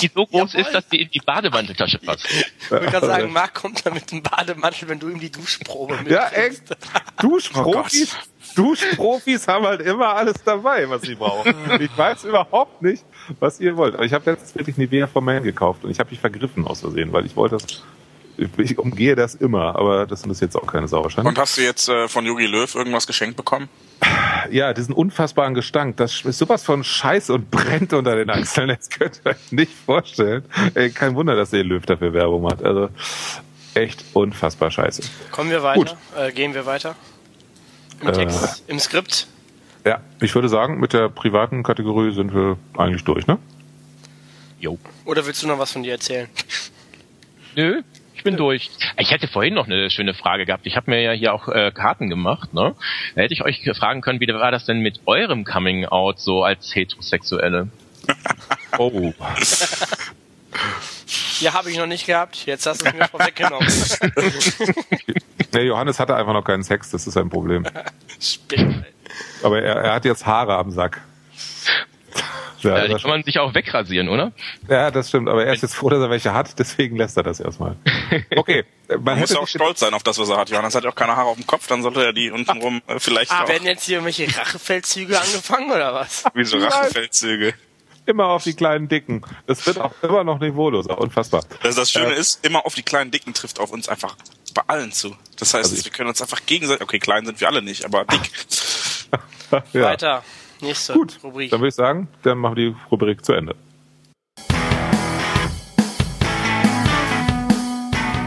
S6: die so groß Jawohl. ist, dass die in die Bademanteltasche passt.
S4: Ich würde gerade sagen, Marc kommt da mit dem Bademantel, wenn du ihm die Duschprobe mitbringst.
S3: Ja, echt. Duschprofis, oh Duschprofis haben halt immer alles dabei, was sie brauchen. [LAUGHS] Ich weiß überhaupt nicht, was ihr wollt. Aber ich habe letztens wirklich Nivea for Man gekauft und ich habe mich vergriffen aus Versehen, weil ich wollte das ich umgehe das immer, aber das ist jetzt auch keine Sau
S5: wahrscheinlich. Und hast du jetzt äh, von Jogi Löw irgendwas geschenkt bekommen?
S3: Ja, diesen unfassbaren Gestank. Das ist sowas von Scheiß und brennt unter den Achseln. Das könnt ihr euch nicht vorstellen. Ey, kein Wunder, dass der Löw dafür Werbung macht. Also echt unfassbar scheiße.
S4: Kommen wir weiter? Äh, gehen wir weiter? Im äh, Text, im Skript?
S3: Ja, ich würde sagen, mit der privaten Kategorie sind wir eigentlich durch, ne?
S4: Jo. Oder willst du noch was von dir erzählen? [LAUGHS]
S6: Nö, ich bin durch. Ich hätte vorhin noch eine schöne Frage gehabt. Ich habe mir ja hier auch äh, Karten gemacht. Ne? Da hätte ich euch fragen können, wie war das denn mit eurem Coming Out so als Heterosexuelle? [LAUGHS]
S3: oh. [LAUGHS]
S4: Ja, habe ich noch nicht gehabt. Jetzt hast du es mir vorweggenommen.
S3: Der [LAUGHS] Johannes hatte einfach noch keinen Sex, das ist ein Problem. [LAUGHS] Aber er, er hat jetzt Haare am Sack.
S6: Ja, [LAUGHS] ja, die kann man sich auch wegrasieren, oder?
S3: Ja, das stimmt. Aber er ist jetzt froh, dass er welche hat, deswegen lässt er das erstmal.
S5: Okay. Man muss ja auch stolz sein auf das, was er hat. Johannes hat ja auch keine Haare auf dem Kopf, dann sollte er die untenrum äh, vielleicht
S4: ah, auch. Werden jetzt hier irgendwelche Rachefeldzüge angefangen, oder was?
S5: Wieso Rachefeldzüge?
S3: Immer auf die kleinen Dicken. Das wird auch immer noch niveauloser. Unfassbar.
S5: Das, das Schöne äh, ist, immer auf die kleinen Dicken trifft auf uns einfach bei allen zu. Das heißt, also wir können uns einfach gegenseitig, okay, klein sind wir alle nicht, aber dick. [LAUGHS]
S4: ja. Weiter. Nächste
S3: Gut, Rubrik. Dann würde ich sagen, dann machen wir die Rubrik zu Ende.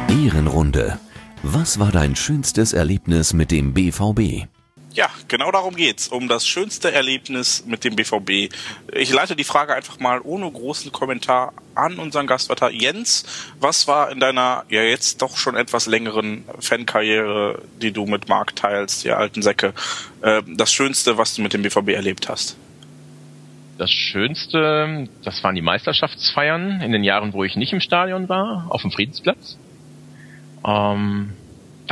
S2: Ehrenrunde. Was war dein schönstes Erlebnis mit dem BVB?
S5: Ja, genau darum geht's, um das schönste Erlebnis mit dem BVB. Ich leite die Frage einfach mal ohne großen Kommentar an unseren Gastwärter Jens. Was war in deiner ja jetzt doch schon etwas längeren Fankarriere, die du mit Marc teilst, die alten Säcke, äh, das Schönste, was du mit dem BVB erlebt hast?
S6: Das Schönste, das waren die Meisterschaftsfeiern in den Jahren, wo ich nicht im Stadion war, auf dem Friedensplatz. Ähm,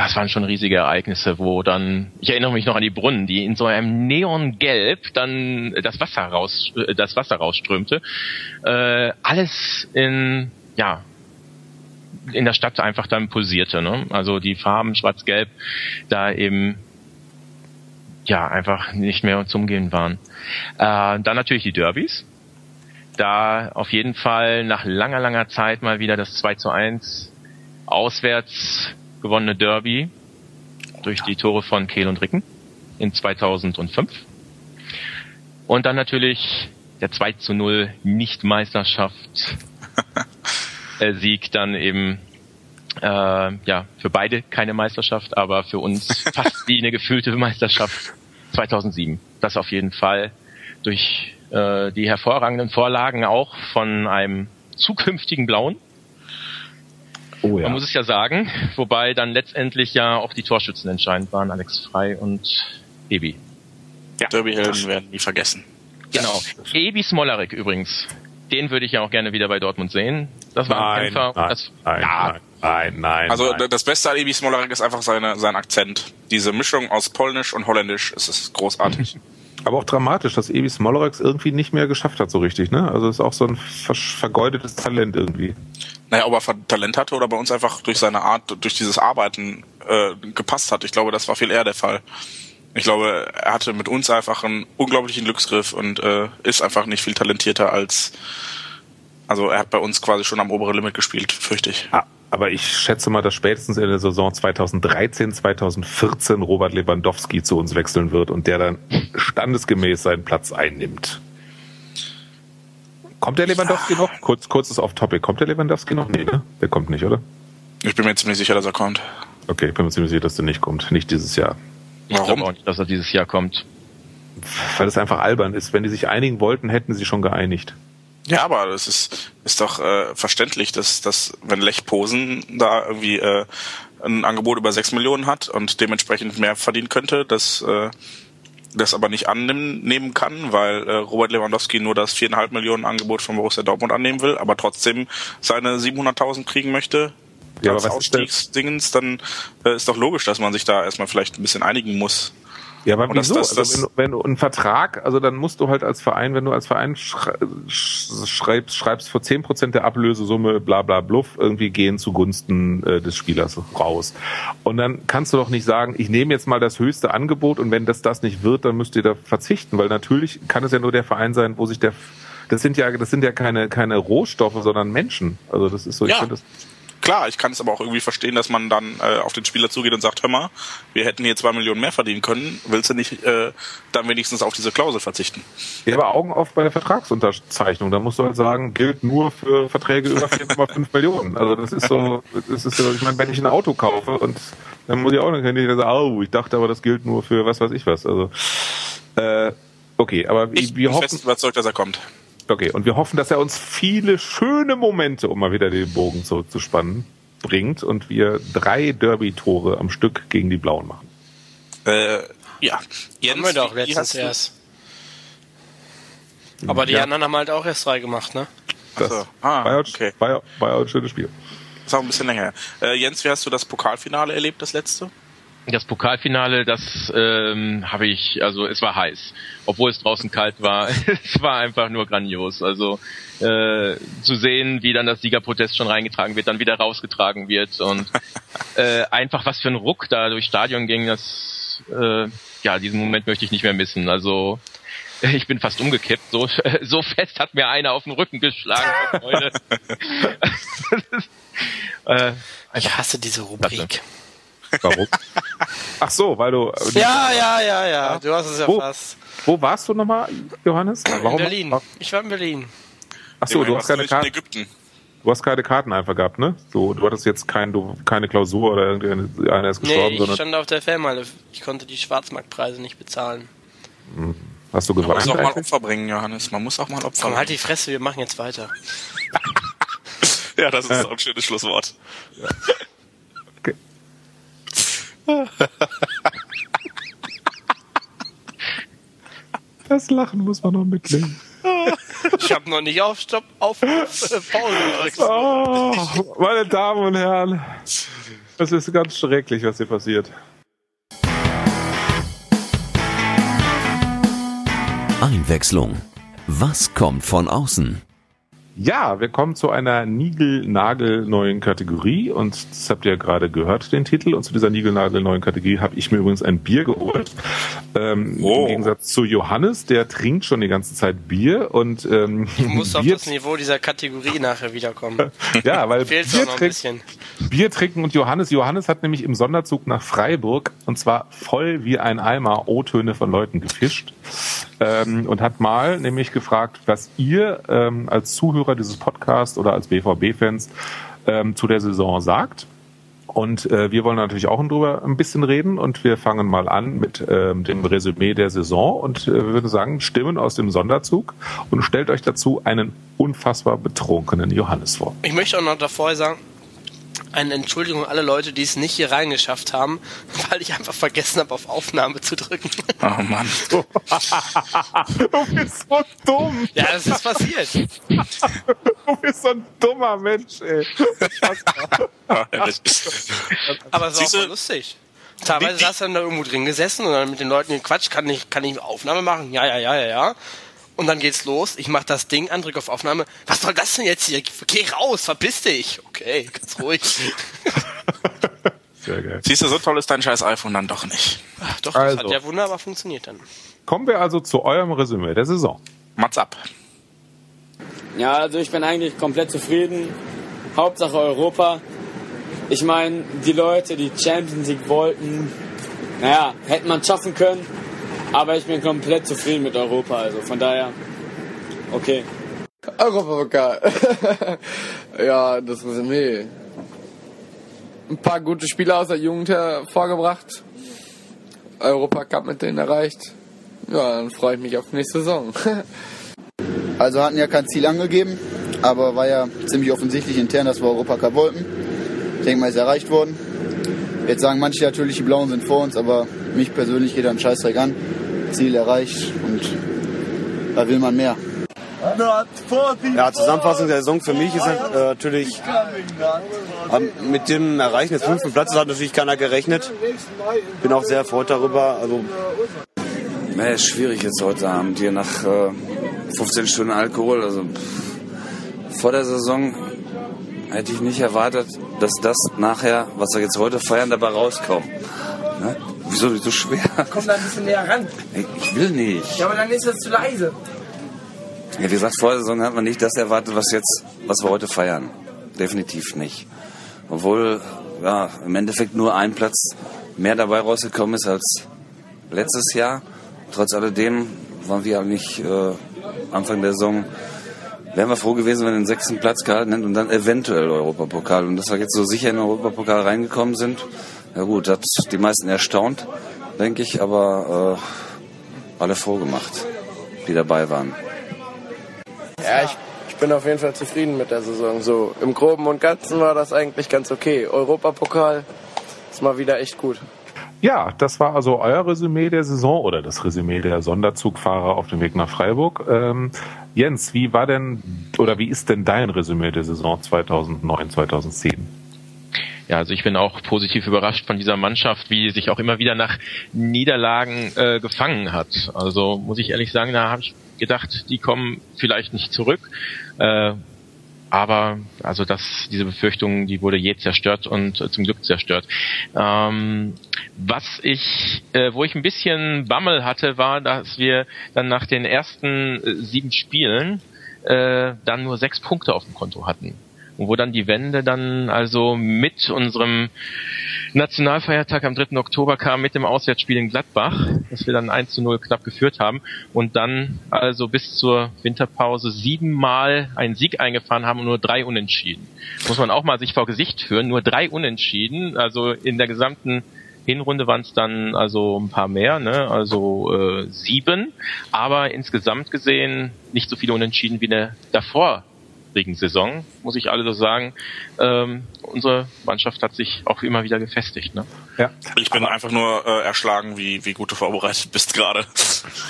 S6: das waren schon riesige Ereignisse, wo dann, ich erinnere mich noch an die Brunnen, die in so einem Neongelb dann das Wasser raus, äh, das Wasser rausströmte. Äh, alles in, ja, in der Stadt einfach dann pulsierte. Ne? Also die Farben Schwarz-Gelb da eben ja einfach nicht mehr zum Gehen waren. Äh, dann natürlich die Derbys. Da auf jeden Fall nach langer, langer Zeit mal wieder das 2 zu 1 auswärts gewonnene Derby durch die Tore von Kehl und Ricken in 2005. Und dann natürlich der 2 zu 0 Nicht-Meisterschaft [LAUGHS] äh, Sieg dann eben äh, ja für beide keine Meisterschaft, aber für uns [LAUGHS] fast wie eine gefühlte Meisterschaft 2007. Das auf jeden Fall durch äh, die hervorragenden Vorlagen auch von einem zukünftigen Blauen. Oh, ja. Man muss es ja sagen, wobei dann letztendlich ja auch die Torschützen entscheidend waren, Alex Frei und Ebi.
S5: Ja, Derby-Helden werden nie vergessen.
S6: Genau. Ebi Smolarek übrigens. Den würde ich ja auch gerne wieder bei Dortmund sehen. Das war nein, ein Kämpfer.
S3: Nein,
S6: das,
S3: nein, ja. nein, nein,
S5: Also
S3: nein.
S5: das Beste an Ebi Smolarek ist einfach seine, sein Akzent. Diese Mischung aus Polnisch und Holländisch ist es großartig. [LAUGHS]
S3: Aber auch dramatisch, dass Ebi Smolarek irgendwie nicht mehr geschafft hat so richtig, ne? Also ist auch so ein ver vergeudetes Talent irgendwie.
S5: Naja, ob er Talent hatte oder bei uns einfach durch seine Art, durch dieses Arbeiten äh, gepasst hat. Ich glaube, das war viel eher der Fall. Ich glaube, er hatte mit uns einfach einen unglaublichen Glücksgriff und äh, ist einfach nicht viel talentierter als. Also er hat bei uns quasi schon am oberen Limit gespielt, fürchte ich.
S3: Ah, aber ich schätze mal, dass spätestens in der Saison 2013, 2014 Robert Lewandowski zu uns wechseln wird und der dann standesgemäß seinen Platz einnimmt. Kommt der Lewandowski noch? Kurz, kurzes Off-Topic. Kommt der Lewandowski noch? Nee, ne? Der kommt nicht, oder?
S5: Ich bin mir ziemlich sicher, dass er kommt.
S3: Okay, ich bin mir ziemlich sicher, dass der nicht kommt. Nicht dieses Jahr.
S6: Ich glaube auch nicht, dass er dieses Jahr kommt.
S3: Weil es einfach albern ist. Wenn die sich einigen wollten, hätten sie schon geeinigt.
S5: Ja, aber das ist, ist doch äh, verständlich, dass, dass wenn Lech Posen da irgendwie äh, ein Angebot über 6 Millionen hat und dementsprechend mehr verdienen könnte, dass äh, das aber nicht annehmen kann, weil äh, Robert Lewandowski nur das viereinhalb Millionen Angebot von Borussia Dortmund annehmen will, aber trotzdem seine 700.000 kriegen möchte ja, als Ausstiegsdingens, dann äh, ist doch logisch, dass man sich da erstmal vielleicht ein bisschen einigen muss.
S3: Ja, aber wieso? Das, das, also wenn, du, wenn du einen Vertrag, also dann musst du halt als Verein, wenn du als Verein schreibst, schreibst für zehn Prozent der Ablösesumme bla bla bluff irgendwie gehen zugunsten äh, des Spielers raus. Und dann kannst du doch nicht sagen, ich nehme jetzt mal das höchste Angebot und wenn das das nicht wird, dann müsst ihr da verzichten, weil natürlich kann es ja nur der Verein sein, wo sich der das sind ja das sind ja keine keine Rohstoffe, sondern Menschen. Also das ist so,
S5: ja.
S3: ich finde das
S5: Klar, ich kann es aber auch irgendwie verstehen, dass man dann äh, auf den Spieler zugeht und sagt, hör mal, wir hätten hier zwei Millionen mehr verdienen können, willst du nicht äh, dann wenigstens auf diese Klausel verzichten?
S3: Ja, aber Augen auf bei der Vertragsunterzeichnung. Da musst du halt sagen, gilt nur für Verträge über 4,5 [LAUGHS] Millionen. Also das ist so, das ist so, ich meine, wenn ich ein Auto kaufe und dann muss ich auch noch nicht sagen, oh, ich dachte aber, das gilt nur für was weiß ich was. Also äh, okay, aber
S5: ich
S3: wir
S5: bin
S3: hoffen,
S5: fest überzeugt, dass er kommt.
S3: Okay, und wir hoffen, dass er uns viele schöne Momente, um mal wieder den Bogen zurückzuspannen, bringt und wir drei Derby-Tore am Stück gegen die Blauen machen.
S5: Äh, ja.
S4: Jens, haben wir doch letztens erst. Aber die ja. anderen haben halt auch erst drei gemacht, ne?
S3: Das so. ah, war, okay. war, war ein schönes Spiel.
S5: Das ist auch ein bisschen länger her. Äh, Jens, wie hast du das Pokalfinale erlebt, das letzte?
S6: Das Pokalfinale, das ähm, habe ich, also es war heiß, obwohl es draußen kalt war. [LAUGHS] es war einfach nur grandios. Also äh, zu sehen, wie dann das Siegerprotest schon reingetragen wird, dann wieder rausgetragen wird und [LAUGHS] äh, einfach was für ein Ruck da durchs Stadion ging, das äh, ja diesen Moment möchte ich nicht mehr missen. Also [LAUGHS] ich bin fast umgekippt. So, so fest hat mir einer auf den Rücken geschlagen.
S4: äh, ich hasse diese Rubrik.
S3: Warum? Ach so, weil du.
S4: Äh, ja, ja, ja, ja. Du hast es ja
S3: wo,
S4: fast.
S3: Wo warst du nochmal, Johannes?
S4: Warum? In Berlin. Ich war in Berlin.
S3: Ach so, du hast keine Karten. Du hast keine Karten einfach gehabt, ne? So, du hattest jetzt kein, du, keine Klausur oder irgendeiner ist gestorben.
S4: Nee, ich stand auf der Fellmeile. Ich konnte die Schwarzmarktpreise nicht bezahlen.
S3: Hm. Hast du geweint?
S5: Man muss auch mal Opfer bringen, Johannes. Man muss auch mal Opfer
S4: Komm, halt die Fresse, wir machen jetzt weiter. [LAUGHS]
S5: ja, das ist auch ein schönes Schlusswort. Ja. [LAUGHS]
S3: Das Lachen muss man noch mitnehmen.
S4: Ich habe noch nicht auf Stopp, auf äh, Pause gedrückt.
S3: Oh, meine Damen und Herren, das ist ganz schrecklich, was hier passiert.
S2: Einwechslung. Was kommt von außen?
S3: Ja, wir kommen zu einer Nigel-Nagel-neuen Kategorie und das habt ihr ja gerade gehört, den Titel. Und zu dieser Nigel-Nagel-neuen Kategorie habe ich mir übrigens ein Bier geholt. Ähm, oh. Im Gegensatz zu Johannes, der trinkt schon die ganze Zeit Bier und ähm,
S4: Du musst Bier auf das Niveau dieser Kategorie nachher wiederkommen. [LAUGHS]
S3: ja, weil Bier, trink, Bier trinken und Johannes. Johannes hat nämlich im Sonderzug nach Freiburg und zwar voll wie ein Eimer O-Töne von Leuten gefischt. Ähm, und hat mal nämlich gefragt, was ihr ähm, als Zuhörer dieses Podcasts oder als BVB-Fans ähm, zu der Saison sagt. Und äh, wir wollen natürlich auch drüber ein bisschen reden und wir fangen mal an mit ähm, dem Resümee der Saison und äh, wir würden sagen, Stimmen aus dem Sonderzug und stellt euch dazu einen unfassbar betrunkenen Johannes vor.
S4: Ich möchte auch noch davor sagen, eine Entschuldigung alle Leute, die es nicht hier reingeschafft haben, [LAUGHS] weil ich einfach vergessen habe, auf Aufnahme zu drücken.
S5: Oh Mann. [LAUGHS]
S3: du bist so dumm.
S4: Ja, das ist passiert. [LAUGHS]
S3: du bist so ein dummer Mensch, ey.
S4: Aber es war auch lustig. Teilweise hast du dann da irgendwo drin gesessen und dann mit den Leuten gequatscht, kann ich, kann ich Aufnahme machen? Ja, ja, ja, ja, ja. Und dann geht's los. Ich mach das Ding an, drück auf Aufnahme. Was soll das denn jetzt hier? Geh raus, verpiss dich. Okay, ganz ruhig. [LAUGHS]
S5: Sehr geil. Siehst du, so toll ist dein scheiß iPhone dann doch nicht.
S4: Ach, doch, das also. hat ja wunderbar funktioniert dann.
S3: Kommen wir also zu eurem Resümee der Saison.
S5: Mats ab.
S7: Ja, also ich bin eigentlich komplett zufrieden. Hauptsache Europa. Ich meine, die Leute, die Champions League wollten, naja, hätte man schaffen können. Aber ich bin komplett zufrieden mit Europa, also von daher, okay.
S8: Europapokal. [LAUGHS] ja, das Resümee. Ein paar gute Spieler aus der Jugend hervorgebracht. Europacup mit denen erreicht. Ja, dann freue ich mich auf die nächste Saison. [LAUGHS]
S9: also hatten ja kein Ziel angegeben, aber war ja ziemlich offensichtlich intern, dass wir Europacup wollten. Ich denke mal, ist erreicht worden. Jetzt sagen manche natürlich, die Blauen sind vor uns, aber mich persönlich geht ein Scheißdreck an. Ziel erreicht und da will man mehr.
S10: Ja, Zusammenfassung der Saison für mich ist halt, äh, natürlich mit dem Erreichen des fünften Platzes hat natürlich keiner gerechnet. Bin auch sehr erfreut darüber. Also
S11: ja, ist schwierig jetzt heute Abend hier nach äh, 15 Stunden Alkohol. Also vor der Saison hätte ich nicht erwartet, dass das nachher, was wir jetzt heute feiern, dabei rauskommt. Ne? Wieso so schwer?
S12: Komm da ein bisschen näher ran.
S11: Ich will nicht.
S12: Ja, aber dann ist das zu leise.
S11: Ja, wie gesagt, vor der Saison hat man nicht das erwartet, was jetzt, was wir heute feiern. Definitiv nicht. Obwohl, ja, im Endeffekt nur ein Platz mehr dabei rausgekommen ist als letztes Jahr. Trotz alledem waren wir eigentlich äh, Anfang der Saison wären wir froh gewesen, wenn wir den sechsten Platz gehalten hätten und dann eventuell Europapokal. Und dass wir jetzt so sicher in den Europapokal reingekommen sind, ja gut, hat die meisten erstaunt, denke ich, aber äh, alle vorgemacht, die dabei waren.
S8: Ja, ich, ich bin auf jeden Fall zufrieden mit der Saison. So im Groben und Ganzen war das eigentlich ganz okay. Europapokal ist mal wieder echt gut.
S3: Ja, das war also euer Resümee der Saison oder das Resümee der Sonderzugfahrer auf dem Weg nach Freiburg. Ähm, Jens, wie war denn oder wie ist denn dein Resümee der Saison 2009, 2010?
S6: Ja, also ich bin auch positiv überrascht von dieser Mannschaft, wie sie sich auch immer wieder nach Niederlagen äh, gefangen hat. Also muss ich ehrlich sagen, da habe ich gedacht, die kommen vielleicht nicht zurück. Äh, aber also das, diese Befürchtung, die wurde je zerstört und äh, zum Glück zerstört. Ähm, was ich, äh, wo ich ein bisschen Bammel hatte, war, dass wir dann nach den ersten äh, sieben Spielen äh, dann nur sechs Punkte auf dem Konto hatten und wo dann die Wende dann also mit unserem Nationalfeiertag am 3. Oktober kam mit dem Auswärtsspiel in Gladbach, dass wir dann 1 zu 0 knapp geführt haben und dann also bis zur Winterpause siebenmal einen Sieg eingefahren haben und nur drei Unentschieden. Muss man auch mal sich vor Gesicht führen, nur drei Unentschieden, also in der gesamten Hinrunde waren es dann also ein paar mehr, ne? also äh, sieben, aber insgesamt gesehen nicht so viele Unentschieden wie eine davor Saison, muss ich alle so sagen. Ähm, unsere Mannschaft hat sich auch immer wieder gefestigt. Ne?
S5: Ja. Ich bin Aber einfach nur äh, erschlagen, wie, wie gut du vorbereitet bist gerade.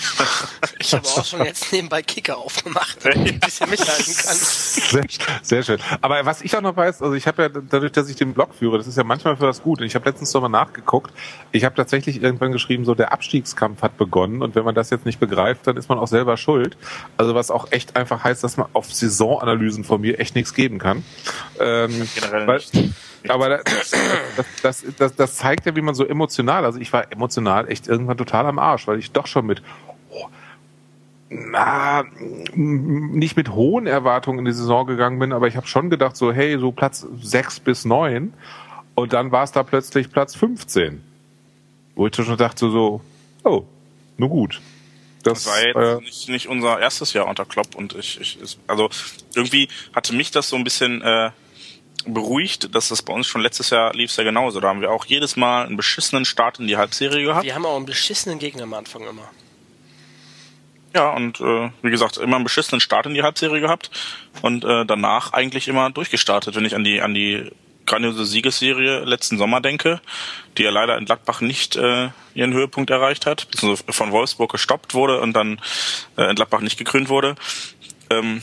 S5: [LAUGHS]
S4: ich habe auch schon jetzt nebenbei Kicker aufgemacht, damit ich ein bisschen mithalten kann.
S3: Sehr, sehr schön. Aber was ich auch noch weiß, also ich habe ja dadurch, dass ich den Blog führe, das ist ja manchmal für was gut. Und ich habe letztens nochmal nachgeguckt. Ich habe tatsächlich irgendwann geschrieben, so der Abstiegskampf hat begonnen und wenn man das jetzt nicht begreift, dann ist man auch selber schuld. Also was auch echt einfach heißt, dass man auf Saisonanalysen von mir echt nichts geben kann. Ähm, Generell weil, nicht. Aber das, das, das, das, zeigt ja, wie man so emotional, also ich war emotional echt irgendwann total am Arsch, weil ich doch schon mit, oh, na, nicht mit hohen Erwartungen in die Saison gegangen bin, aber ich habe schon gedacht, so, hey, so Platz sechs bis neun und dann war es da plötzlich Platz 15. Wo ich schon dachte, so, oh, nur gut.
S5: Das, das war jetzt äh, nicht, nicht unser erstes Jahr unter Klopp und ich, ich also irgendwie hatte mich das so ein bisschen äh, beruhigt, dass das bei uns schon letztes Jahr lief ja genauso. Da haben wir auch jedes Mal einen beschissenen Start in die Halbserie gehabt.
S4: Wir haben auch einen beschissenen Gegner am Anfang immer.
S5: Ja, und äh, wie gesagt, immer einen beschissenen Start in die Halbserie gehabt und äh, danach eigentlich immer durchgestartet, wenn ich an die an die grandiose Siegesserie letzten Sommer denke, die ja leider in Gladbach nicht äh, ihren Höhepunkt erreicht hat, beziehungsweise von Wolfsburg gestoppt wurde und dann äh, in Gladbach nicht gekrönt wurde. Ähm,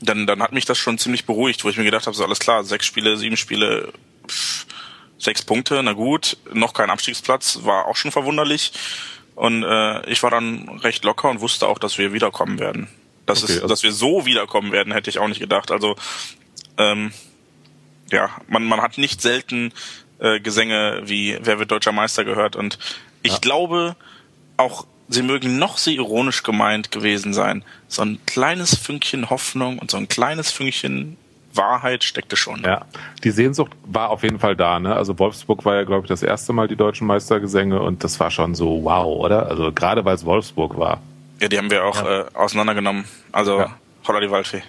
S5: dann, dann hat mich das schon ziemlich beruhigt, wo ich mir gedacht habe, so alles klar, sechs Spiele, sieben Spiele, pff, sechs Punkte, na gut, noch kein Abstiegsplatz, war auch schon verwunderlich. Und äh, ich war dann recht locker und wusste auch, dass wir wiederkommen werden. Dass, okay, es, also dass wir so wiederkommen werden, hätte ich auch nicht gedacht. Also ähm, ja, man, man hat nicht selten äh, Gesänge wie Wer wird deutscher Meister gehört. Und ich ja. glaube, auch sie mögen noch so ironisch gemeint gewesen sein. So ein kleines Fünkchen Hoffnung und so ein kleines Fünkchen Wahrheit steckte schon.
S3: Ja, die Sehnsucht war auf jeden Fall da. Ne? Also Wolfsburg war ja, glaube ich, das erste Mal die deutschen Meistergesänge und das war schon so wow, oder? Also gerade weil es Wolfsburg war.
S5: Ja, die haben wir auch ja. äh, auseinandergenommen. Also ja. holla die Waldfee.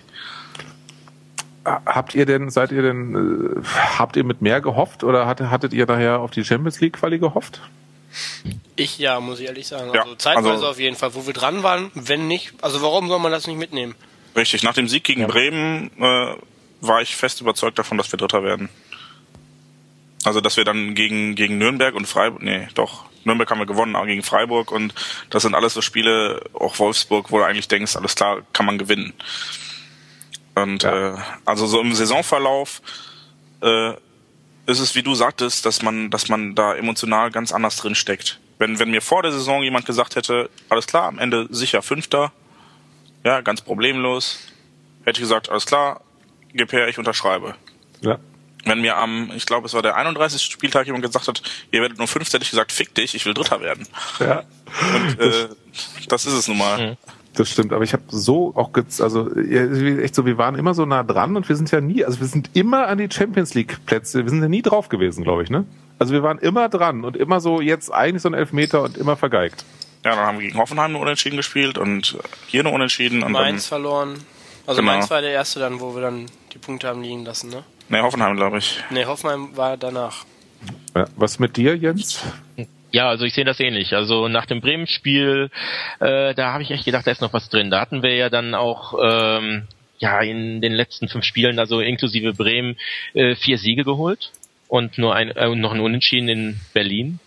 S3: Habt ihr denn, seid ihr denn, äh, habt ihr mit mehr gehofft oder hattet, hattet ihr daher auf die Champions League Quali gehofft?
S4: Ich ja, muss ich ehrlich sagen. Ja, also zeitweise also, auf jeden Fall, wo wir dran waren, wenn nicht. Also warum soll man das nicht mitnehmen?
S5: Richtig, nach dem Sieg gegen ja. Bremen äh, war ich fest überzeugt davon, dass wir Dritter werden. Also dass wir dann gegen, gegen Nürnberg und Freiburg, nee, doch, Nürnberg haben wir gewonnen, aber gegen Freiburg und das sind alles so Spiele, auch Wolfsburg, wo du eigentlich denkst, alles klar, kann man gewinnen. Und ja. äh, also so im Saisonverlauf äh, ist es, wie du sagtest, dass man, dass man da emotional ganz anders drin steckt. Wenn, wenn mir vor der Saison jemand gesagt hätte, alles klar, am Ende sicher Fünfter, ja, ganz problemlos, hätte ich gesagt, alles klar, gib her, ich unterschreibe. Ja. Wenn mir am, ich glaube, es war der 31. Spieltag jemand gesagt hat, ihr werdet nur Fünfter, hätte ich gesagt, fick dich, ich will Dritter werden. Ja. Und äh, das ist es nun mal.
S3: Mhm. Das stimmt, aber ich habe so auch also echt so, wir waren immer so nah dran und wir sind ja nie, also wir sind immer an die Champions League Plätze, wir sind ja nie drauf gewesen, glaube ich, ne? Also wir waren immer dran und immer so jetzt eigentlich so ein Elfmeter und immer vergeigt.
S5: Ja, dann haben wir gegen Hoffenheim nur Unentschieden gespielt und hier nur Unentschieden. Und
S4: Mainz dann, verloren. Also genau. Mainz war der erste dann, wo wir dann die Punkte haben liegen lassen, ne?
S5: Ne, Hoffenheim, glaube ich.
S4: Ne, Hoffenheim war danach.
S3: Ja, was mit dir, Jens?
S6: Ja, also ich sehe das ähnlich. Also nach dem Bremen-Spiel, äh, da habe ich echt gedacht, da ist noch was drin. Da hatten wir ja dann auch ähm, ja in den letzten fünf Spielen, also inklusive Bremen, äh, vier Siege geholt und nur ein äh, noch ein Unentschieden in Berlin.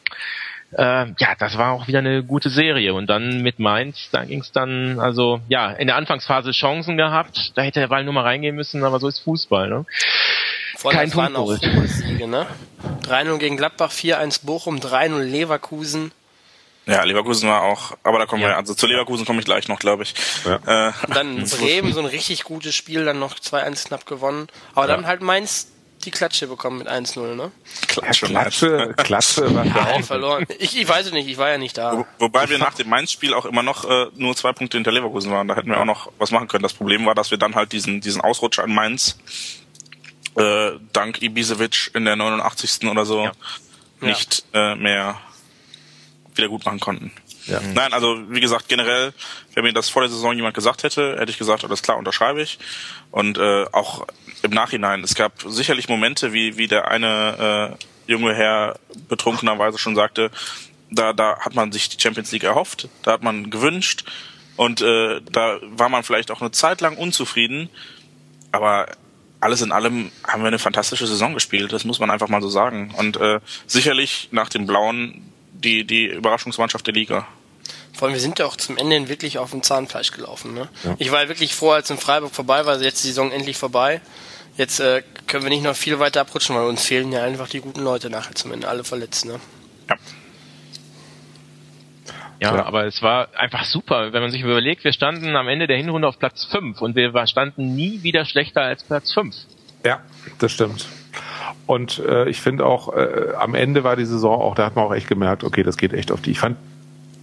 S6: Äh, ja, das war auch wieder eine gute Serie. Und dann mit Mainz, da ging es dann, also ja, in der Anfangsphase Chancen gehabt. Da hätte der Ball nur mal reingehen müssen, aber so ist Fußball. Ne?
S4: Voll, Kein Punkt waren auch Siege, ne? 3-0 gegen Gladbach, 4-1 Bochum, 3-0 Leverkusen.
S5: Ja, Leverkusen war auch, aber da kommen ja. wir, also zu Leverkusen komme ich gleich noch, glaube ich. Ja.
S4: Äh, dann [LAUGHS] Bremen, so ein richtig gutes Spiel, dann noch 2-1 knapp gewonnen. Aber ja. dann halt Mainz die Klatsche bekommen mit 1-0, ne?
S3: Klatsche, Klatsche, [LAUGHS] Klatsche war
S4: ja, auch. verloren. Ich, ich weiß es nicht, ich war ja nicht da.
S5: Wo, wobei wir nach dem Mainz-Spiel auch immer noch äh, nur zwei Punkte hinter Leverkusen waren. Da hätten wir auch noch was machen können. Das Problem war, dass wir dann halt diesen, diesen Ausrutscher an Mainz äh, dank Ibisevic in der 89. oder so ja. nicht ja. Äh, mehr wieder gut machen konnten. Ja. Nein, also wie gesagt, generell, wenn mir das vor der Saison jemand gesagt hätte, hätte ich gesagt, alles klar, unterschreibe ich. Und äh, auch im Nachhinein, es gab sicherlich Momente, wie, wie der eine äh, junge Herr betrunkenerweise schon sagte, da, da hat man sich die Champions League erhofft, da hat man gewünscht und äh, da war man vielleicht auch eine Zeit lang unzufrieden, aber alles in allem haben wir eine fantastische Saison gespielt, das muss man einfach mal so sagen. Und äh, sicherlich nach dem Blauen die, die Überraschungsmannschaft der Liga.
S4: Vor allem, wir sind ja auch zum Ende hin wirklich auf dem Zahnfleisch gelaufen. Ne? Ja. Ich war wirklich froh, als in Freiburg vorbei war, jetzt die Saison endlich vorbei. Jetzt äh, können wir nicht noch viel weiter abrutschen, weil uns fehlen ja einfach die guten Leute nachher zum Ende, alle verletzt. Ne? Ja.
S6: Ja, ja, aber es war einfach super, wenn man sich überlegt, wir standen am Ende der Hinrunde auf Platz 5 und wir standen nie wieder schlechter als Platz 5.
S3: Ja, das stimmt. Und äh, ich finde auch, äh, am Ende war die Saison auch, da hat man auch echt gemerkt, okay, das geht echt auf die. Ich fand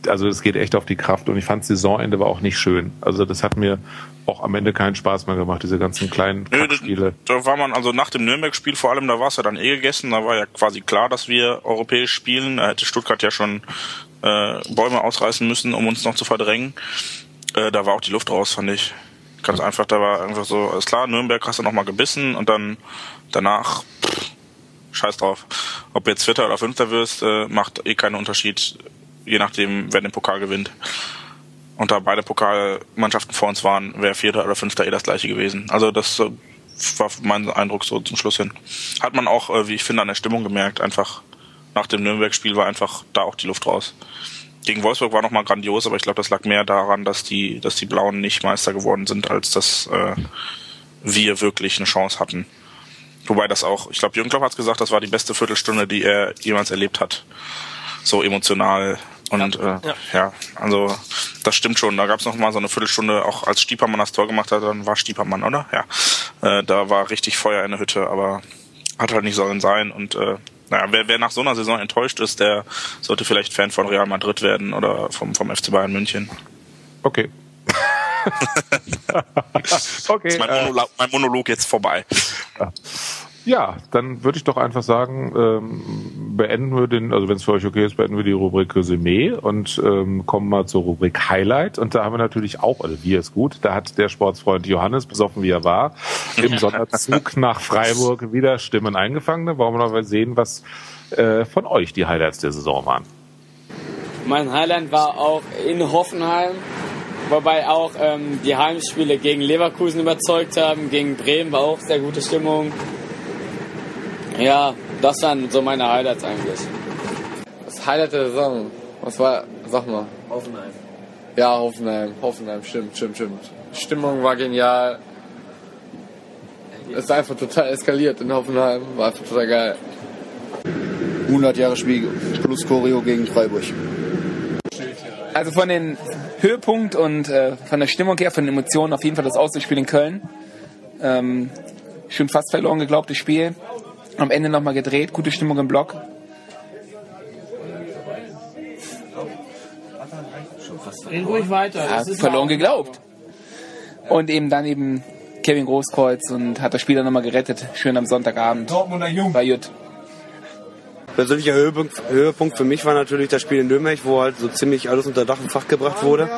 S3: also es geht echt auf die Kraft und ich fand Saisonende war auch nicht schön. Also das hat mir auch am Ende keinen Spaß mehr gemacht, diese ganzen kleinen Nö, Spiele.
S5: Da war man, also nach dem Nürnberg-Spiel vor allem, da war es ja dann eh gegessen, da war ja quasi klar, dass wir europäisch spielen. Da hätte Stuttgart ja schon äh, Bäume ausreißen müssen, um uns noch zu verdrängen. Äh, da war auch die Luft raus, fand ich. Ganz einfach, da war einfach so, alles klar, Nürnberg hast du nochmal gebissen und dann danach, pff, scheiß drauf. Ob jetzt Vierter oder Fünfter wirst, äh, macht eh keinen Unterschied, je nachdem, wer den Pokal gewinnt. Und da beide Pokalmannschaften vor uns waren, wäre Vierter oder Fünfter eh das gleiche gewesen. Also das äh, war mein Eindruck so zum Schluss hin. Hat man auch, äh, wie ich finde, an der Stimmung gemerkt, einfach nach dem Nürnberg-Spiel war einfach da auch die Luft raus. Gegen Wolfsburg war nochmal grandios, aber ich glaube, das lag mehr daran, dass die, dass die Blauen nicht Meister geworden sind, als dass äh, wir wirklich eine Chance hatten. Wobei das auch, ich glaube, Jürgen Klopp hat gesagt, das war die beste Viertelstunde, die er jemals erlebt hat. So emotional. Und ja, äh, ja. ja also das stimmt schon. Da gab es noch mal so eine Viertelstunde, auch als Stiepermann das Tor gemacht hat, dann war Stiepermann, oder? Ja. Äh, da war richtig Feuer in der Hütte, aber hat halt nicht sollen sein. Und äh, naja, wer, wer nach so einer Saison enttäuscht ist, der sollte vielleicht Fan von Real Madrid werden oder vom, vom FC Bayern München.
S3: Okay. [LAUGHS]
S5: okay. Ist mein, Monolog, äh, mein Monolog jetzt vorbei.
S3: Ja, dann würde ich doch einfach sagen, ähm, beenden wir den, also wenn es für euch okay ist, beenden wir die Rubrik Resümee und ähm, kommen mal zur Rubrik Highlight. Und da haben wir natürlich auch, also wir ist gut, da hat der Sportsfreund Johannes, besoffen wie er war, im Sonderzug [LAUGHS] nach Freiburg wieder Stimmen eingefangen. Da wollen wir noch mal sehen, was äh, von euch die Highlights der Saison waren.
S7: Mein Highlight war auch in Hoffenheim, wobei auch ähm, die Heimspiele gegen Leverkusen überzeugt haben. Gegen Bremen war auch sehr gute Stimmung. Ja, das waren so meine Highlights eigentlich.
S8: Das Highlight der Saison, was war, sag mal.
S7: Hoffenheim.
S8: Ja, Hoffenheim, Hoffenheim, stimmt, stimmt, stimmt. Stimmung war genial. Es ist einfach total eskaliert in Hoffenheim, war einfach total geil.
S9: 100 Jahre Spiel plus Choreo gegen Freiburg.
S13: Also von den Höhepunkt und äh, von der Stimmung her, von den Emotionen auf jeden Fall das Auswärtsspiel in Köln. Ähm, schon fast verloren geglaubtes Spiel. Am Ende nochmal gedreht, gute Stimmung im Block.
S12: Red ruhig weiter.
S13: Ja, verloren geglaubt. Und eben dann eben Kevin Großkreuz und hat das Spiel dann nochmal gerettet. Schön am Sonntagabend.
S12: Dortmunder Jung.
S13: War gut.
S10: Persönlicher Höhepunkt, Höhepunkt, für mich war natürlich das Spiel in Nürnberg, wo halt so ziemlich alles unter Dach und Fach gebracht wurde.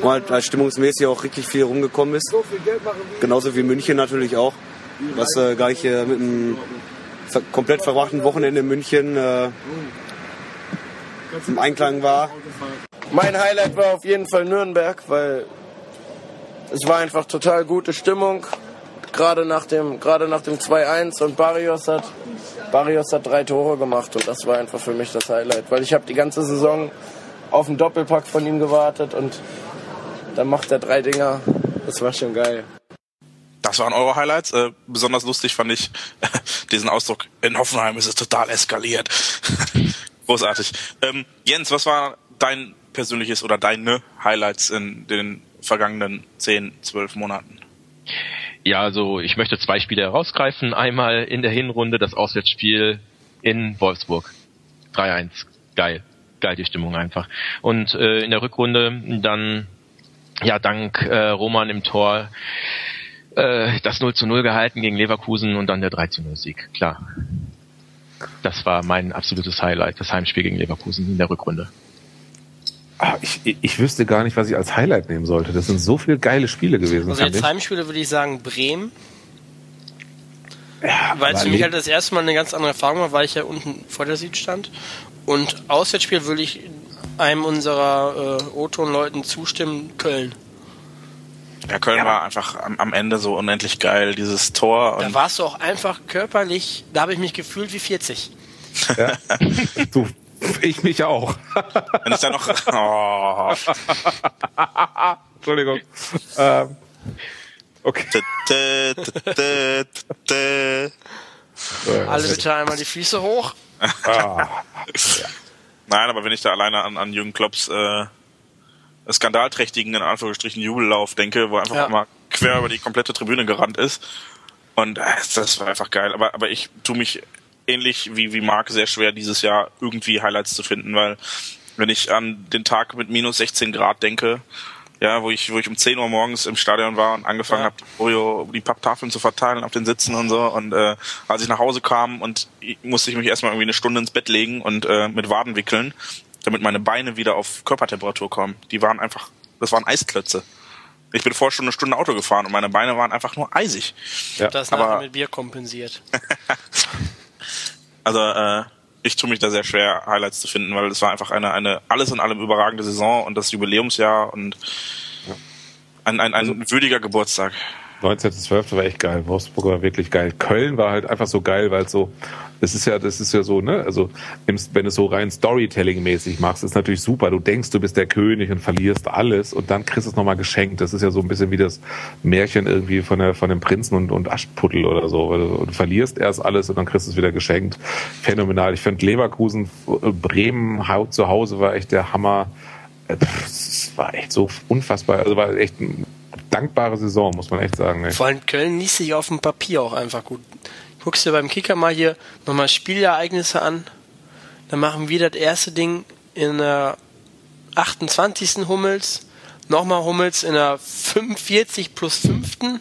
S10: Wo halt, halt stimmungsmäßig auch richtig viel rumgekommen ist. Genauso wie München natürlich auch. Was äh, gar nicht äh, mit einem komplett verbrachten Wochenende in München äh, im Einklang war.
S14: Mein Highlight war auf jeden Fall Nürnberg, weil es war einfach total gute Stimmung. Gerade nach dem, gerade nach dem 2-1 und Barrios hat, Barrios hat drei Tore gemacht und das war einfach für mich das Highlight, weil ich habe die ganze Saison auf einen Doppelpack von ihm gewartet und dann macht er drei Dinger. Das war schon geil.
S5: Das waren eure Highlights. Äh, besonders lustig fand ich [LAUGHS] diesen Ausdruck. In Hoffenheim ist es total eskaliert. [LAUGHS] Großartig. Ähm, Jens, was war dein persönliches oder deine Highlights in den vergangenen 10, 12 Monaten?
S6: Ja, also ich möchte zwei Spiele herausgreifen. Einmal in der Hinrunde das Auswärtsspiel in Wolfsburg. 3-1. Geil. Geil die Stimmung einfach. Und äh, in der Rückrunde dann ja dank äh, Roman im Tor äh, das 0 zu 0 gehalten gegen Leverkusen und dann der 3 zu 0 Sieg, klar. Das war mein absolutes Highlight, das Heimspiel gegen Leverkusen in der Rückrunde.
S3: Ah, ich, ich wüsste gar nicht, was ich als Highlight nehmen sollte. Das sind so viele geile Spiele gewesen.
S4: Also jetzt Heimspiele würde ich sagen Bremen. Ja, weil es für mich halt das erste Mal eine ganz andere Erfahrung war, weil ich ja unten vor der Sieg stand. Und Auswärtsspiel würde ich einem unserer äh, O-Ton-Leuten zustimmen, Köln.
S5: Ja, Köln ja. war einfach am, am, Ende so unendlich geil, dieses Tor.
S4: da warst du auch einfach körperlich, da habe ich mich gefühlt wie 40.
S3: Ja. [LAUGHS] du, ich mich auch.
S5: Wenn ich da noch. [LAUGHS] Oh.
S3: Entschuldigung. Ähm, okay.
S4: Alle bitte einmal die Füße hoch. Ah. [LAUGHS]
S5: Nein, aber wenn ich da alleine an, an Jürgen Klopps äh, skandalträchtigen, in Anführungsstrichen, Jubellauf denke, wo einfach ja. mal quer über die komplette Tribüne gerannt ist. Und äh, das war einfach geil. Aber, aber ich tue mich ähnlich wie, wie Marc sehr schwer, dieses Jahr irgendwie Highlights zu finden, weil Wenn ich an den Tag mit minus 16 Grad denke, ja, wo ich, wo ich um 10 Uhr morgens im Stadion war und angefangen ja. habe, die Papptafeln zu verteilen auf den Sitzen und so. Und äh, als ich nach Hause kam und musste ich mich erstmal irgendwie eine Stunde ins Bett legen und äh, mit Waden wickeln, damit meine Beine wieder auf Körpertemperatur kommen. Die waren einfach, das waren Eisklötze. Ich bin vorher schon eine Stunde Auto gefahren und meine Beine waren einfach nur eisig.
S4: Ja. Das nachher mit Bier kompensiert. [LAUGHS]
S5: also äh, ich tue mich da sehr schwer, Highlights zu finden, weil es war einfach eine, eine alles in allem überragende Saison und das Jubiläumsjahr und ein, ein, ein also, würdiger Geburtstag.
S3: 19.12. war echt geil. Wolfsburg war wirklich geil. Köln war halt einfach so geil, weil es so, das ist ja, das ist ja so, ne, also wenn du es so rein Storytelling-mäßig machst, ist natürlich super. Du denkst, du bist der König und verlierst alles und dann kriegst du es nochmal geschenkt. Das ist ja so ein bisschen wie das Märchen irgendwie von der, von dem Prinzen und, und Aschputtel oder so. Du, du verlierst erst alles und dann kriegst du es wieder geschenkt. Phänomenal. Ich finde Leverkusen, Bremen zu Hause war echt der Hammer. Das war echt so unfassbar. Also war echt ein dankbare Saison, muss man echt sagen. Ey.
S4: Vor allem Köln ließ sich auf dem Papier auch einfach gut. Guckst du beim Kicker mal hier nochmal Spielereignisse an. Dann machen wir das erste Ding in der 28. Hummels, nochmal Hummels in der 45 plus 5.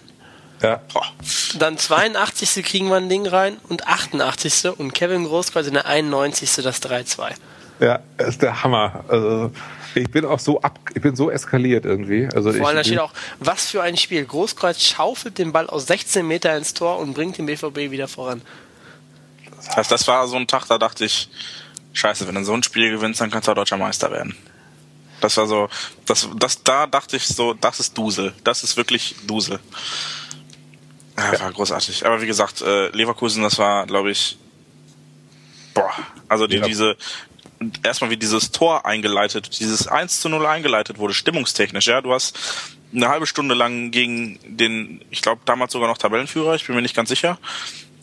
S3: Ja.
S4: Dann 82. kriegen wir ein Ding rein und 88. und Kevin Großkreuz in der 91. das 3-2.
S3: Ja, das ist der Hammer. Also, ich bin auch so ab, ich bin so eskaliert irgendwie. Also
S4: Vor allem
S3: da
S4: steht auch, was für ein Spiel. Großkreuz schaufelt den Ball aus 16 Meter ins Tor und bringt den BVB wieder voran.
S5: Das heißt, das war so ein Tag, da dachte ich, scheiße, wenn du so ein Spiel gewinnst, dann kannst du auch deutscher Meister werden. Das war so, das, das, da dachte ich so, das ist Dusel. Das ist wirklich Dusel. Ja, war großartig. Aber wie gesagt, äh, Leverkusen, das war, glaube ich, boah, also die, ja. diese, erstmal wie dieses Tor eingeleitet, dieses 1 zu 0 eingeleitet wurde, stimmungstechnisch, ja. Du hast eine halbe Stunde lang gegen den, ich glaube damals sogar noch Tabellenführer, ich bin mir nicht ganz sicher,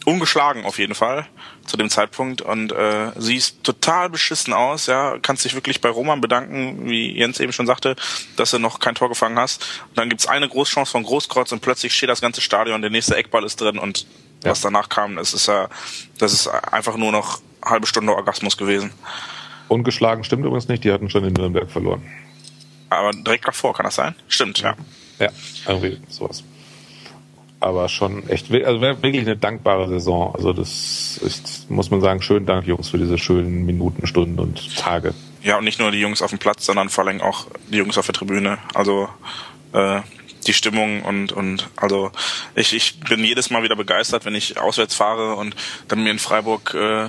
S5: ungeschlagen auf jeden Fall zu dem Zeitpunkt und äh, siehst total beschissen aus, ja, kannst dich wirklich bei Roman bedanken, wie Jens eben schon sagte, dass du noch kein Tor gefangen hast. Und dann gibt's eine Großchance von Großkreuz und plötzlich steht das ganze Stadion, der nächste Eckball ist drin und ja. was danach kam, das ist ja, das ist einfach nur noch halbe Stunde Orgasmus gewesen.
S3: Ungeschlagen stimmt übrigens nicht, die hatten schon in Nürnberg verloren.
S5: Aber direkt davor kann das sein? Stimmt, ja.
S3: Ja, irgendwie sowas. Aber schon echt, also wirklich eine dankbare Saison. Also das ist, muss man sagen, schönen Dank, Jungs, für diese schönen Minuten, Stunden und Tage.
S5: Ja, und nicht nur die Jungs auf dem Platz, sondern vor allem auch die Jungs auf der Tribüne. Also äh, die Stimmung und und also ich, ich bin jedes Mal wieder begeistert, wenn ich auswärts fahre und dann mir in Freiburg äh,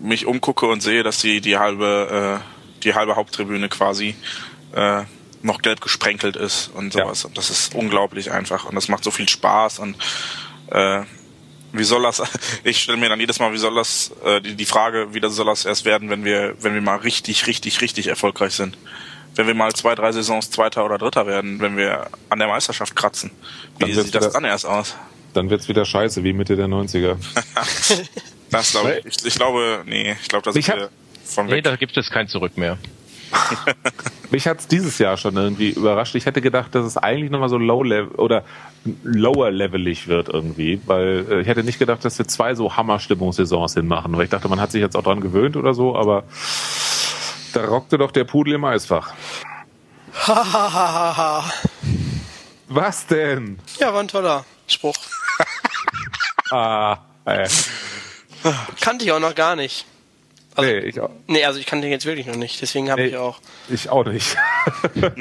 S5: mich umgucke und sehe, dass die die halbe äh, die halbe Haupttribüne quasi äh, noch gelb gesprenkelt ist und sowas. Ja. Und das ist unglaublich einfach und das macht so viel Spaß und äh, wie soll das? [LAUGHS] Ich stelle mir dann jedes Mal, wie soll das äh, die, die Frage, wie das soll das erst werden, wenn wir wenn wir mal richtig richtig richtig erfolgreich sind. Wenn wir mal zwei, drei Saisons Zweiter oder Dritter werden, wenn wir an der Meisterschaft kratzen. Wie sieht das dann erst aus?
S3: Dann wird's wieder scheiße, wie Mitte der 90er. [LAUGHS] [LAUGHS]
S5: Das glaube ich. ich. Ich glaube, nee, ich glaube, da sind wir
S6: von weg. Nee, da gibt es kein Zurück mehr. [LAUGHS]
S3: Mich hat's dieses Jahr schon irgendwie überrascht. Ich hätte gedacht, dass es eigentlich nochmal so low level oder lower levelig wird irgendwie, weil äh, ich hätte nicht gedacht, dass wir zwei so Hammer-Stimmungssaisons hinmachen, weil ich dachte, man hat sich jetzt auch dran gewöhnt oder so, aber da rockte doch der Pudel im Eisfach. [LAUGHS] Was denn?
S4: Ja, war ein toller Spruch. [LAUGHS]
S3: ah, ey.
S4: Kannte ich auch noch gar nicht. Also,
S3: nee, ich auch.
S4: Nee, also ich kannte ihn jetzt wirklich noch nicht, deswegen habe nee, ich auch.
S3: Ich auch nicht. [LAUGHS]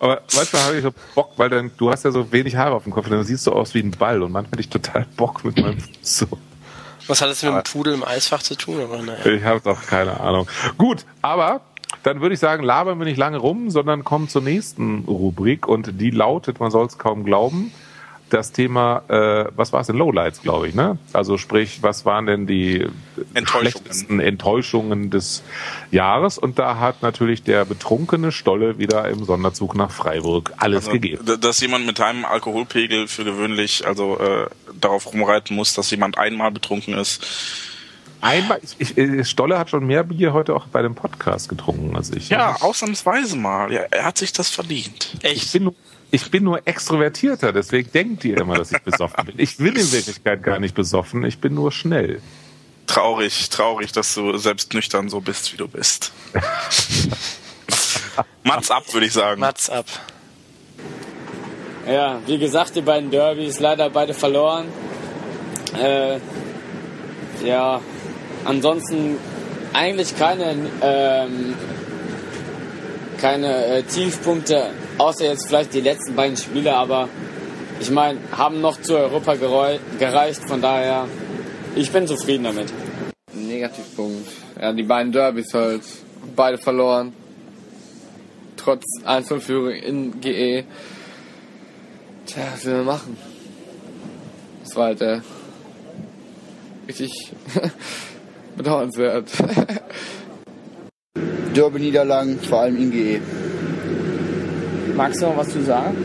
S3: Aber manchmal habe ich so Bock, weil dann, du hast ja so wenig Haare auf dem Kopf, dann siehst du aus wie ein Ball und manchmal hätte ich total Bock mit meinem so.
S4: Was hat das mit dem Pudel im Eisfach zu tun? Aber naja.
S3: Ich habe doch keine Ahnung. Gut, aber dann würde ich sagen, labern wir nicht lange rum, sondern kommen zur nächsten Rubrik und die lautet, man soll es kaum glauben, das Thema, äh, was war es denn, Lowlights, glaube ich, ne? Also sprich, was waren denn die schlechtesten Enttäuschungen des Jahres? Und da hat natürlich der betrunkene Stolle wieder im Sonderzug nach Freiburg alles
S5: also,
S3: gegeben.
S5: Dass jemand mit einem Alkoholpegel für gewöhnlich also äh, darauf rumreiten muss, dass jemand einmal betrunken ist.
S3: Einmal, ich, ich, Stolle hat schon mehr Bier heute auch bei dem Podcast getrunken als ich.
S5: Ja, ausnahmsweise mal. Ja, er hat sich das verdient.
S3: Echt? Ich bin ich bin nur extrovertierter, deswegen denkt ihr immer, dass ich besoffen bin. Ich bin in Wirklichkeit gar nicht besoffen, ich bin nur schnell.
S5: Traurig, traurig, dass du selbst nüchtern so bist, wie du bist. [LAUGHS] Mats ab, würde ich sagen.
S4: Mats ab.
S7: Ja, wie gesagt, die beiden Derbys leider beide verloren. Äh, ja, ansonsten eigentlich keine, ähm, keine äh, Tiefpunkte, außer jetzt vielleicht die letzten beiden Spiele, aber ich meine, haben noch zu Europa gereicht, von daher, ich bin zufrieden damit.
S8: Negativpunkt. Ja, die beiden Derbys halt, beide verloren. Trotz 1-0-Führung in GE. Tja, was will man machen? Das war halt äh, richtig [LAUGHS] bedauernswert. [LAUGHS]
S9: Derby-Niederlagen, vor allem in GE.
S12: Magst du noch was zu sagen?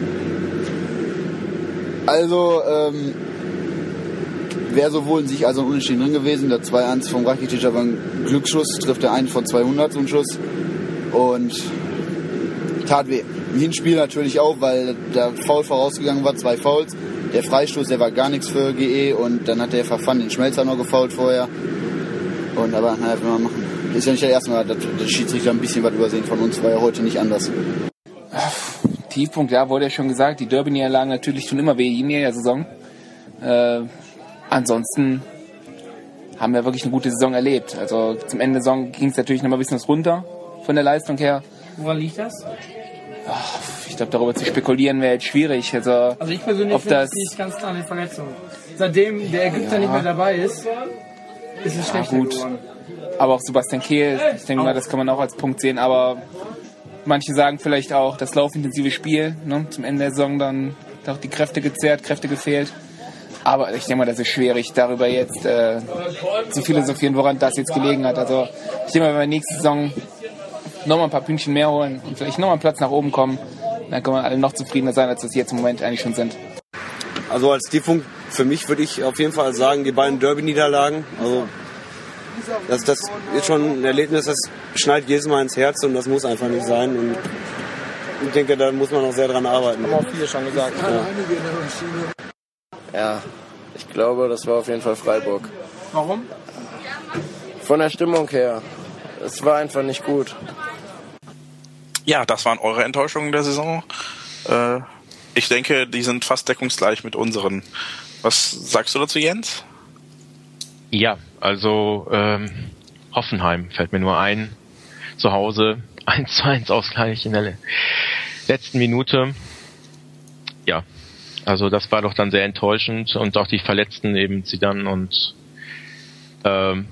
S9: Also, ähm, wäre sowohl in sich als auch Unentschieden drin gewesen. Der 2-1 vom Rakitic war ein Glücksschuss, trifft der einen von 200 so einen Schuss. Und tat weh. Im Hinspiel natürlich auch, weil der Foul vorausgegangen war, zwei Fouls. Der Freistoß, der war gar nichts für GE und dann hat der Verfan den Schmelzer noch gefault vorher. Und aber, naja, will man machen. Ist ja nicht der erste Mal, dass der Schiedsrichter ein bisschen was übersehen von uns, war ja heute nicht anders.
S13: Tiefpunkt, ja, wurde ja schon gesagt, die Derby-Niederlagen natürlich tun immer weh, mehr der Saison. Äh, ansonsten haben wir wirklich eine gute Saison erlebt. Also zum Ende der Saison ging es natürlich noch mal ein bisschen was runter von der Leistung her.
S12: Woran liegt das?
S13: Ach, ich glaube, darüber zu spekulieren wäre jetzt schwierig. Also,
S12: also ich persönlich finde das nicht ganz klar eine Verletzung. Seitdem der Ägypter ja. nicht mehr dabei ist, ist es schlechter ja, gut. geworden.
S13: Aber auch Sebastian Kehl, ich denke mal, das kann man auch als Punkt sehen. Aber manche sagen vielleicht auch, das laufintensive Spiel ne, zum Ende der Saison dann auch die Kräfte gezerrt, Kräfte gefehlt. Aber ich denke mal, das ist schwierig, darüber jetzt äh, zu philosophieren, woran das jetzt gelegen hat. Also ich denke mal, wenn wir nächste Saison nochmal ein paar Pünktchen mehr holen und vielleicht nochmal einen Platz nach oben kommen, dann können wir alle noch zufriedener sein, als das jetzt im Moment eigentlich schon sind.
S10: Also als Tiefpunkt für mich würde ich auf jeden Fall sagen, die beiden Derby-Niederlagen. Also das, das ist schon ein Erlebnis, das schneidet jedes Mal ins Herz und das muss einfach nicht sein. Und ich denke, da muss man noch sehr dran arbeiten.
S12: Haben auch viele schon gesagt.
S14: Ja. ja, ich glaube, das war auf jeden Fall Freiburg.
S12: Warum?
S14: Von der Stimmung her. Es war einfach nicht gut.
S5: Ja, das waren eure Enttäuschungen der Saison. Äh, ich denke, die sind fast deckungsgleich mit unseren. Was sagst du dazu, Jens?
S6: Ja, also ähm, Hoffenheim fällt mir nur ein. Zu Hause [LAUGHS] 1 zu 1 Ausgleich in der letzten Minute. Ja, also das war doch dann sehr enttäuschend und auch die Verletzten eben sie dann und ähm,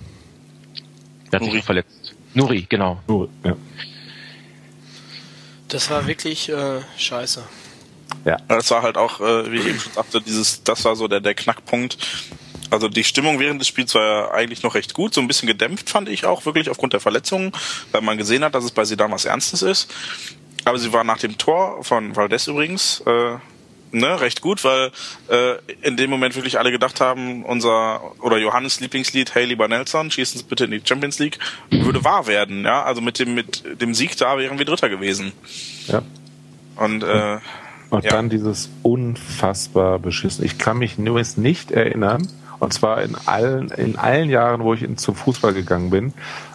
S6: wer hat sich verletzt? Nuri, genau. Nuri, ja.
S4: Das war wirklich äh, scheiße.
S5: Ja. Das war halt auch, äh, wie ich eben schon sagte, dieses, das war so der, der Knackpunkt. Also die Stimmung während des Spiels war ja eigentlich noch recht gut, so ein bisschen gedämpft fand ich auch, wirklich aufgrund der Verletzungen, weil man gesehen hat, dass es bei Sidan was Ernstes ist. Aber sie war nach dem Tor von Valdez übrigens äh, ne, recht gut, weil äh, in dem Moment wirklich alle gedacht haben, unser oder Johannes Lieblingslied Hey lieber Nelson, schießen Sie bitte in die Champions League, würde wahr werden, ja. Also mit dem mit dem Sieg da wären wir Dritter gewesen.
S3: Ja.
S5: Und äh,
S3: und ja. dann dieses unfassbar beschissen. Ich kann mich übrigens nicht erinnern, und zwar in allen, in allen Jahren, wo ich in, zum Fußball gegangen bin,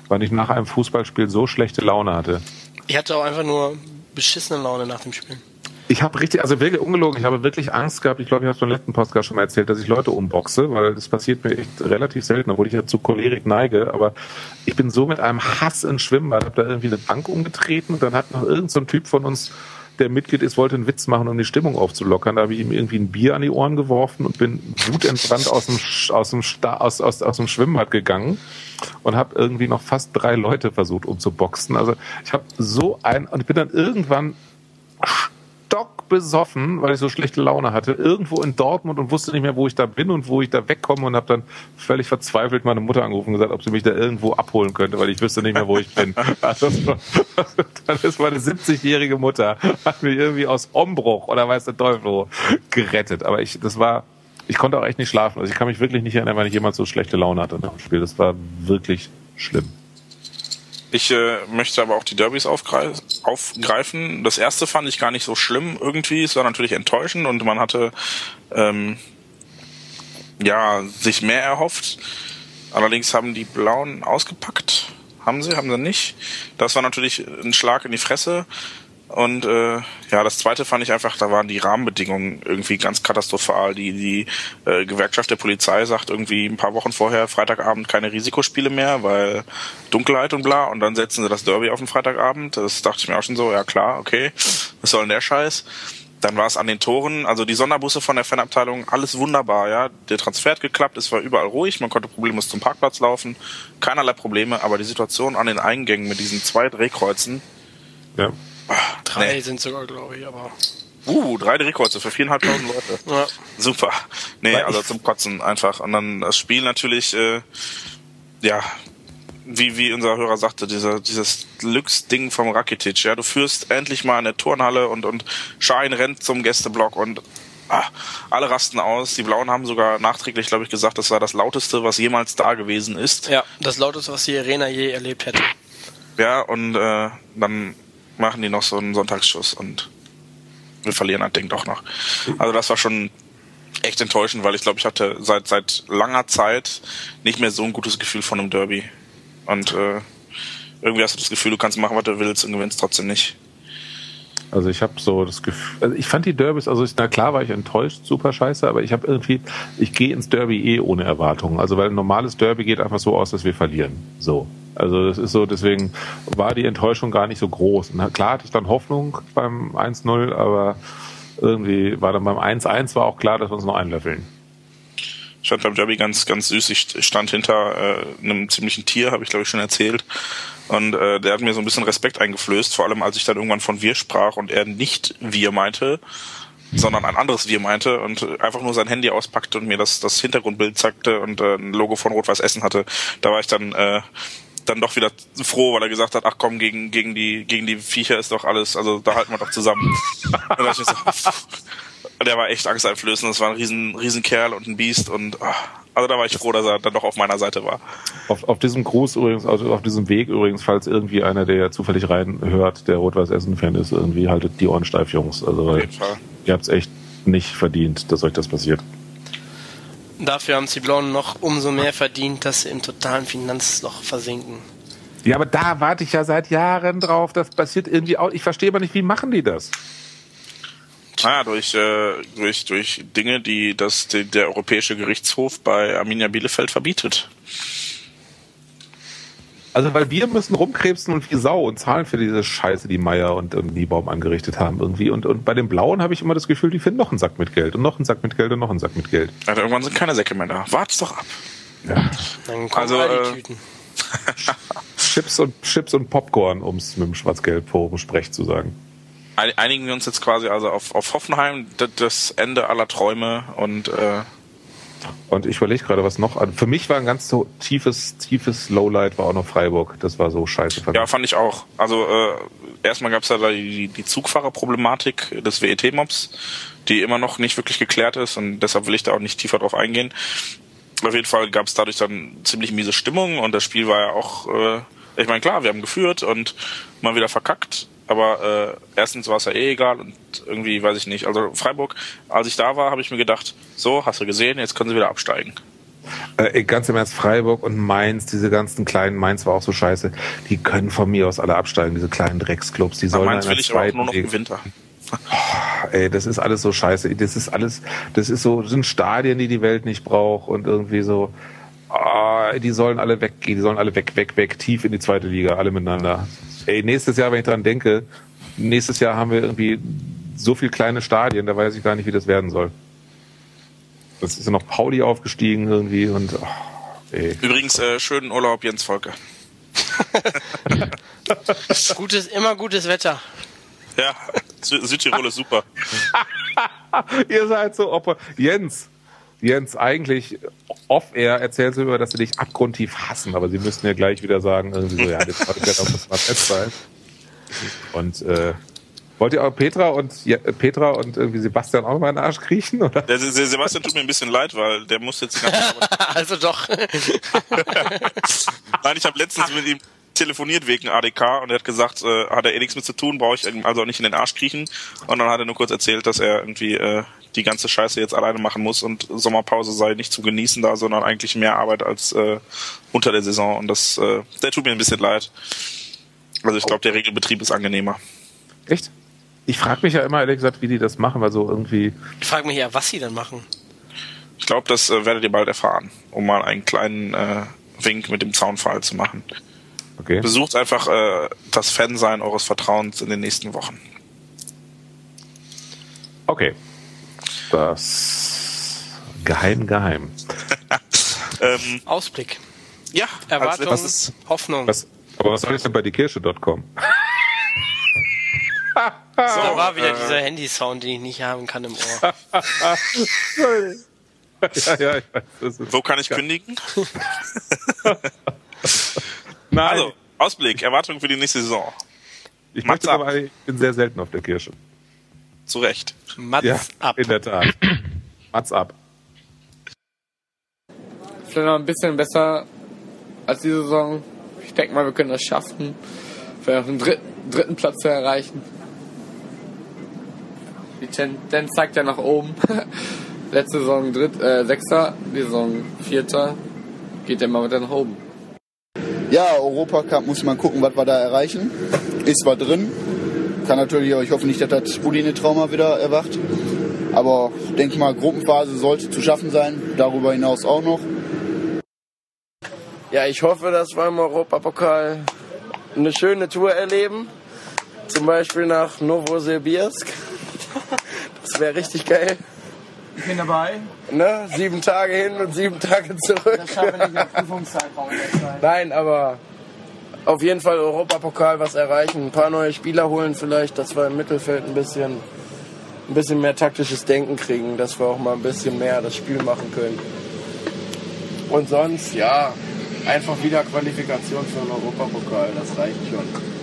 S3: wann ich nach einem Fußballspiel so schlechte Laune hatte.
S4: Ich hatte auch einfach nur beschissene Laune nach dem Spiel.
S3: Ich habe richtig, also wirklich ungelogen, ich habe wirklich Angst gehabt, ich glaube, ich habe es beim letzten Podcast schon mal erzählt, dass ich Leute umboxe, weil das passiert mir echt relativ selten, obwohl ich ja zu Cholerik neige, aber ich bin so mit einem Hass ins Schwimmbad, habe da irgendwie eine Bank umgetreten und dann hat noch irgendein so Typ von uns der Mitglied ist, wollte einen Witz machen, um die Stimmung aufzulockern. Da habe ich ihm irgendwie ein Bier an die Ohren geworfen und bin wutentbrannt aus dem, aus dem, aus, aus, aus dem Schwimmbad gegangen und habe irgendwie noch fast drei Leute versucht umzuboxen. Also ich habe so ein und ich bin dann irgendwann stockbesoffen, weil ich so schlechte Laune hatte, irgendwo in Dortmund und wusste nicht mehr, wo ich da bin und wo ich da wegkomme und habe dann völlig verzweifelt meine Mutter angerufen und gesagt, ob sie mich da irgendwo abholen könnte, weil ich wüsste nicht mehr, wo ich bin. [LAUGHS] Also, dann ist meine 70-jährige Mutter, hat mich irgendwie aus Ombruch oder weiß der Teufel wo gerettet. Aber ich, das war, ich konnte auch echt nicht schlafen. Also ich kann mich wirklich nicht erinnern, weil ich jemals so schlechte Laune hatte nach dem Spiel. Das war wirklich schlimm.
S5: Ich äh, möchte aber auch die Derbys aufgreifen. Das erste fand ich gar nicht so schlimm irgendwie. Es war natürlich enttäuschend und man hatte ähm, ja sich mehr erhofft. Allerdings haben die Blauen ausgepackt. Haben sie, haben sie nicht. Das war natürlich ein Schlag in die Fresse. Und äh, ja, das zweite fand ich einfach, da waren die Rahmenbedingungen irgendwie ganz katastrophal. Die, die äh, Gewerkschaft der Polizei sagt irgendwie ein paar Wochen vorher, Freitagabend keine Risikospiele mehr, weil Dunkelheit und bla. Und dann setzen sie das Derby auf den Freitagabend. Das dachte ich mir auch schon so, ja klar, okay, was soll denn der Scheiß? Dann war es an den Toren, also die Sonderbusse von der Fanabteilung, alles wunderbar, ja. Der Transfer hat geklappt, es war überall ruhig, man konnte problemlos zum Parkplatz laufen, keinerlei Probleme, aber die Situation an den Eingängen mit diesen zwei Drehkreuzen,
S3: ja.
S4: Ach, drei nee. sind sogar, glaube ich, aber.
S5: Uh, drei Drehkreuze für viereinhalbtausend Leute. Ja. Super. Nee, also zum Kotzen einfach. Und dann das Spiel natürlich, äh, ja, wie, wie unser Hörer sagte, dieser, dieses Lux-Ding vom Rakitic. Ja, du führst endlich mal eine Turnhalle und, und Schein rennt zum Gästeblock und ah, alle rasten aus. Die Blauen haben sogar nachträglich, glaube ich, gesagt, das war das lauteste, was jemals da gewesen ist.
S4: Ja, das lauteste, was die Arena je erlebt hätte.
S5: Ja, und äh, dann machen die noch so einen Sonntagsschuss und wir verlieren das Ding doch noch. Also das war schon echt enttäuschend, weil ich glaube, ich hatte seit seit langer Zeit nicht mehr so ein gutes Gefühl von einem Derby. Und äh, irgendwie hast du das Gefühl, du kannst machen, was du willst und gewinnst trotzdem nicht.
S3: Also ich habe so das Gefühl, also ich fand die Derbys, also na klar war ich enttäuscht, super scheiße, aber ich habe irgendwie, ich gehe ins Derby eh ohne Erwartungen. Also weil ein normales Derby geht einfach so aus, dass wir verlieren. So. Also das ist so, deswegen war die Enttäuschung gar nicht so groß. Und klar hatte ich dann Hoffnung beim 1-0, aber irgendwie war dann beim 1-1 war auch klar, dass wir uns noch einlöffeln.
S5: Ich fand beim Derby ganz, ganz süß. Ich stand hinter äh, einem ziemlichen Tier, habe ich glaube ich schon erzählt. Und äh, der hat mir so ein bisschen Respekt eingeflößt, vor allem als ich dann irgendwann von wir sprach und er nicht wir meinte, sondern ein anderes wir meinte und einfach nur sein Handy auspackte und mir das, das Hintergrundbild zeigte und äh, ein Logo von Rot-Weiß Essen hatte. Da war ich dann äh, dann doch wieder froh, weil er gesagt hat, ach komm, gegen, gegen die, gegen die Viecher ist doch alles, also da halten wir doch zusammen. und ich so, [LAUGHS] der war echt angsteinflößend, das war ein riesen, riesen Kerl und ein Biest und ach, also da war ich froh, dass er dann doch auf meiner Seite war.
S3: Auf, auf diesem Gruß übrigens, also auf diesem Weg übrigens, falls irgendwie einer, der zufällig reinhört, der Rot-Weiß-Essen-Fan ist, irgendwie haltet die Ohren steif, Jungs. Also weil ihr habt's echt nicht verdient, dass euch das passiert.
S4: Dafür haben die Blauen noch umso mehr verdient, dass sie im totalen Finanzloch versinken.
S3: Ja, aber da warte ich ja seit Jahren drauf. Das passiert irgendwie auch. Ich verstehe aber nicht, wie machen die das?
S5: Naja, durch, äh, durch, durch Dinge, die das, die, der Europäische Gerichtshof bei Arminia Bielefeld verbietet.
S3: Also, weil wir müssen rumkrebsen und wie Sau und zahlen für diese Scheiße, die Meier und ähm, Niebaum angerichtet haben irgendwie. Und, und bei den Blauen habe ich immer das Gefühl, die finden noch einen Sack mit Geld und noch einen Sack mit Geld und noch einen Sack mit Geld.
S5: Also irgendwann sind keine Säcke mehr da. Wart's doch ab.
S3: Ja.
S4: Dann kommen also, äh, die Tüten. [LAUGHS]
S3: Chips und, Chips und Popcorn, um es mit dem Schwarz-Gelb-Forum Sprech zu sagen.
S5: Einigen wir uns jetzt quasi also auf, auf Hoffenheim, das Ende aller Träume und äh,
S3: und ich überlege gerade, was noch. Für mich war ein ganz so tiefes, tiefes Lowlight war auch noch Freiburg. Das war so scheiße.
S5: Fand ja, fand ich auch. Also äh, erstmal gab es ja da die, die Zugfahrerproblematik des WET-Mobs, die immer noch nicht wirklich geklärt ist und deshalb will ich da auch nicht tiefer drauf eingehen. Auf jeden Fall gab es dadurch dann ziemlich miese Stimmung und das Spiel war ja auch, äh, ich meine klar, wir haben geführt und mal wieder verkackt, aber äh, erstens war es ja eh egal und irgendwie weiß ich nicht. Also Freiburg, als ich da war, habe ich mir gedacht, so, hast du gesehen, jetzt können sie wieder absteigen.
S3: Äh, ganz im Ernst, Freiburg und Mainz, diese ganzen kleinen, Mainz war auch so scheiße, die können von mir aus alle absteigen, diese kleinen Drecksclubs, die sollen
S5: Mainz will ich aber auch nur noch im Winter.
S3: Oh, ey, das ist alles so scheiße. Das ist alles, das ist so, das sind Stadien, die die Welt nicht braucht und irgendwie so, oh, die sollen alle weggehen, die sollen alle weg, weg, weg, tief in die zweite Liga, alle miteinander. Ey, nächstes Jahr, wenn ich dran denke, nächstes Jahr haben wir irgendwie so viele kleine Stadien, da weiß ich gar nicht, wie das werden soll. Das ist ja noch Pauli aufgestiegen irgendwie und oh, ey.
S5: Übrigens, äh, schönen Urlaub, Jens Volke. [LAUGHS]
S4: gutes, immer gutes Wetter.
S5: Ja, Südtirol ist super. [LAUGHS]
S3: Ihr seid so opfer. Jens, Jens, eigentlich off-air erzählst du über, dass sie dich abgrundtief hassen, aber sie müssten ja gleich wieder sagen, irgendwie so, ja, jetzt war ich ja auf das Match sein. Und äh, wollt ihr auch Petra und ja, Petra und irgendwie Sebastian auch mal in den Arsch kriechen? Oder?
S5: Der, der Sebastian tut mir ein bisschen leid, weil der muss jetzt [LAUGHS]
S4: Also doch. [LAUGHS] Nein,
S5: ich habe letztens mit ihm telefoniert wegen ADK und er hat gesagt, äh, hat er eh nichts mit zu tun, brauche ich also auch nicht in den Arsch kriechen. Und dann hat er nur kurz erzählt, dass er irgendwie äh, die ganze Scheiße jetzt alleine machen muss und Sommerpause sei nicht zu genießen da, sondern eigentlich mehr Arbeit als äh, unter der Saison. Und das, äh, der tut mir ein bisschen leid. Also ich glaube, der Regelbetrieb ist angenehmer.
S3: Echt? Ich frage mich ja immer ehrlich gesagt, wie die das machen, weil so irgendwie.
S4: Ich frage mich ja, was sie dann machen.
S5: Ich glaube, das äh, werdet ihr bald erfahren, um mal einen kleinen äh, Wink mit dem Zaunfall zu machen.
S3: Okay.
S5: Besucht einfach äh, das Fansein eures Vertrauens in den nächsten Wochen.
S3: Okay. Das geheim, geheim. [LAUGHS]
S4: ähm, Ausblick.
S5: Ja,
S4: Erwartung, was ist, Hoffnung.
S3: Was, aber was soll ich denn bei diekirche.com? [LAUGHS]
S4: so, da war wieder dieser Handy-Sound, den ich nicht haben kann im Ohr. [LAUGHS]
S5: ja, ja, ich weiß, Wo kann ich kündigen? Nein. Also, Ausblick, Erwartungen für die nächste Saison.
S3: Ich möchte aber, ich bin sehr selten auf der Kirche.
S5: Zu Recht.
S4: Mats ja, ab.
S3: In der Tat. [CLEARS THROAT] Mats ab.
S8: Vielleicht noch ein bisschen besser als die Saison. Ich denke mal, wir können das schaffen, vielleicht den dritten, dritten Platz zu erreichen. Die Tendenz zeigt ja nach oben. [LAUGHS] Letzte Saison dritt, äh, Sechster, die Saison Vierter. Geht ja mal wieder nach oben.
S9: Ja, Europacup muss man gucken, was wir da erreichen. Ist zwar drin. Kann natürlich, ich hoffe nicht, dass das Udine-Trauma wieder erwacht. Aber ich denke mal, Gruppenphase sollte zu schaffen sein. Darüber hinaus auch noch.
S14: Ja, ich hoffe, dass wir im Europapokal eine schöne Tour erleben. Zum Beispiel nach Novosibirsk. [LAUGHS] Das wäre richtig geil.
S12: Ich bin dabei.
S14: Ne? Sieben Tage hin und sieben Tage zurück.
S12: Das schaffen wir nicht in [LAUGHS] Prüfungszeitraum in der Zeit.
S14: Nein, aber auf jeden Fall Europapokal was erreichen. Ein paar neue Spieler holen vielleicht, dass wir im Mittelfeld ein bisschen, ein bisschen mehr taktisches Denken kriegen, dass wir auch mal ein bisschen mehr das Spiel machen können. Und sonst, ja, einfach wieder Qualifikation für den Europapokal, das reicht schon.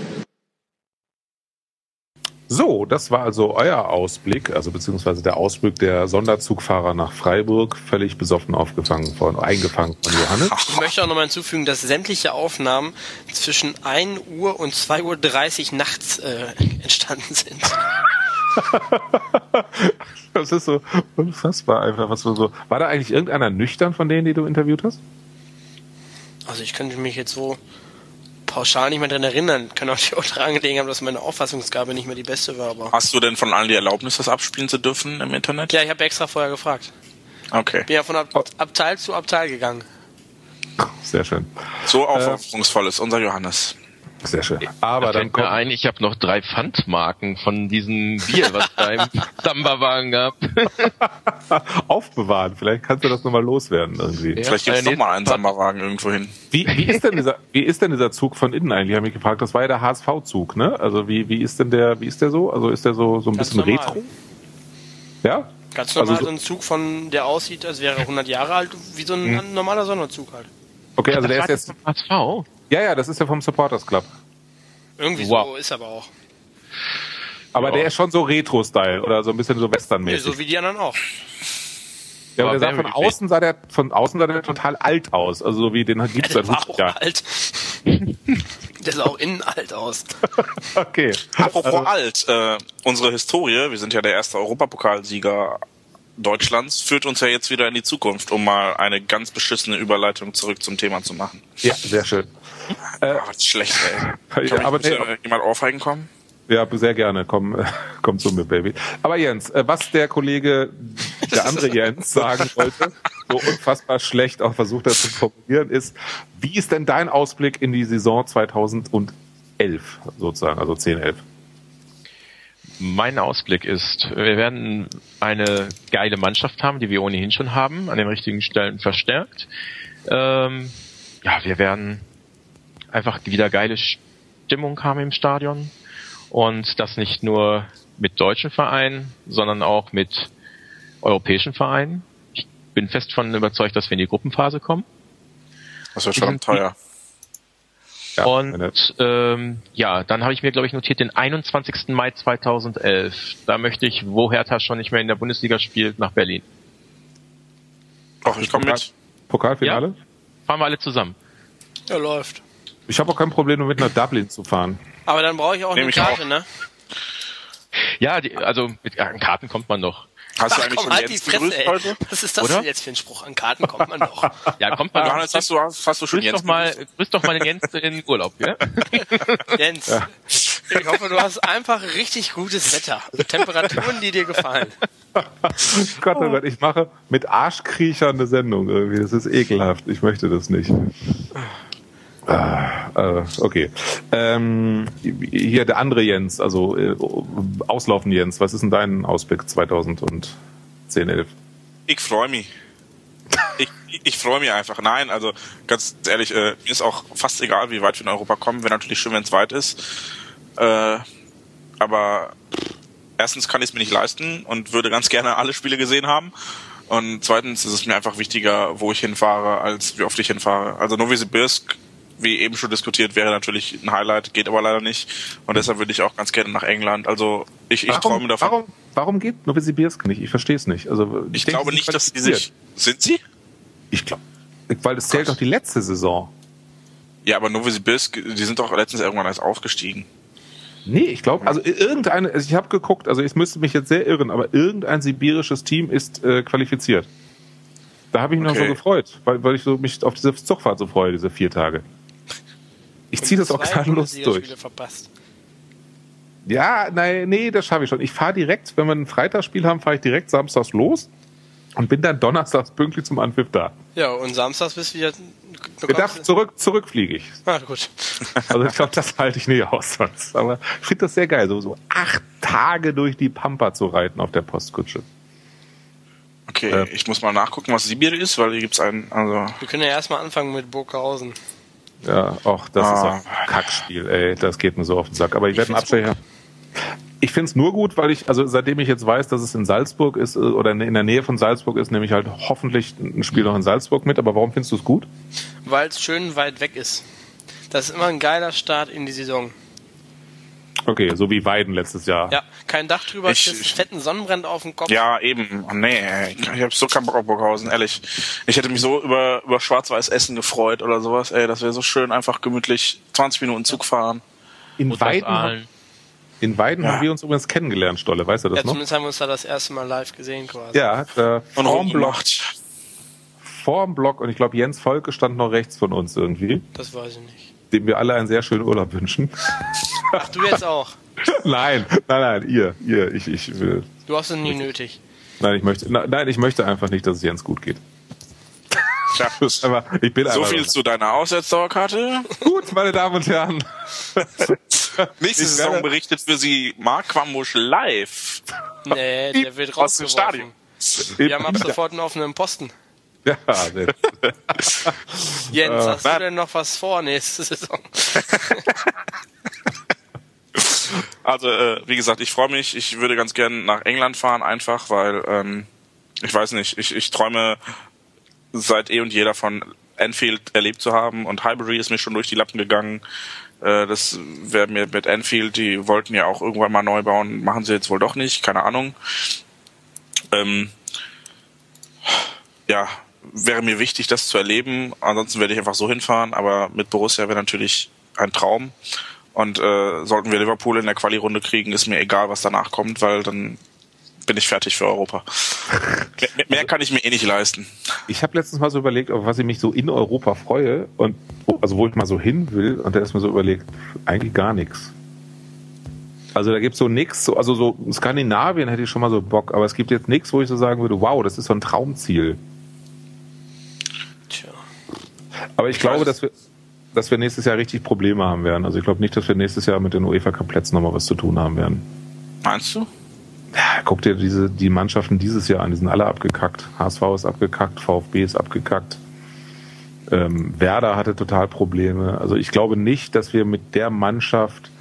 S3: So, das war also euer Ausblick, also beziehungsweise der Ausblick der Sonderzugfahrer nach Freiburg, völlig besoffen aufgefangen von, eingefangen von Johannes.
S4: Ich möchte auch nochmal hinzufügen, dass sämtliche Aufnahmen zwischen 1 Uhr und 2 Uhr 30 nachts äh, [LAUGHS] entstanden sind. [LAUGHS]
S3: das ist so unfassbar einfach, was so. War da eigentlich irgendeiner nüchtern von denen, die du interviewt hast?
S4: Also ich könnte mich jetzt so pauschal nicht mehr dran erinnern. Kann auch daran gelegen haben, dass meine Auffassungsgabe nicht mehr die beste war. Aber
S5: Hast du denn von allen die Erlaubnis, das abspielen zu dürfen im Internet?
S4: Ja, ich habe extra vorher gefragt.
S5: Okay.
S4: Bin ja von Ab Abteil zu Abteil gegangen.
S3: Sehr schön.
S5: So aufopferungsvoll äh, ist unser Johannes.
S3: Sehr schön. Aber da
S6: dann kommt mir ein, ich habe noch drei Pfandmarken von diesem Bier, was da im [LAUGHS] Samba-Wagen gab. [LAUGHS]
S3: Aufbewahren, vielleicht kannst du das nochmal loswerden irgendwie.
S5: Ja, vielleicht gibt es nochmal einen Samba-Wagen irgendwo hin.
S3: Wie, wie, ist denn dieser, wie ist denn dieser Zug von innen eigentlich? Ich habe mich gefragt, das war ja der HSV-Zug, ne? Also wie, wie ist denn der, wie ist der so? Also ist der so, so ein Ganz bisschen normal. retro? Ja?
S4: Ganz normal also so, so ein Zug von, der aussieht, als wäre er 100 Jahre alt, wie so ein hm. normaler Sonderzug halt.
S3: Okay, also der ist jetzt. HSV? Ja, ja, das ist ja vom Supporters Club.
S4: Irgendwie wow. so ist aber auch.
S3: Aber ja. der ist schon so Retro-Style oder so ein bisschen so Western-mäßig.
S4: Nee, so wie die anderen auch.
S3: Ja, aber der sah von außen sah der von außen sah der total alt aus. Also so wie den [LAUGHS] gibt es
S4: ja, seit 100 Jahren. alt. [LAUGHS] der sah auch innen alt aus. [LAUGHS]
S3: okay.
S5: Apropos also, alt, äh, unsere Historie, wir sind ja der erste Europapokalsieger Deutschlands führt uns ja jetzt wieder in die Zukunft, um mal eine ganz beschissene Überleitung zurück zum Thema zu machen.
S3: Ja, sehr schön.
S5: Äh, oh, was schlecht, ey. Kann ja, aber nee, jemand aufheigen kommen?
S3: Ja, sehr gerne. Komm, komm zu mir, Baby. Aber Jens, äh, was der Kollege, der andere [LAUGHS] Jens, sagen wollte, so unfassbar schlecht auch versucht hat zu formulieren, ist, wie ist denn dein Ausblick in die Saison 2011 sozusagen, also 10, 11?
S6: Mein Ausblick ist, wir werden eine geile Mannschaft haben, die wir ohnehin schon haben, an den richtigen Stellen verstärkt. Ähm, ja, wir werden einfach wieder geile Stimmung haben im Stadion und das nicht nur mit deutschen Vereinen, sondern auch mit europäischen Vereinen. Ich bin fest von überzeugt, dass wir in die Gruppenphase kommen.
S5: Das wird schon teuer.
S6: Ja, und ähm, ja, dann habe ich mir, glaube ich, notiert den 21. Mai 2011. Da möchte ich, wo Hertha schon nicht mehr in der Bundesliga spielt, nach Berlin.
S5: Ach, ich komme mit.
S3: Pokalfinale? Ja,
S6: fahren wir alle zusammen.
S4: Ja, läuft.
S3: Ich habe auch kein Problem, mit nach Dublin zu fahren.
S4: Aber dann brauche ich auch Nehm eine Karte, ne?
S6: Ja, die, also mit an Karten kommt man noch.
S4: Hast du eigentlich komm, schon halt Jens die Fresse, heute? Was ist das Oder? jetzt für ein Spruch? An Karten kommt man noch. [LAUGHS]
S6: ja, kommt man
S5: Johannes, hast du, hast du schon
S6: Jens doch mal, grüß doch mal den Jens in Urlaub, ja? [LAUGHS]
S4: Jens, ja. ich hoffe, du hast einfach richtig gutes Wetter. Temperaturen, die dir gefallen. [LAUGHS]
S3: Gott, oh Gott, ich mache mit Arschkriechern eine Sendung irgendwie. Das ist ekelhaft. Ich möchte das nicht. Ah, äh, okay. Ähm, hier der andere Jens, also äh, auslaufen Jens. Was ist denn dein Ausblick 2010, 11?
S5: Ich freue mich. Ich, ich freue mich einfach. Nein, also ganz ehrlich, äh, mir ist auch fast egal, wie weit wir in Europa kommen. Wäre natürlich schön, wenn es weit ist. Äh, aber erstens kann ich es mir nicht leisten und würde ganz gerne alle Spiele gesehen haben. Und zweitens ist es mir einfach wichtiger, wo ich hinfahre, als wie oft ich hinfahre. Also Novosibirsk wie eben schon diskutiert, wäre natürlich ein Highlight, geht aber leider nicht. Und deshalb würde ich auch ganz gerne nach England. Also ich, ich träume davon.
S3: Warum, warum geht Novosibirsk nicht? Ich verstehe es nicht. Also
S5: ich, ich denke, glaube nicht, dass sie sich. Sind sie?
S3: Ich glaube. Weil es zählt doch die letzte Saison.
S5: Ja, aber Novosibirsk, die sind doch letztens irgendwann erst aufgestiegen.
S3: Nee, ich glaube, also irgendeine, also ich habe geguckt, also ich müsste mich jetzt sehr irren, aber irgendein sibirisches Team ist äh, qualifiziert. Da habe ich mich okay. noch so gefreut, weil, weil ich so mich auf diese Zugfahrt so freue, diese vier Tage. Ich ziehe das auch gnadenlos durch. Verpasst. Ja, nein, nee, das schaffe ich schon. Ich fahre direkt, wenn wir ein Freitagsspiel haben, fahre ich direkt samstags los und bin dann donnerstags pünktlich zum Anpfiff da.
S4: Ja, und samstags bist du wieder.
S3: Gedacht, zurück, zurück fliege ich.
S4: Ah, gut. [LAUGHS]
S3: Also ich glaube, das halte ich nicht aus sonst. Aber ich finde das sehr geil, so, so acht Tage durch die Pampa zu reiten auf der Postkutsche.
S5: Okay, äh, ich muss mal nachgucken, was Sibir ist, weil hier gibt es einen. Also
S4: Wir können ja erstmal anfangen mit Burghausen.
S3: Ja, auch das ah. ist auch ein Kackspiel, ey. Das geht mir so auf den Sack. Aber ich, ich werde einen Abstecher. Ich finde es nur gut, weil ich, also seitdem ich jetzt weiß, dass es in Salzburg ist oder in der Nähe von Salzburg ist, nehme ich halt hoffentlich ein Spiel noch in Salzburg mit. Aber warum findest du es gut?
S4: Weil es schön weit weg ist. Das ist immer ein geiler Start in die Saison.
S3: Okay, so wie Weiden letztes Jahr.
S4: Ja, kein Dach drüber, ich, einen fetten Sonnenbrand auf dem Kopf.
S5: Ja, eben. Oh, nee, ich habe so keinen Bock auf Burghausen, ehrlich. Ich hätte mich so über, über Schwarz-Weiß Essen gefreut oder sowas. Ey, das wäre so schön, einfach gemütlich 20 Minuten Zug fahren.
S3: In Weiden, in Weiden ja. haben wir uns übrigens kennengelernt, Stolle, weißt du das ja, noch?
S4: Zumindest haben wir uns da das erste Mal live gesehen quasi.
S3: Ja, da vorm Block. Vorm Block und ich glaube Jens Volke stand noch rechts von uns irgendwie.
S4: Das weiß ich nicht.
S3: Dem wir alle einen sehr schönen Urlaub wünschen.
S4: Ach, du jetzt auch? [LAUGHS]
S3: nein, nein, nein, ihr, ihr, ich, ich will.
S4: Du hast es nie nötig.
S3: Nein, ich möchte, nein, ich möchte einfach nicht, dass es Jens gut geht.
S5: Tja, aber [LAUGHS] ich bin so viel zu deiner Aussetzdauerkarte.
S3: Gut, meine Damen und Herren. [LAUGHS]
S5: Nächste Saison berichtet für Sie Mark Quambusch live.
S4: Nee, der wird raus dem Stadion. Wir haben ab sofort einen offenen Posten. [LAUGHS] Ja, [LAUGHS] Jens, hast du denn noch was vor nächste Saison? [LAUGHS]
S5: Also, äh, wie gesagt, ich freue mich. Ich würde ganz gern nach England fahren, einfach, weil, ähm, ich weiß nicht, ich, ich träume seit eh und je davon, Enfield erlebt zu haben und Highbury ist mir schon durch die Lappen gegangen. Äh, das wäre mir mit Enfield, die wollten ja auch irgendwann mal neu bauen, machen sie jetzt wohl doch nicht, keine Ahnung. Ähm, ja, wäre mir wichtig, das zu erleben. Ansonsten werde ich einfach so hinfahren, aber mit Borussia wäre natürlich ein Traum. Und äh, sollten wir Liverpool in der Quali-Runde kriegen, ist mir egal, was danach kommt, weil dann bin ich fertig für Europa. mehr, mehr, kann ich mir eh nicht leisten.
S3: Ich habe letztens mal so überlegt, auf was ich mich so in Europa freue und also wo ich mal so hin will und da ist mir so überlegt, eigentlich gar nichts. Also da gibt's so nichts, so, also so Skandinavien hätte ich schon mal so Bock, aber es gibt jetzt nichts, wo ich so sagen würde, wow, das ist so ein Traumziel. Aber ich, ich glaube, dass wir dass wir nächstes Jahr richtig Probleme haben werden. Also ich glaube nicht, dass wir nächstes Jahr mit den UEFA Cup Plätzen nochmal was zu tun haben werden.
S5: Meinst du?
S3: Ja, guck dir diese, die Mannschaften dieses Jahr an, die sind alle abgekackt. HSV ist abgekackt, VfB ist abgekackt. Ähm, Werder hatte total Probleme. Also ich glaube nicht, dass wir mit der Mannschaft,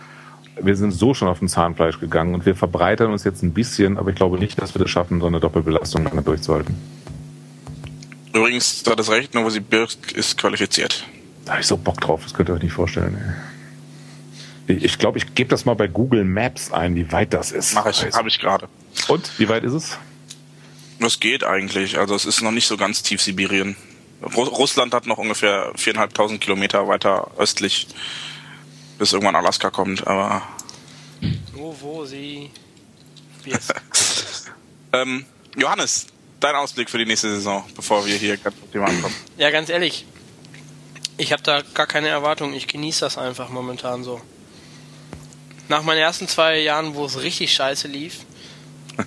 S3: wir sind so schon auf dem Zahnfleisch gegangen und wir verbreitern uns jetzt ein bisschen, aber ich glaube nicht, dass wir das schaffen, so eine Doppelbelastung lange durchzuhalten.
S5: Übrigens, da das Recht, Novosibirsk ist qualifiziert.
S3: Da habe ich so Bock drauf, das könnt ihr euch nicht vorstellen. Ey. Ich glaube, ich gebe das mal bei Google Maps ein, wie weit das ist.
S5: Mach ich, habe ich gerade.
S3: Und, wie weit ist es?
S5: Das geht eigentlich. Also es ist noch nicht so ganz tief Sibirien. Russland hat noch ungefähr viereinhalbtausend Kilometer weiter östlich, bis irgendwann Alaska kommt, aber.
S4: Wo, wo sie. [LAUGHS]
S5: Biersk. ähm, Johannes, dein Ausblick für die nächste Saison, bevor wir hier ganz Thema ankommen.
S4: Ja, ganz ehrlich, ich habe da gar keine Erwartung. Ich genieße das einfach momentan so. Nach meinen ersten zwei Jahren, wo es richtig scheiße lief,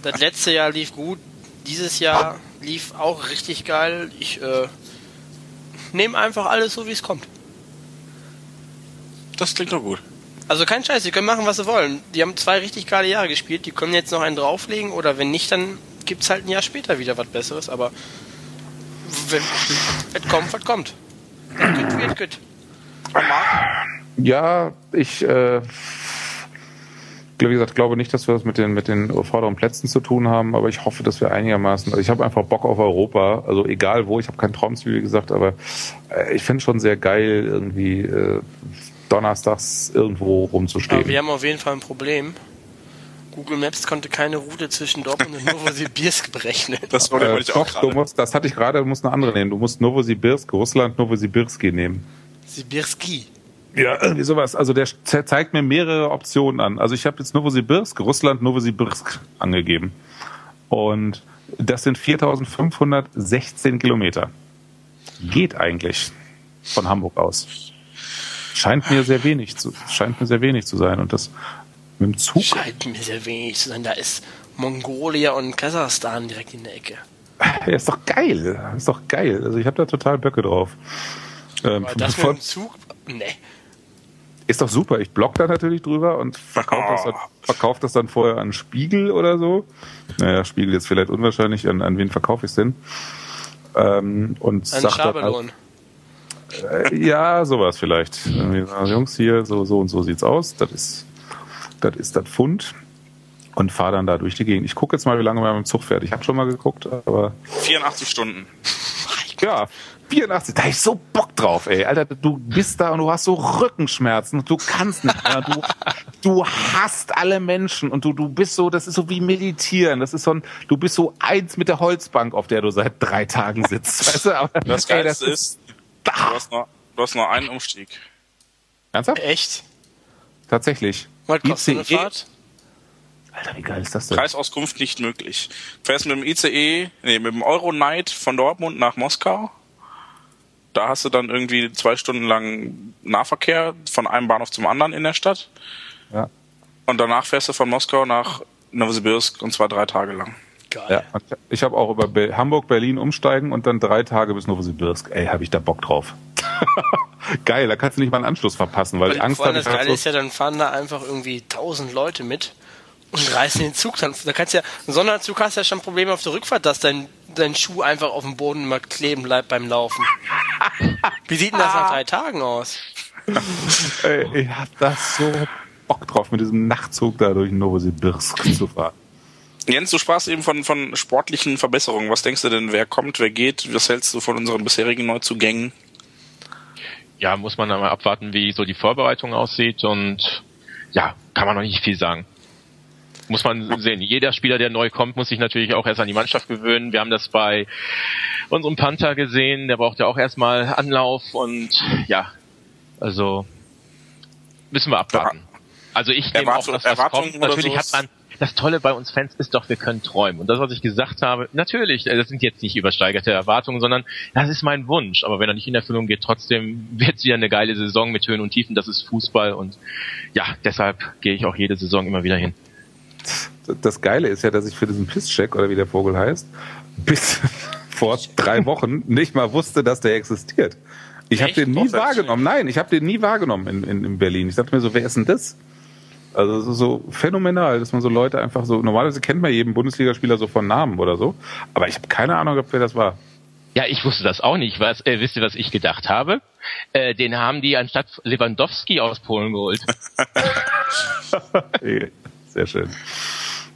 S4: das letzte Jahr lief gut, dieses Jahr lief auch richtig geil. Ich äh, nehme einfach alles so, wie es kommt.
S5: Das klingt doch gut.
S4: Also kein Scheiß, sie können machen, was sie wollen. Die haben zwei richtig geile Jahre gespielt, die können jetzt noch einen drauflegen oder wenn nicht, dann gibt es halt ein Jahr später wieder was Besseres, aber wenn es kommt, was kommt. Gut wird gut.
S3: Ja, ich äh, wie gesagt, glaube nicht, dass wir das mit den, mit den vorderen Plätzen zu tun haben, aber ich hoffe, dass wir einigermaßen, also ich habe einfach Bock auf Europa, also egal wo, ich habe kein Traumziel, wie gesagt, aber äh, ich finde es schon sehr geil, irgendwie äh, donnerstags irgendwo rumzustehen. Aber
S4: wir haben auf jeden Fall ein Problem. Google Maps konnte keine Route zwischen Dortmund und Novosibirsk [LAUGHS] berechnen.
S3: Das wollte äh, ich auch doch, du musst, Das hatte ich gerade, du musst eine andere nehmen. Du musst Novosibirsk, Russland, Novosibirski nehmen.
S4: Sibirski.
S3: Ja, irgendwie sowas. Also der zeigt mir mehrere Optionen an. Also ich habe jetzt Novosibirsk, Russland, Novosibirsk angegeben. Und das sind 4516 Kilometer. Geht eigentlich von Hamburg aus. Scheint mir sehr wenig zu, scheint mir sehr wenig zu sein. Und das mit dem Zug.
S4: Scheint mir sehr wenig zu sein. Da ist Mongolia und Kasachstan direkt in der Ecke. [LAUGHS]
S3: Ja, ist doch geil. Ist doch geil. Also ich habe da total Böcke drauf.
S4: Ähm, das mit dem Zug? Nee.
S3: Ist doch super. Ich blog da natürlich drüber und verkaufe das, dann, [LAUGHS] verkauf das dann vorher an Spiegel oder so. Naja, Spiegel ist vielleicht unwahrscheinlich. An, an wen verkaufe ich es denn? Ähm, und
S4: an Schabelon.
S3: Halt, äh, ja, sowas vielleicht. Jungs, hier, so, so und so sieht's aus. Das ist, das ist das Pfund. Und fahre dann da durch die Gegend. Ich gucke jetzt mal, wie lange man mit dem Zug fährt. Ich habe schon mal geguckt, aber.
S5: 84 Stunden.
S3: Ja, 84, da hab ich so Bock drauf, ey. Alter, du bist da und du hast so Rückenschmerzen und du kannst nicht mehr. Du, du hast alle Menschen und du, du bist so, das ist so wie meditieren. Das ist so ein, du bist so eins mit der Holzbank, auf der du seit drei Tagen sitzt. Weißt du?
S5: Aber, das ey, das ist, du hast, nur, du hast nur einen Umstieg.
S3: Ernsthaft?
S4: Echt?
S3: Tatsächlich.
S4: Was kostet eine Fahrt?
S3: Alter, wie geil ist das denn?
S5: Preisauskunft nicht möglich. Du fährst mit dem ICE, nee, mit dem Euronight von Dortmund nach Moskau da hast du dann irgendwie zwei Stunden lang Nahverkehr von einem Bahnhof zum anderen in der Stadt.
S3: Ja.
S5: Und danach fährst du von Moskau nach Novosibirsk und zwar drei Tage lang.
S3: Geil. Ja, ich habe auch über Be Hamburg, Berlin umsteigen und dann drei Tage bis Novosibirsk. Ey, habe ich da Bock drauf. [LAUGHS] Geil, da kannst du nicht mal einen Anschluss verpassen, weil, weil ich Angst habe.
S4: Das Geile ist ja, dann fahren da einfach irgendwie tausend Leute mit und reißen den Zug dann. Da kannst ja, ein Sonderzug hast ja schon Probleme auf der Rückfahrt, dass dein, dein Schuh einfach auf dem Boden immer kleben bleibt beim Laufen. Wie sieht denn das nach drei Tagen aus?
S3: Ey, ich hab das so Bock drauf, mit diesem Nachtzug da durch Novosibirsk zu fahren.
S5: Jens, du sprachst eben von, von sportlichen Verbesserungen. Was denkst du denn, wer kommt, wer geht? Was hältst du von unseren bisherigen Neuzugängen?
S6: Ja, muss man einmal abwarten, wie so die Vorbereitung aussieht und ja, kann man noch nicht viel sagen muss man sehen. Jeder Spieler, der neu kommt, muss sich natürlich auch erst an die Mannschaft gewöhnen. Wir haben das bei unserem Panther gesehen, der braucht ja auch erstmal Anlauf und ja, also müssen wir abwarten. Also ich nehme auch, dass das kommt. Natürlich hat man das Tolle bei uns Fans ist doch, wir können träumen. Und das, was ich gesagt habe, natürlich, äh, das sind jetzt nicht übersteigerte Erwartungen, sondern das ist mein Wunsch. Aber wenn er nicht in Erfüllung geht, trotzdem wird es wieder eine geile Saison mit Höhen und Tiefen. Das ist Fußball und ja, deshalb gehe ich auch jede Saison immer wieder hin
S3: das Geile ist ja, dass ich für diesen Pisscheck oder wie der Vogel heißt, bis [LAUGHS] vor drei Wochen nicht mal wusste, dass der existiert. Ich habe den nie wahrgenommen. Nein, ich habe den nie wahrgenommen in, in, in Berlin. Ich dachte mir so, wer ist denn das? Also so phänomenal, dass man so Leute einfach so, normalerweise kennt man jeden Bundesligaspieler so von Namen oder so, aber ich habe keine Ahnung, wer das war.
S6: Ja, ich wusste das auch nicht. Was, äh, wisst ihr, was ich gedacht habe? Äh, den haben die anstatt Lewandowski aus Polen geholt. [LAUGHS] [LAUGHS]
S3: Sehr schön.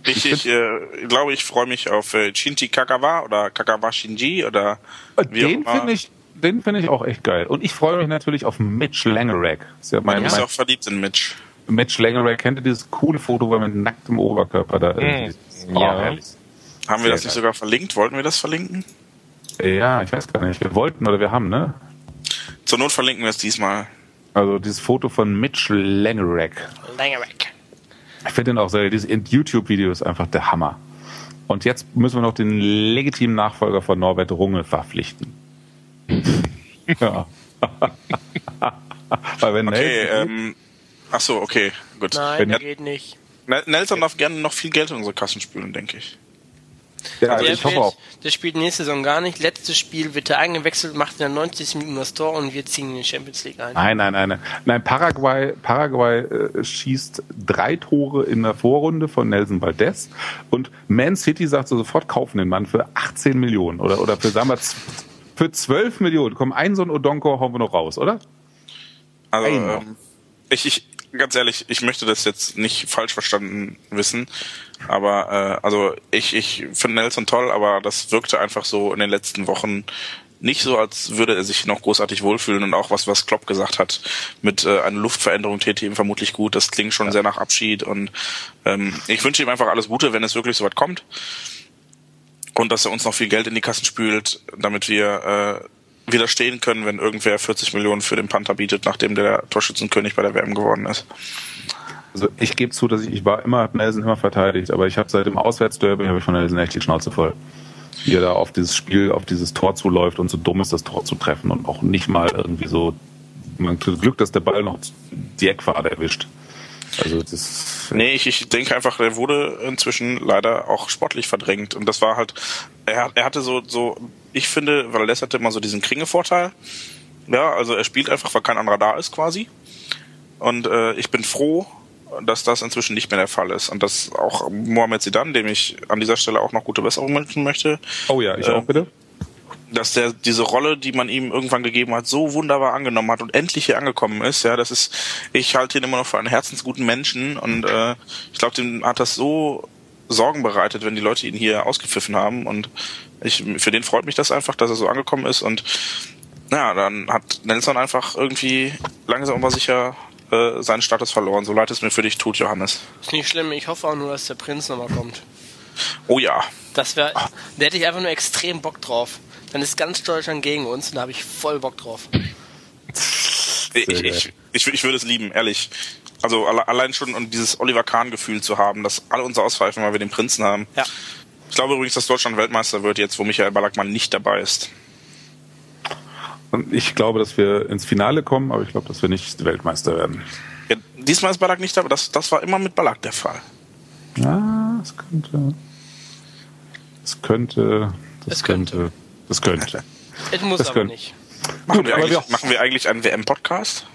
S5: Ich, ich äh, glaube, ich freue mich auf äh, Shinji Kagawa oder Kagawa Shinji oder
S3: wie Den finde ich, den finde ich auch echt geil. Und ich freue mich natürlich auf Mitch Langerack.
S5: Ist ja mein, du bist auch verliebt in Mitch.
S3: Mitch Langerack, kennt ihr dieses coole Foto, wo er mit nacktem Oberkörper da
S5: mm. ist? Oh, ja. Herrlich. Haben wir das nicht sogar verlinkt? Wollten wir das verlinken?
S3: Ja, ich weiß gar nicht. Wir wollten oder wir haben, ne?
S5: Zur Not verlinken wir es diesmal.
S3: Also dieses Foto von Mitch Langerack.
S4: Langerack.
S3: Ich finde den auch sehr, dieses YouTube-Video ist einfach der Hammer. Und jetzt müssen wir noch den legitimen Nachfolger von Norbert Runge verpflichten. [LAUGHS] ja. [LAUGHS]
S5: Weil wenn okay, ähm, ach so, okay, gut.
S4: Nein, wenn, geht nicht.
S5: Nelson darf gerne noch viel Geld in unsere Kassen spülen, denke ich.
S4: Ja, also ich hoffe auch. Der spielt nächste Saison gar nicht. Letztes Spiel wird er eingewechselt, macht in der 90. Minute das Tor und wir ziehen in die Champions League ein.
S3: Nein, nein, nein. Nein, Paraguay, Paraguay äh, schießt drei Tore in der Vorrunde von Nelson Valdez und Man City sagt so sofort, kaufen den Mann für 18 Millionen oder, oder für, sagen wir, für 12 Millionen. Komm, ein so ein Odonko hauen wir noch raus, oder?
S5: Also, ähm, ich, ich, ganz ehrlich, ich möchte das jetzt nicht falsch verstanden wissen, aber äh, also ich, ich finde Nelson toll, aber das wirkte einfach so in den letzten Wochen nicht so, als würde er sich noch großartig wohlfühlen und auch was, was Klopp gesagt hat, mit äh, einer Luftveränderung täte ihm vermutlich gut. Das klingt schon ja. sehr nach Abschied und ähm, ich wünsche ihm einfach alles Gute, wenn es wirklich so weit kommt und dass er uns noch viel Geld in die Kassen spült, damit wir äh, widerstehen können, wenn irgendwer 40 Millionen für den Panther bietet, nachdem der Torschützenkönig bei der WM geworden ist.
S3: Also ich gebe zu, dass ich, ich war immer, habe Nelson immer verteidigt, aber ich habe seit dem Auswärtsderby habe ich von Nelson echt die Schnauze voll. Wie er da auf dieses Spiel, auf dieses Tor zuläuft und so dumm ist, das Tor zu treffen und auch nicht mal irgendwie so, man Glück, dass der Ball noch die Eckfahne erwischt. Also das.
S5: Nee, ich, ich denke einfach, er wurde inzwischen leider auch sportlich verdrängt. Und das war halt, er, er hatte so, so, ich finde, weil Valdez hatte immer so diesen Kringe-Vorteil. Ja, also er spielt einfach, weil kein anderer da ist quasi. Und äh, ich bin froh, dass das inzwischen nicht mehr der Fall ist. Und dass auch Mohamed Sidan, dem ich an dieser Stelle auch noch gute Besserung wünschen möchte.
S3: Oh ja, ich äh, auch bitte
S5: dass der diese Rolle, die man ihm irgendwann gegeben hat, so wunderbar angenommen hat und endlich hier angekommen ist. Ja, das ist, ich halte ihn immer noch für einen herzensguten Menschen und äh, ich glaube, dem hat das so Sorgen bereitet, wenn die Leute ihn hier ausgepfiffen haben und ich, für den freut mich das einfach, dass er so angekommen ist und ja, dann hat Nelson einfach irgendwie langsam aber sicher äh, seinen Status verloren. So leid es mir für dich tut, Johannes.
S4: Ist nicht schlimm, ich hoffe auch nur, dass der Prinz nochmal kommt.
S5: Oh ja.
S4: Das wäre, da hätte ich einfach nur extrem Bock drauf dann ist ganz Deutschland gegen uns und da habe ich voll Bock drauf.
S5: Ich, ich, ich, ich würde es lieben, ehrlich. Also allein schon um dieses Oliver Kahn-Gefühl zu haben, dass alle uns auspfeifen, weil wir den Prinzen haben.
S4: Ja.
S5: Ich glaube übrigens, dass Deutschland Weltmeister wird jetzt, wo Michael Ballackmann nicht dabei ist.
S3: Und ich glaube, dass wir ins Finale kommen, aber ich glaube, dass wir nicht Weltmeister werden.
S5: Ja, diesmal ist Ballack nicht dabei. Das, das war immer mit Ballack der Fall.
S3: Ja, es könnte. Es könnte. Das
S4: es könnte. könnte
S3: das könnte. [LAUGHS]
S4: Es muss das aber könnte. nicht.
S5: Machen, Gut, wir wir machen wir eigentlich einen WM-Podcast?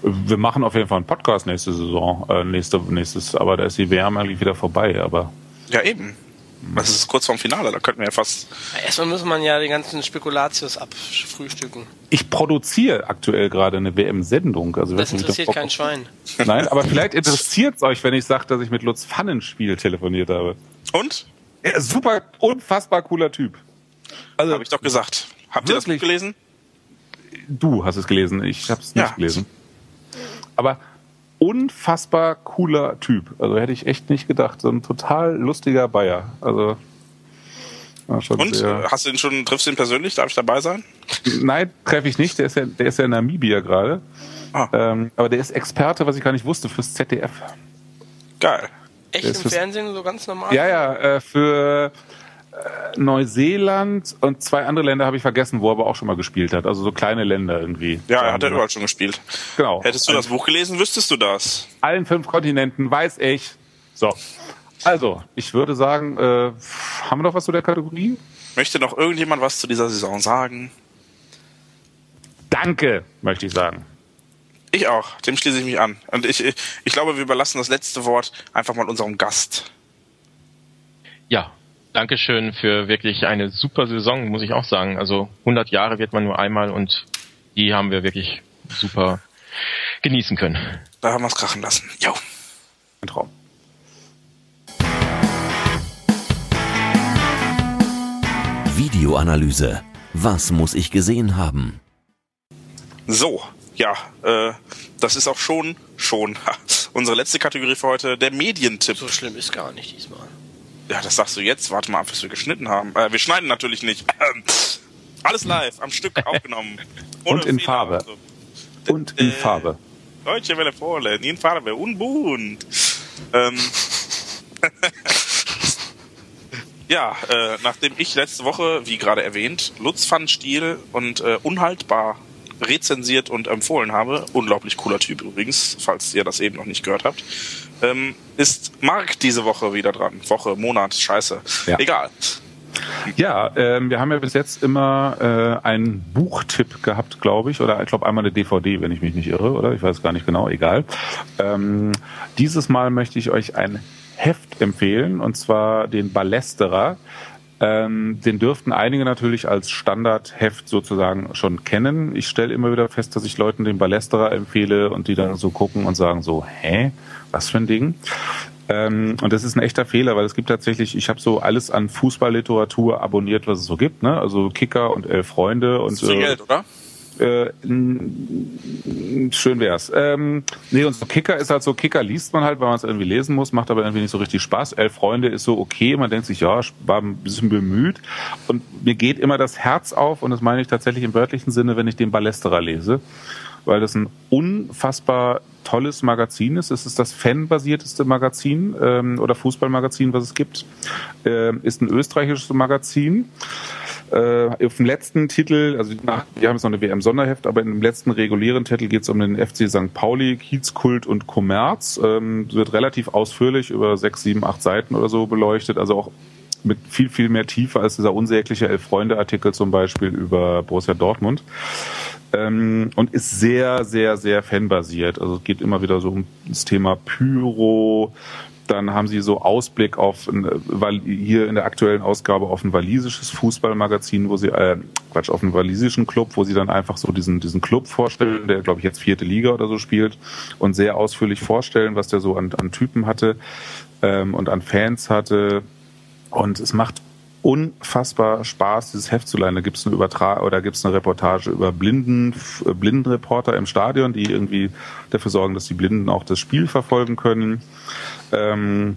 S3: Wir machen auf jeden Fall einen Podcast nächste Saison, äh, nächste, nächstes, aber da ist die WM eigentlich wieder vorbei, aber.
S5: Ja, eben. Das ist kurz vorm Finale, da könnten wir ja fast.
S4: Erstmal muss man ja die ganzen Spekulatius abfrühstücken.
S3: Ich produziere aktuell gerade eine WM-Sendung. Also
S4: das interessiert kein Schwein.
S3: Nein, aber [LAUGHS] vielleicht interessiert es euch, wenn ich sage, dass ich mit Lutz Pfannenspiel telefoniert habe.
S5: Und?
S3: Ja, super, unfassbar cooler Typ.
S5: Also, Habe ich doch gesagt. Habt ihr das gelesen?
S3: Du hast es gelesen, ich habe es nicht ja. gelesen. Aber unfassbar cooler Typ. Also hätte ich echt nicht gedacht. So ein total lustiger Bayer. Also
S5: und sehr... hast du ihn schon, triffst du ihn persönlich? Darf ich dabei sein?
S3: Nein, treffe ich nicht. Der ist ja, der ist ja in Namibia gerade. Ah. Ähm, aber der ist Experte, was ich gar nicht wusste, fürs ZDF.
S5: Geil.
S4: Echt im Fernsehen so ganz normal?
S3: Ja, ja, äh, für äh, Neuseeland und zwei andere Länder habe ich vergessen, wo er aber auch schon mal gespielt hat. Also so kleine Länder irgendwie.
S5: Ja, er hat ja überall schon gespielt.
S3: Genau.
S5: Hättest du das Buch gelesen, wüsstest du das.
S3: Allen fünf Kontinenten, weiß ich. So. Also, ich würde sagen, äh, haben wir noch was zu der Kategorie?
S5: Möchte noch irgendjemand was zu dieser Saison sagen?
S3: Danke, möchte ich sagen.
S5: Ich auch, dem schließe ich mich an. Und ich, ich, ich glaube, wir überlassen das letzte Wort einfach mal unserem Gast.
S6: Ja, Dankeschön für wirklich eine super Saison, muss ich auch sagen. Also 100 Jahre wird man nur einmal und die haben wir wirklich super genießen können.
S5: Da haben wir es krachen lassen. Jo.
S3: Ein Traum.
S2: Videoanalyse. Was muss ich gesehen haben?
S5: So, ja, äh, das ist auch schon, schon unsere letzte Kategorie für heute, der Medientipp.
S4: So schlimm ist gar nicht diesmal.
S5: Ja, das sagst du jetzt. Warte mal ab, was wir geschnitten haben. Äh, wir schneiden natürlich nicht. Ähm, alles live, am Stück aufgenommen. [LAUGHS]
S3: und in Fehler Farbe. Und, so. und in äh, Farbe.
S5: Deutsche Welle vorlesen, in Farbe, unbunt. Ähm, [LAUGHS] ja, äh, nachdem ich letzte Woche, wie gerade erwähnt, Lutz van Stiel und äh, Unhaltbar rezensiert und empfohlen habe, unglaublich cooler Typ übrigens, falls ihr das eben noch nicht gehört habt, ähm, ist Marc diese Woche wieder dran. Woche, Monat, scheiße. Ja. Egal.
S3: Ja, ähm, wir haben ja bis jetzt immer äh, einen Buchtipp gehabt, glaube ich, oder ich glaube einmal eine DVD, wenn ich mich nicht irre, oder? Ich weiß gar nicht genau, egal. Ähm, dieses Mal möchte ich euch ein Heft empfehlen, und zwar den Ballesterer. Ähm, den dürften einige natürlich als Standardheft sozusagen schon kennen. Ich stelle immer wieder fest, dass ich Leuten den Ballesterer empfehle und die dann so gucken und sagen so, hä, was für ein Ding? Ähm, und das ist ein echter Fehler, weil es gibt tatsächlich, ich habe so alles an Fußballliteratur abonniert, was es so gibt, ne? Also Kicker und Elf Freunde und
S5: so. Viel Geld, oder?
S3: Äh, schön wär's. Ähm, nee, und so Kicker ist halt so, Kicker liest man halt, weil man es irgendwie lesen muss, macht aber irgendwie nicht so richtig Spaß. Elf Freunde ist so okay, man denkt sich, ja, war ein bisschen bemüht. Und mir geht immer das Herz auf, und das meine ich tatsächlich im wörtlichen Sinne, wenn ich den Ballesterer lese, weil das ein unfassbar tolles Magazin ist. Es ist das fanbasierteste Magazin ähm, oder Fußballmagazin, was es gibt. Ähm, ist ein österreichisches Magazin. Äh, auf dem letzten Titel, also nach, wir haben jetzt noch eine WM-Sonderheft, aber dem letzten regulären Titel geht es um den FC St. Pauli, Kiezkult und Kommerz. Ähm, wird relativ ausführlich über sechs, sieben, acht Seiten oder so beleuchtet, also auch mit viel, viel mehr Tiefe als dieser unsägliche Elf-Freunde-Artikel zum Beispiel über Borussia Dortmund. Ähm, und ist sehr, sehr, sehr fanbasiert. Also es geht immer wieder so um das Thema Pyro, dann haben sie so Ausblick auf weil hier in der aktuellen Ausgabe auf ein walisisches Fußballmagazin, wo sie äh, Quatsch auf einen walisischen Club, wo sie dann einfach so diesen diesen Club vorstellen, der glaube ich jetzt vierte Liga oder so spielt und sehr ausführlich vorstellen, was der so an, an Typen hatte ähm, und an Fans hatte und es macht unfassbar Spaß, dieses Heft zu leihen. Da gibt es eine Übertrag oder gibt es eine Reportage über Blinden, äh, Blindenreporter im Stadion, die irgendwie dafür sorgen, dass die Blinden auch das Spiel verfolgen können. Ähm,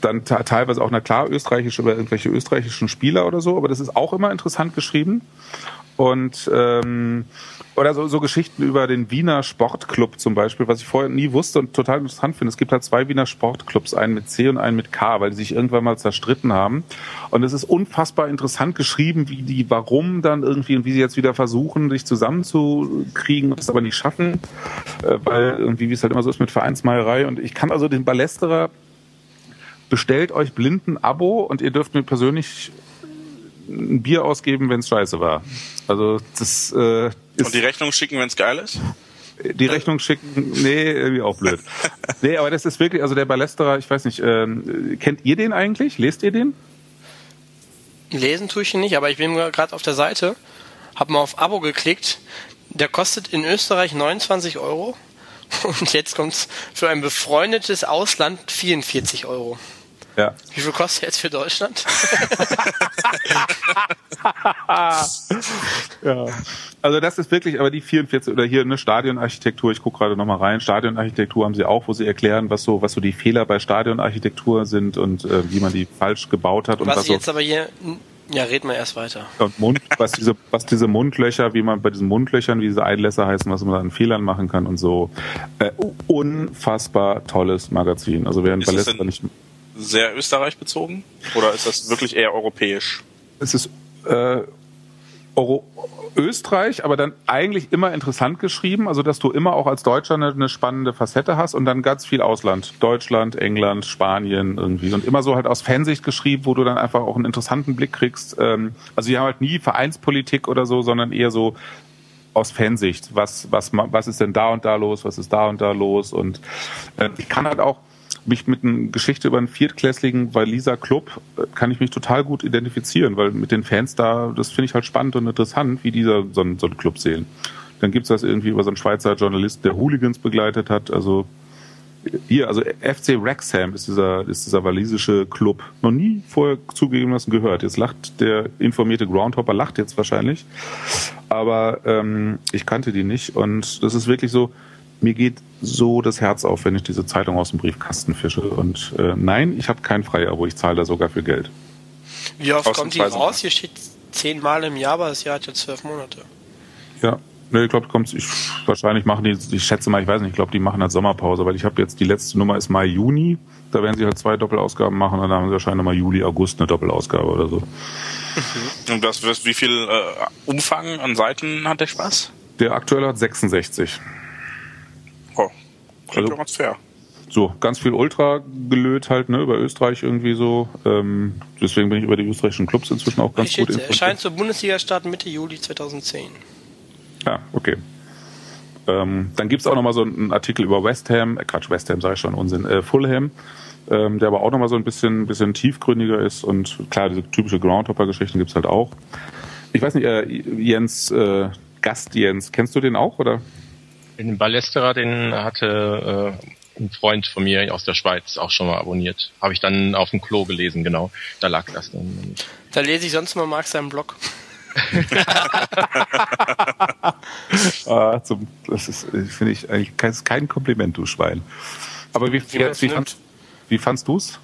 S3: dann teilweise auch, na klar, österreichisch über irgendwelche österreichischen Spieler oder so, aber das ist auch immer interessant geschrieben. Und ähm, oder so, so Geschichten über den Wiener Sportclub zum Beispiel, was ich vorher nie wusste und total interessant finde. Es gibt halt zwei Wiener Sportclubs, einen mit C und einen mit K, weil die sich irgendwann mal zerstritten haben. Und es ist unfassbar interessant geschrieben, wie die, warum dann irgendwie und wie sie jetzt wieder versuchen, sich zusammenzukriegen und es aber nicht schaffen, äh, weil irgendwie, wie es halt immer so ist mit Vereinsmeierei. Und ich kann also den Ballesterer bestellt euch blinden Abo und ihr dürft mir persönlich ein Bier ausgeben, wenn es scheiße war. Also das äh,
S5: ist Und die Rechnung schicken, wenn es geil ist?
S3: Die Rechnung schicken, nee, irgendwie auch blöd. [LAUGHS] nee, aber das ist wirklich, also der Ballesterer, ich weiß nicht, ähm, kennt ihr den eigentlich? Lest ihr den?
S4: Lesen tue ich ihn nicht, aber ich bin gerade auf der Seite, habe mal auf Abo geklickt. Der kostet in Österreich 29 Euro [LAUGHS] und jetzt kommt's für ein befreundetes Ausland 44 Euro.
S3: Ja.
S4: Wie viel kostet jetzt für Deutschland? [LAUGHS]
S3: ja. Also das ist wirklich, aber die 44 oder hier eine Stadionarchitektur, ich gucke gerade nochmal rein, Stadionarchitektur haben sie auch, wo sie erklären, was so, was so die Fehler bei Stadionarchitektur sind und äh, wie man die falsch gebaut hat.
S4: Was,
S3: und was
S4: jetzt so aber hier ja, red mal erst weiter.
S3: Und Mund, was diese, was diese Mundlöcher, wie man bei diesen Mundlöchern, wie diese Einlässe heißen, was man da an Fehlern machen kann und so. Äh, unfassbar tolles Magazin. Also wer ein Ballester nicht
S5: sehr Österreich bezogen? Oder ist das wirklich eher europäisch?
S3: Es ist äh, Euro Österreich, aber dann eigentlich immer interessant geschrieben, also dass du immer auch als Deutscher eine, eine, spannende Facette hast und dann ganz viel Ausland. Deutschland, England, Spanien irgendwie. Und immer so halt aus Fansicht geschrieben, wo du dann einfach auch einen interessanten Blick kriegst. Ähm, also wir haben halt nie Vereinspolitik oder so, sondern eher so aus Fansicht. Was, was, was ist denn da und da los? Was ist da und da los? Und äh, ich kann halt auch mich mit einer Geschichte über einen viertklässlichen Waliser Club äh, kann ich mich total gut identifizieren, weil mit den Fans da, das finde ich halt spannend und interessant, wie dieser so, so einen Club sehen. Dann gibt's das irgendwie über so einen Schweizer Journalist, der Hooligans begleitet hat. Also hier, also FC Wrexham ist dieser, ist dieser walisische Club. Noch nie vorher zugegebenermaßen gehört. Jetzt lacht der informierte Groundhopper, lacht jetzt wahrscheinlich. Aber ähm, ich kannte die nicht. Und das ist wirklich so, mir geht so das Herz auf, wenn ich diese Zeitung aus dem Briefkasten fische. Und äh, nein, ich habe kein Freiabo, ich zahle da sogar für Geld.
S4: Wie oft kommt die raus? Hier steht zehnmal im Jahr, aber das Jahr hat ja zwölf Monate.
S3: Ja, Nee, ich glaube, kommt ich wahrscheinlich machen die, ich schätze mal, ich weiß nicht, ich glaube, die machen halt Sommerpause, weil ich habe jetzt die letzte Nummer ist Mai Juni, da werden sie halt zwei Doppelausgaben machen und dann haben sie wahrscheinlich mal Juli, August eine Doppelausgabe oder so.
S5: Mhm. Und das, wie viel äh, Umfang an Seiten hat der Spaß?
S3: Der aktuelle hat 66.
S5: Klingt also, ganz fair.
S3: So, ganz viel Ultra gelöt halt, ne, über Österreich irgendwie so. Ähm, deswegen bin ich über die österreichischen Clubs inzwischen auch ganz ich gut
S4: informiert. Erscheint zur Bundesliga-Start Mitte Juli 2010.
S3: Ja, okay. Ähm, dann gibt's auch nochmal so einen Artikel über West Ham, äh, Quatsch, West Ham sage ich schon, Unsinn, äh, Fulham, ähm, der aber auch nochmal so ein bisschen, bisschen tiefgründiger ist und klar, diese typische Groundhopper-Geschichten gibt's halt auch. Ich weiß nicht, äh, Jens, äh, Gast Jens, kennst du den auch, oder?
S6: Den Ballesterer, den hatte äh, ein Freund von mir aus der Schweiz auch schon mal abonniert. Habe ich dann auf dem Klo gelesen, genau. Da lag das dann.
S4: Da lese ich sonst mal Max seinen Blog. [LAUGHS]
S3: ah, zum, das ist, finde ich, eigentlich kein, kein Kompliment, du Schwein. Aber wie, wie, wie, fand, wie fandst du's?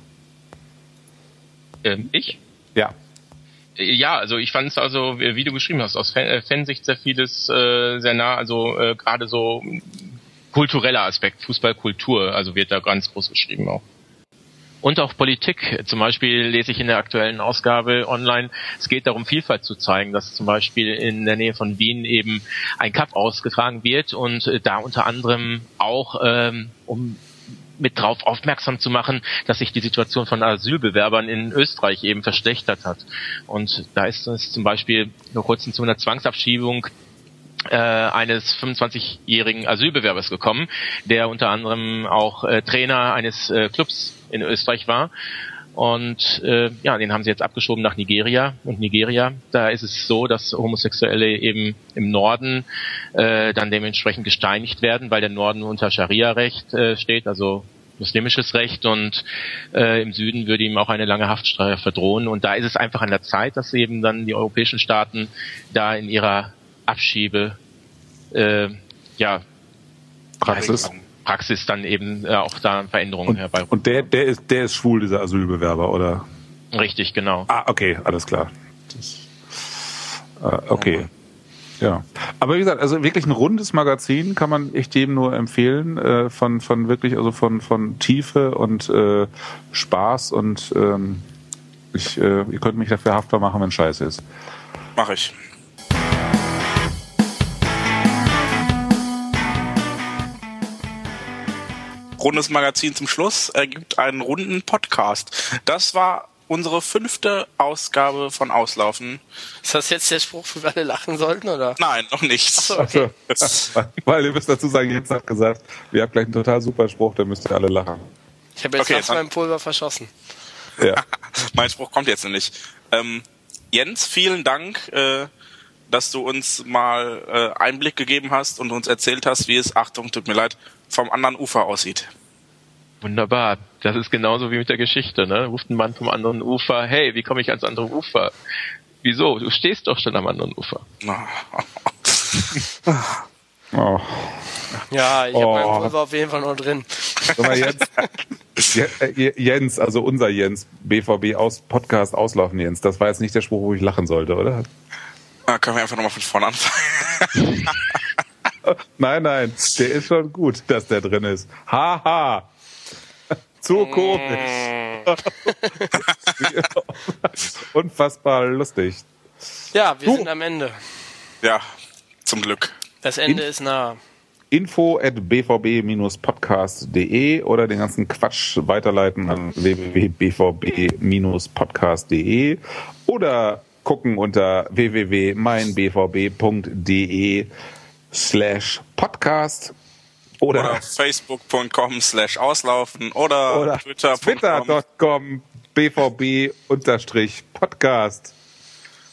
S6: Ähm, ich?
S3: Ja.
S6: Ja, also ich fand es also, wie du geschrieben hast, aus äh, Fansicht sehr vieles äh, sehr nah, also äh, gerade so kultureller Aspekt, Fußballkultur, also wird da ganz groß geschrieben auch und auch Politik. Zum Beispiel lese ich in der aktuellen Ausgabe online, es geht darum, Vielfalt zu zeigen, dass zum Beispiel in der Nähe von Wien eben ein Cup ausgetragen wird und äh, da unter anderem auch ähm, um mit drauf aufmerksam zu machen, dass sich die Situation von Asylbewerbern in Österreich eben verschlechtert hat. Und da ist es zum Beispiel nur kurz zu einer Zwangsabschiebung äh, eines 25-jährigen Asylbewerbers gekommen, der unter anderem auch äh, Trainer eines äh, Clubs in Österreich war. Und äh, ja, den haben sie jetzt abgeschoben nach Nigeria. Und Nigeria, da ist es so, dass Homosexuelle eben im Norden äh, dann dementsprechend gesteinigt werden, weil der Norden unter Scharia-Recht äh, steht, also muslimisches Recht und äh, im Süden würde ihm auch eine lange Haftstrafe verdrohen. Und da ist es einfach an der Zeit, dass eben dann die europäischen Staaten da in ihrer Abschiebe äh, ja Praxis. Praxis dann eben äh, auch da Veränderungen
S3: und,
S6: herbei.
S3: Und der, der ist, der ist schwul, dieser Asylbewerber, oder?
S6: Richtig, genau.
S3: Ah, okay, alles klar. Das, äh, okay. Ja. Aber wie gesagt, also wirklich ein rundes Magazin kann man echt jedem nur empfehlen, äh, von, von wirklich, also von, von Tiefe und äh, Spaß und ähm, ich, äh, ihr könnt mich dafür haftbar machen, wenn Scheiße ist.
S5: Mach ich. Rundes Magazin zum Schluss ergibt einen runden Podcast. Das war unsere fünfte Ausgabe von Auslaufen.
S4: Ist das jetzt der Spruch, wo wir alle lachen sollten, oder?
S5: Nein, noch nicht.
S4: So, okay. [LAUGHS]
S3: Weil ihr müsst dazu sagen, jetzt hat gesagt, wir haben gleich einen total super Spruch, da müsst ihr alle lachen.
S4: Ich habe jetzt okay, fast mein Pulver verschossen.
S5: Ja. [LAUGHS] mein Spruch kommt jetzt nämlich. Ähm, Jens, vielen Dank, äh, dass du uns mal äh, Einblick gegeben hast und uns erzählt hast, wie es, Achtung, tut mir leid, vom anderen Ufer aussieht.
S6: Wunderbar. Das ist genauso wie mit der Geschichte, ne? Ruft ein Mann vom anderen Ufer, hey, wie komme ich ans andere Ufer? Wieso? Du stehst doch schon am anderen Ufer. [LAUGHS]
S4: oh. Ja, ich habe oh. meinen Pulver auf jeden Fall noch drin.
S3: Mal, Jens, [LAUGHS] äh, Jens, also unser Jens, BVB aus Podcast auslaufen, Jens. Das war jetzt nicht der Spruch, wo ich lachen sollte, oder?
S5: Ah, können wir einfach nochmal von vorne anfangen. [LAUGHS] [LAUGHS]
S3: nein, nein, der ist schon gut, dass der drin ist. Haha. Ha. Zu komisch. [LAUGHS] Unfassbar lustig.
S4: Ja, wir du. sind am Ende.
S5: Ja, zum Glück.
S4: Das Ende In ist nah.
S3: Info at bvb-podcast.de oder den ganzen Quatsch weiterleiten an www.bvb-podcast.de oder gucken unter www.meinbvb.de slash podcast oder, oder
S5: facebook.com slash auslaufen oder, oder
S3: twitter.com bvb unterstrich podcast.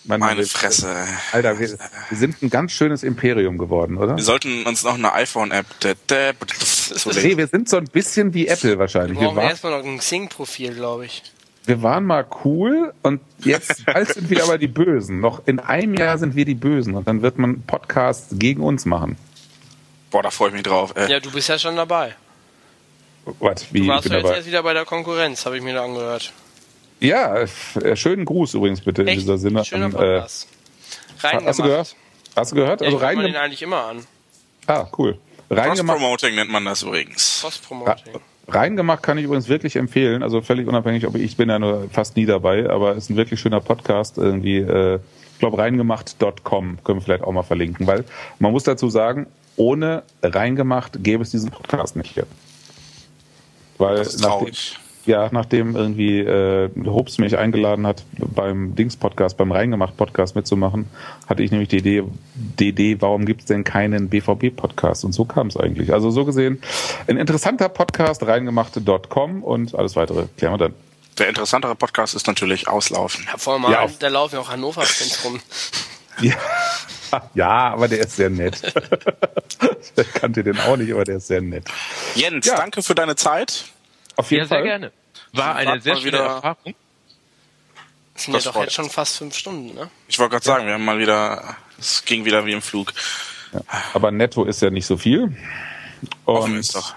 S5: Meine Fresse.
S3: Alter, wir, wir, sind ein ganz schönes Imperium geworden, oder?
S5: Wir sollten uns noch eine iPhone-App.
S3: nee, wir sind so ein bisschen wie Apple wahrscheinlich.
S4: Wir brauchen erstmal noch ein Xing-Profil, glaube ich
S3: wir waren mal cool und jetzt [LAUGHS] bald sind wir aber die Bösen. Noch in einem Jahr sind wir die Bösen und dann wird man Podcasts gegen uns machen.
S5: Boah, da freue ich mich drauf.
S4: Ey. Ja, du bist ja schon dabei.
S3: Was, wie?
S4: Du warst ja jetzt erst wieder bei der Konkurrenz, habe ich mir da angehört.
S3: Ja, äh, schönen Gruß übrigens bitte Echt? in dieser Sinne.
S4: Schöner Podcast.
S3: Äh, hast du gehört? Hast du gehört?
S4: Also rein. man den eigentlich immer an.
S3: Ah, cool.
S5: Cross-Promoting nennt man das übrigens.
S3: Cross-Promoting. Reingemacht kann ich übrigens wirklich empfehlen, also völlig unabhängig, ob ich, ich bin ja nur fast nie dabei, aber es ist ein wirklich schöner Podcast irgendwie. Äh, ich glaube reingemacht.com können wir vielleicht auch mal verlinken, weil man muss dazu sagen, ohne reingemacht gäbe es diesen Podcast nicht hier. Weil das ist traurig ja, nachdem irgendwie äh, Hobbs mich eingeladen hat, beim Dings-Podcast, beim Reingemacht-Podcast mitzumachen, hatte ich nämlich die Idee, die Idee warum gibt es denn keinen BVB-Podcast? Und so kam es eigentlich. Also so gesehen, ein interessanter Podcast, reingemacht.com und alles weitere klären wir dann.
S5: Der interessantere Podcast ist natürlich Auslaufen.
S4: Ja, vor allem, ja, da laufen ja auch Hannover-Fans rum. [LAUGHS]
S3: ja. ja, aber der ist sehr nett. [LAUGHS] ich kannte den auch nicht, aber der ist sehr nett.
S5: Jens, ja. danke für deine Zeit.
S6: Auf jeden ja, Fall. sehr gerne. War eine sehr schöne Erfahrung.
S4: Das sind das ja doch jetzt schon fast fünf Stunden, ne?
S5: Ich wollte gerade sagen, wir haben mal wieder, es ging wieder wie im Flug.
S3: Ja, aber netto ist ja nicht so viel. Und
S5: ist doch.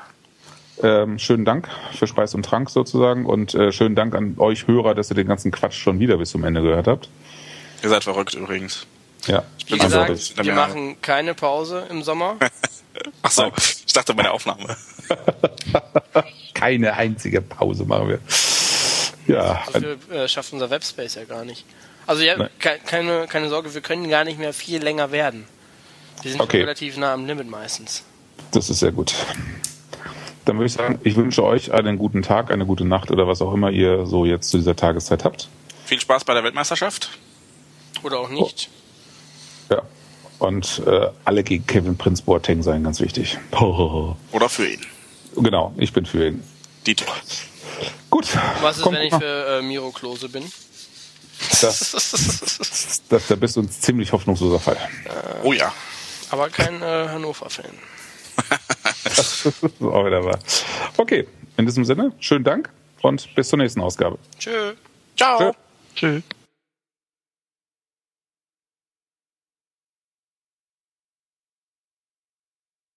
S3: Ähm, schönen Dank für Speis und Trank sozusagen und äh, schönen Dank an euch Hörer, dass ihr den ganzen Quatsch schon wieder bis zum Ende gehört habt.
S5: Ihr seid verrückt übrigens.
S3: Ja.
S4: Ich bin Wie gesagt, wir machen keine Pause im Sommer. [LAUGHS]
S5: Ach so, ich dachte bei der Aufnahme.
S3: keine einzige Pause machen wir. Ja.
S4: So viel äh, schafft unser Webspace ja gar nicht. Also ja, ke keine, keine Sorge, wir können gar nicht mehr viel länger werden. Wir sind okay. relativ nah am Limit meistens.
S3: Das ist sehr gut. Dann würde ich sagen, ich wünsche euch einen guten Tag, eine gute Nacht oder was auch immer ihr so jetzt zu dieser Tageszeit habt.
S5: Viel Spaß bei der Weltmeisterschaft.
S4: Oder auch nicht.
S3: Oh. Ja. Und äh, alle gegen Kevin Prince Boateng sein, ganz wichtig. [LAUGHS]
S5: Oder für ihn.
S3: Genau, ich bin für ihn.
S5: Dieter.
S3: Gut.
S4: Was ist, Komm, wenn ich für äh, Miro Klose bin?
S3: Das, das, da bist du ein ziemlich hoffnungsloser Fall.
S5: Äh, oh ja.
S4: Aber kein äh, Hannover-Fan.
S3: das ist auch wieder wahr. Okay, in diesem Sinne, schönen Dank und bis zur nächsten Ausgabe.
S4: Tschö.
S5: Ciao.
S3: Tschö. Tschüss.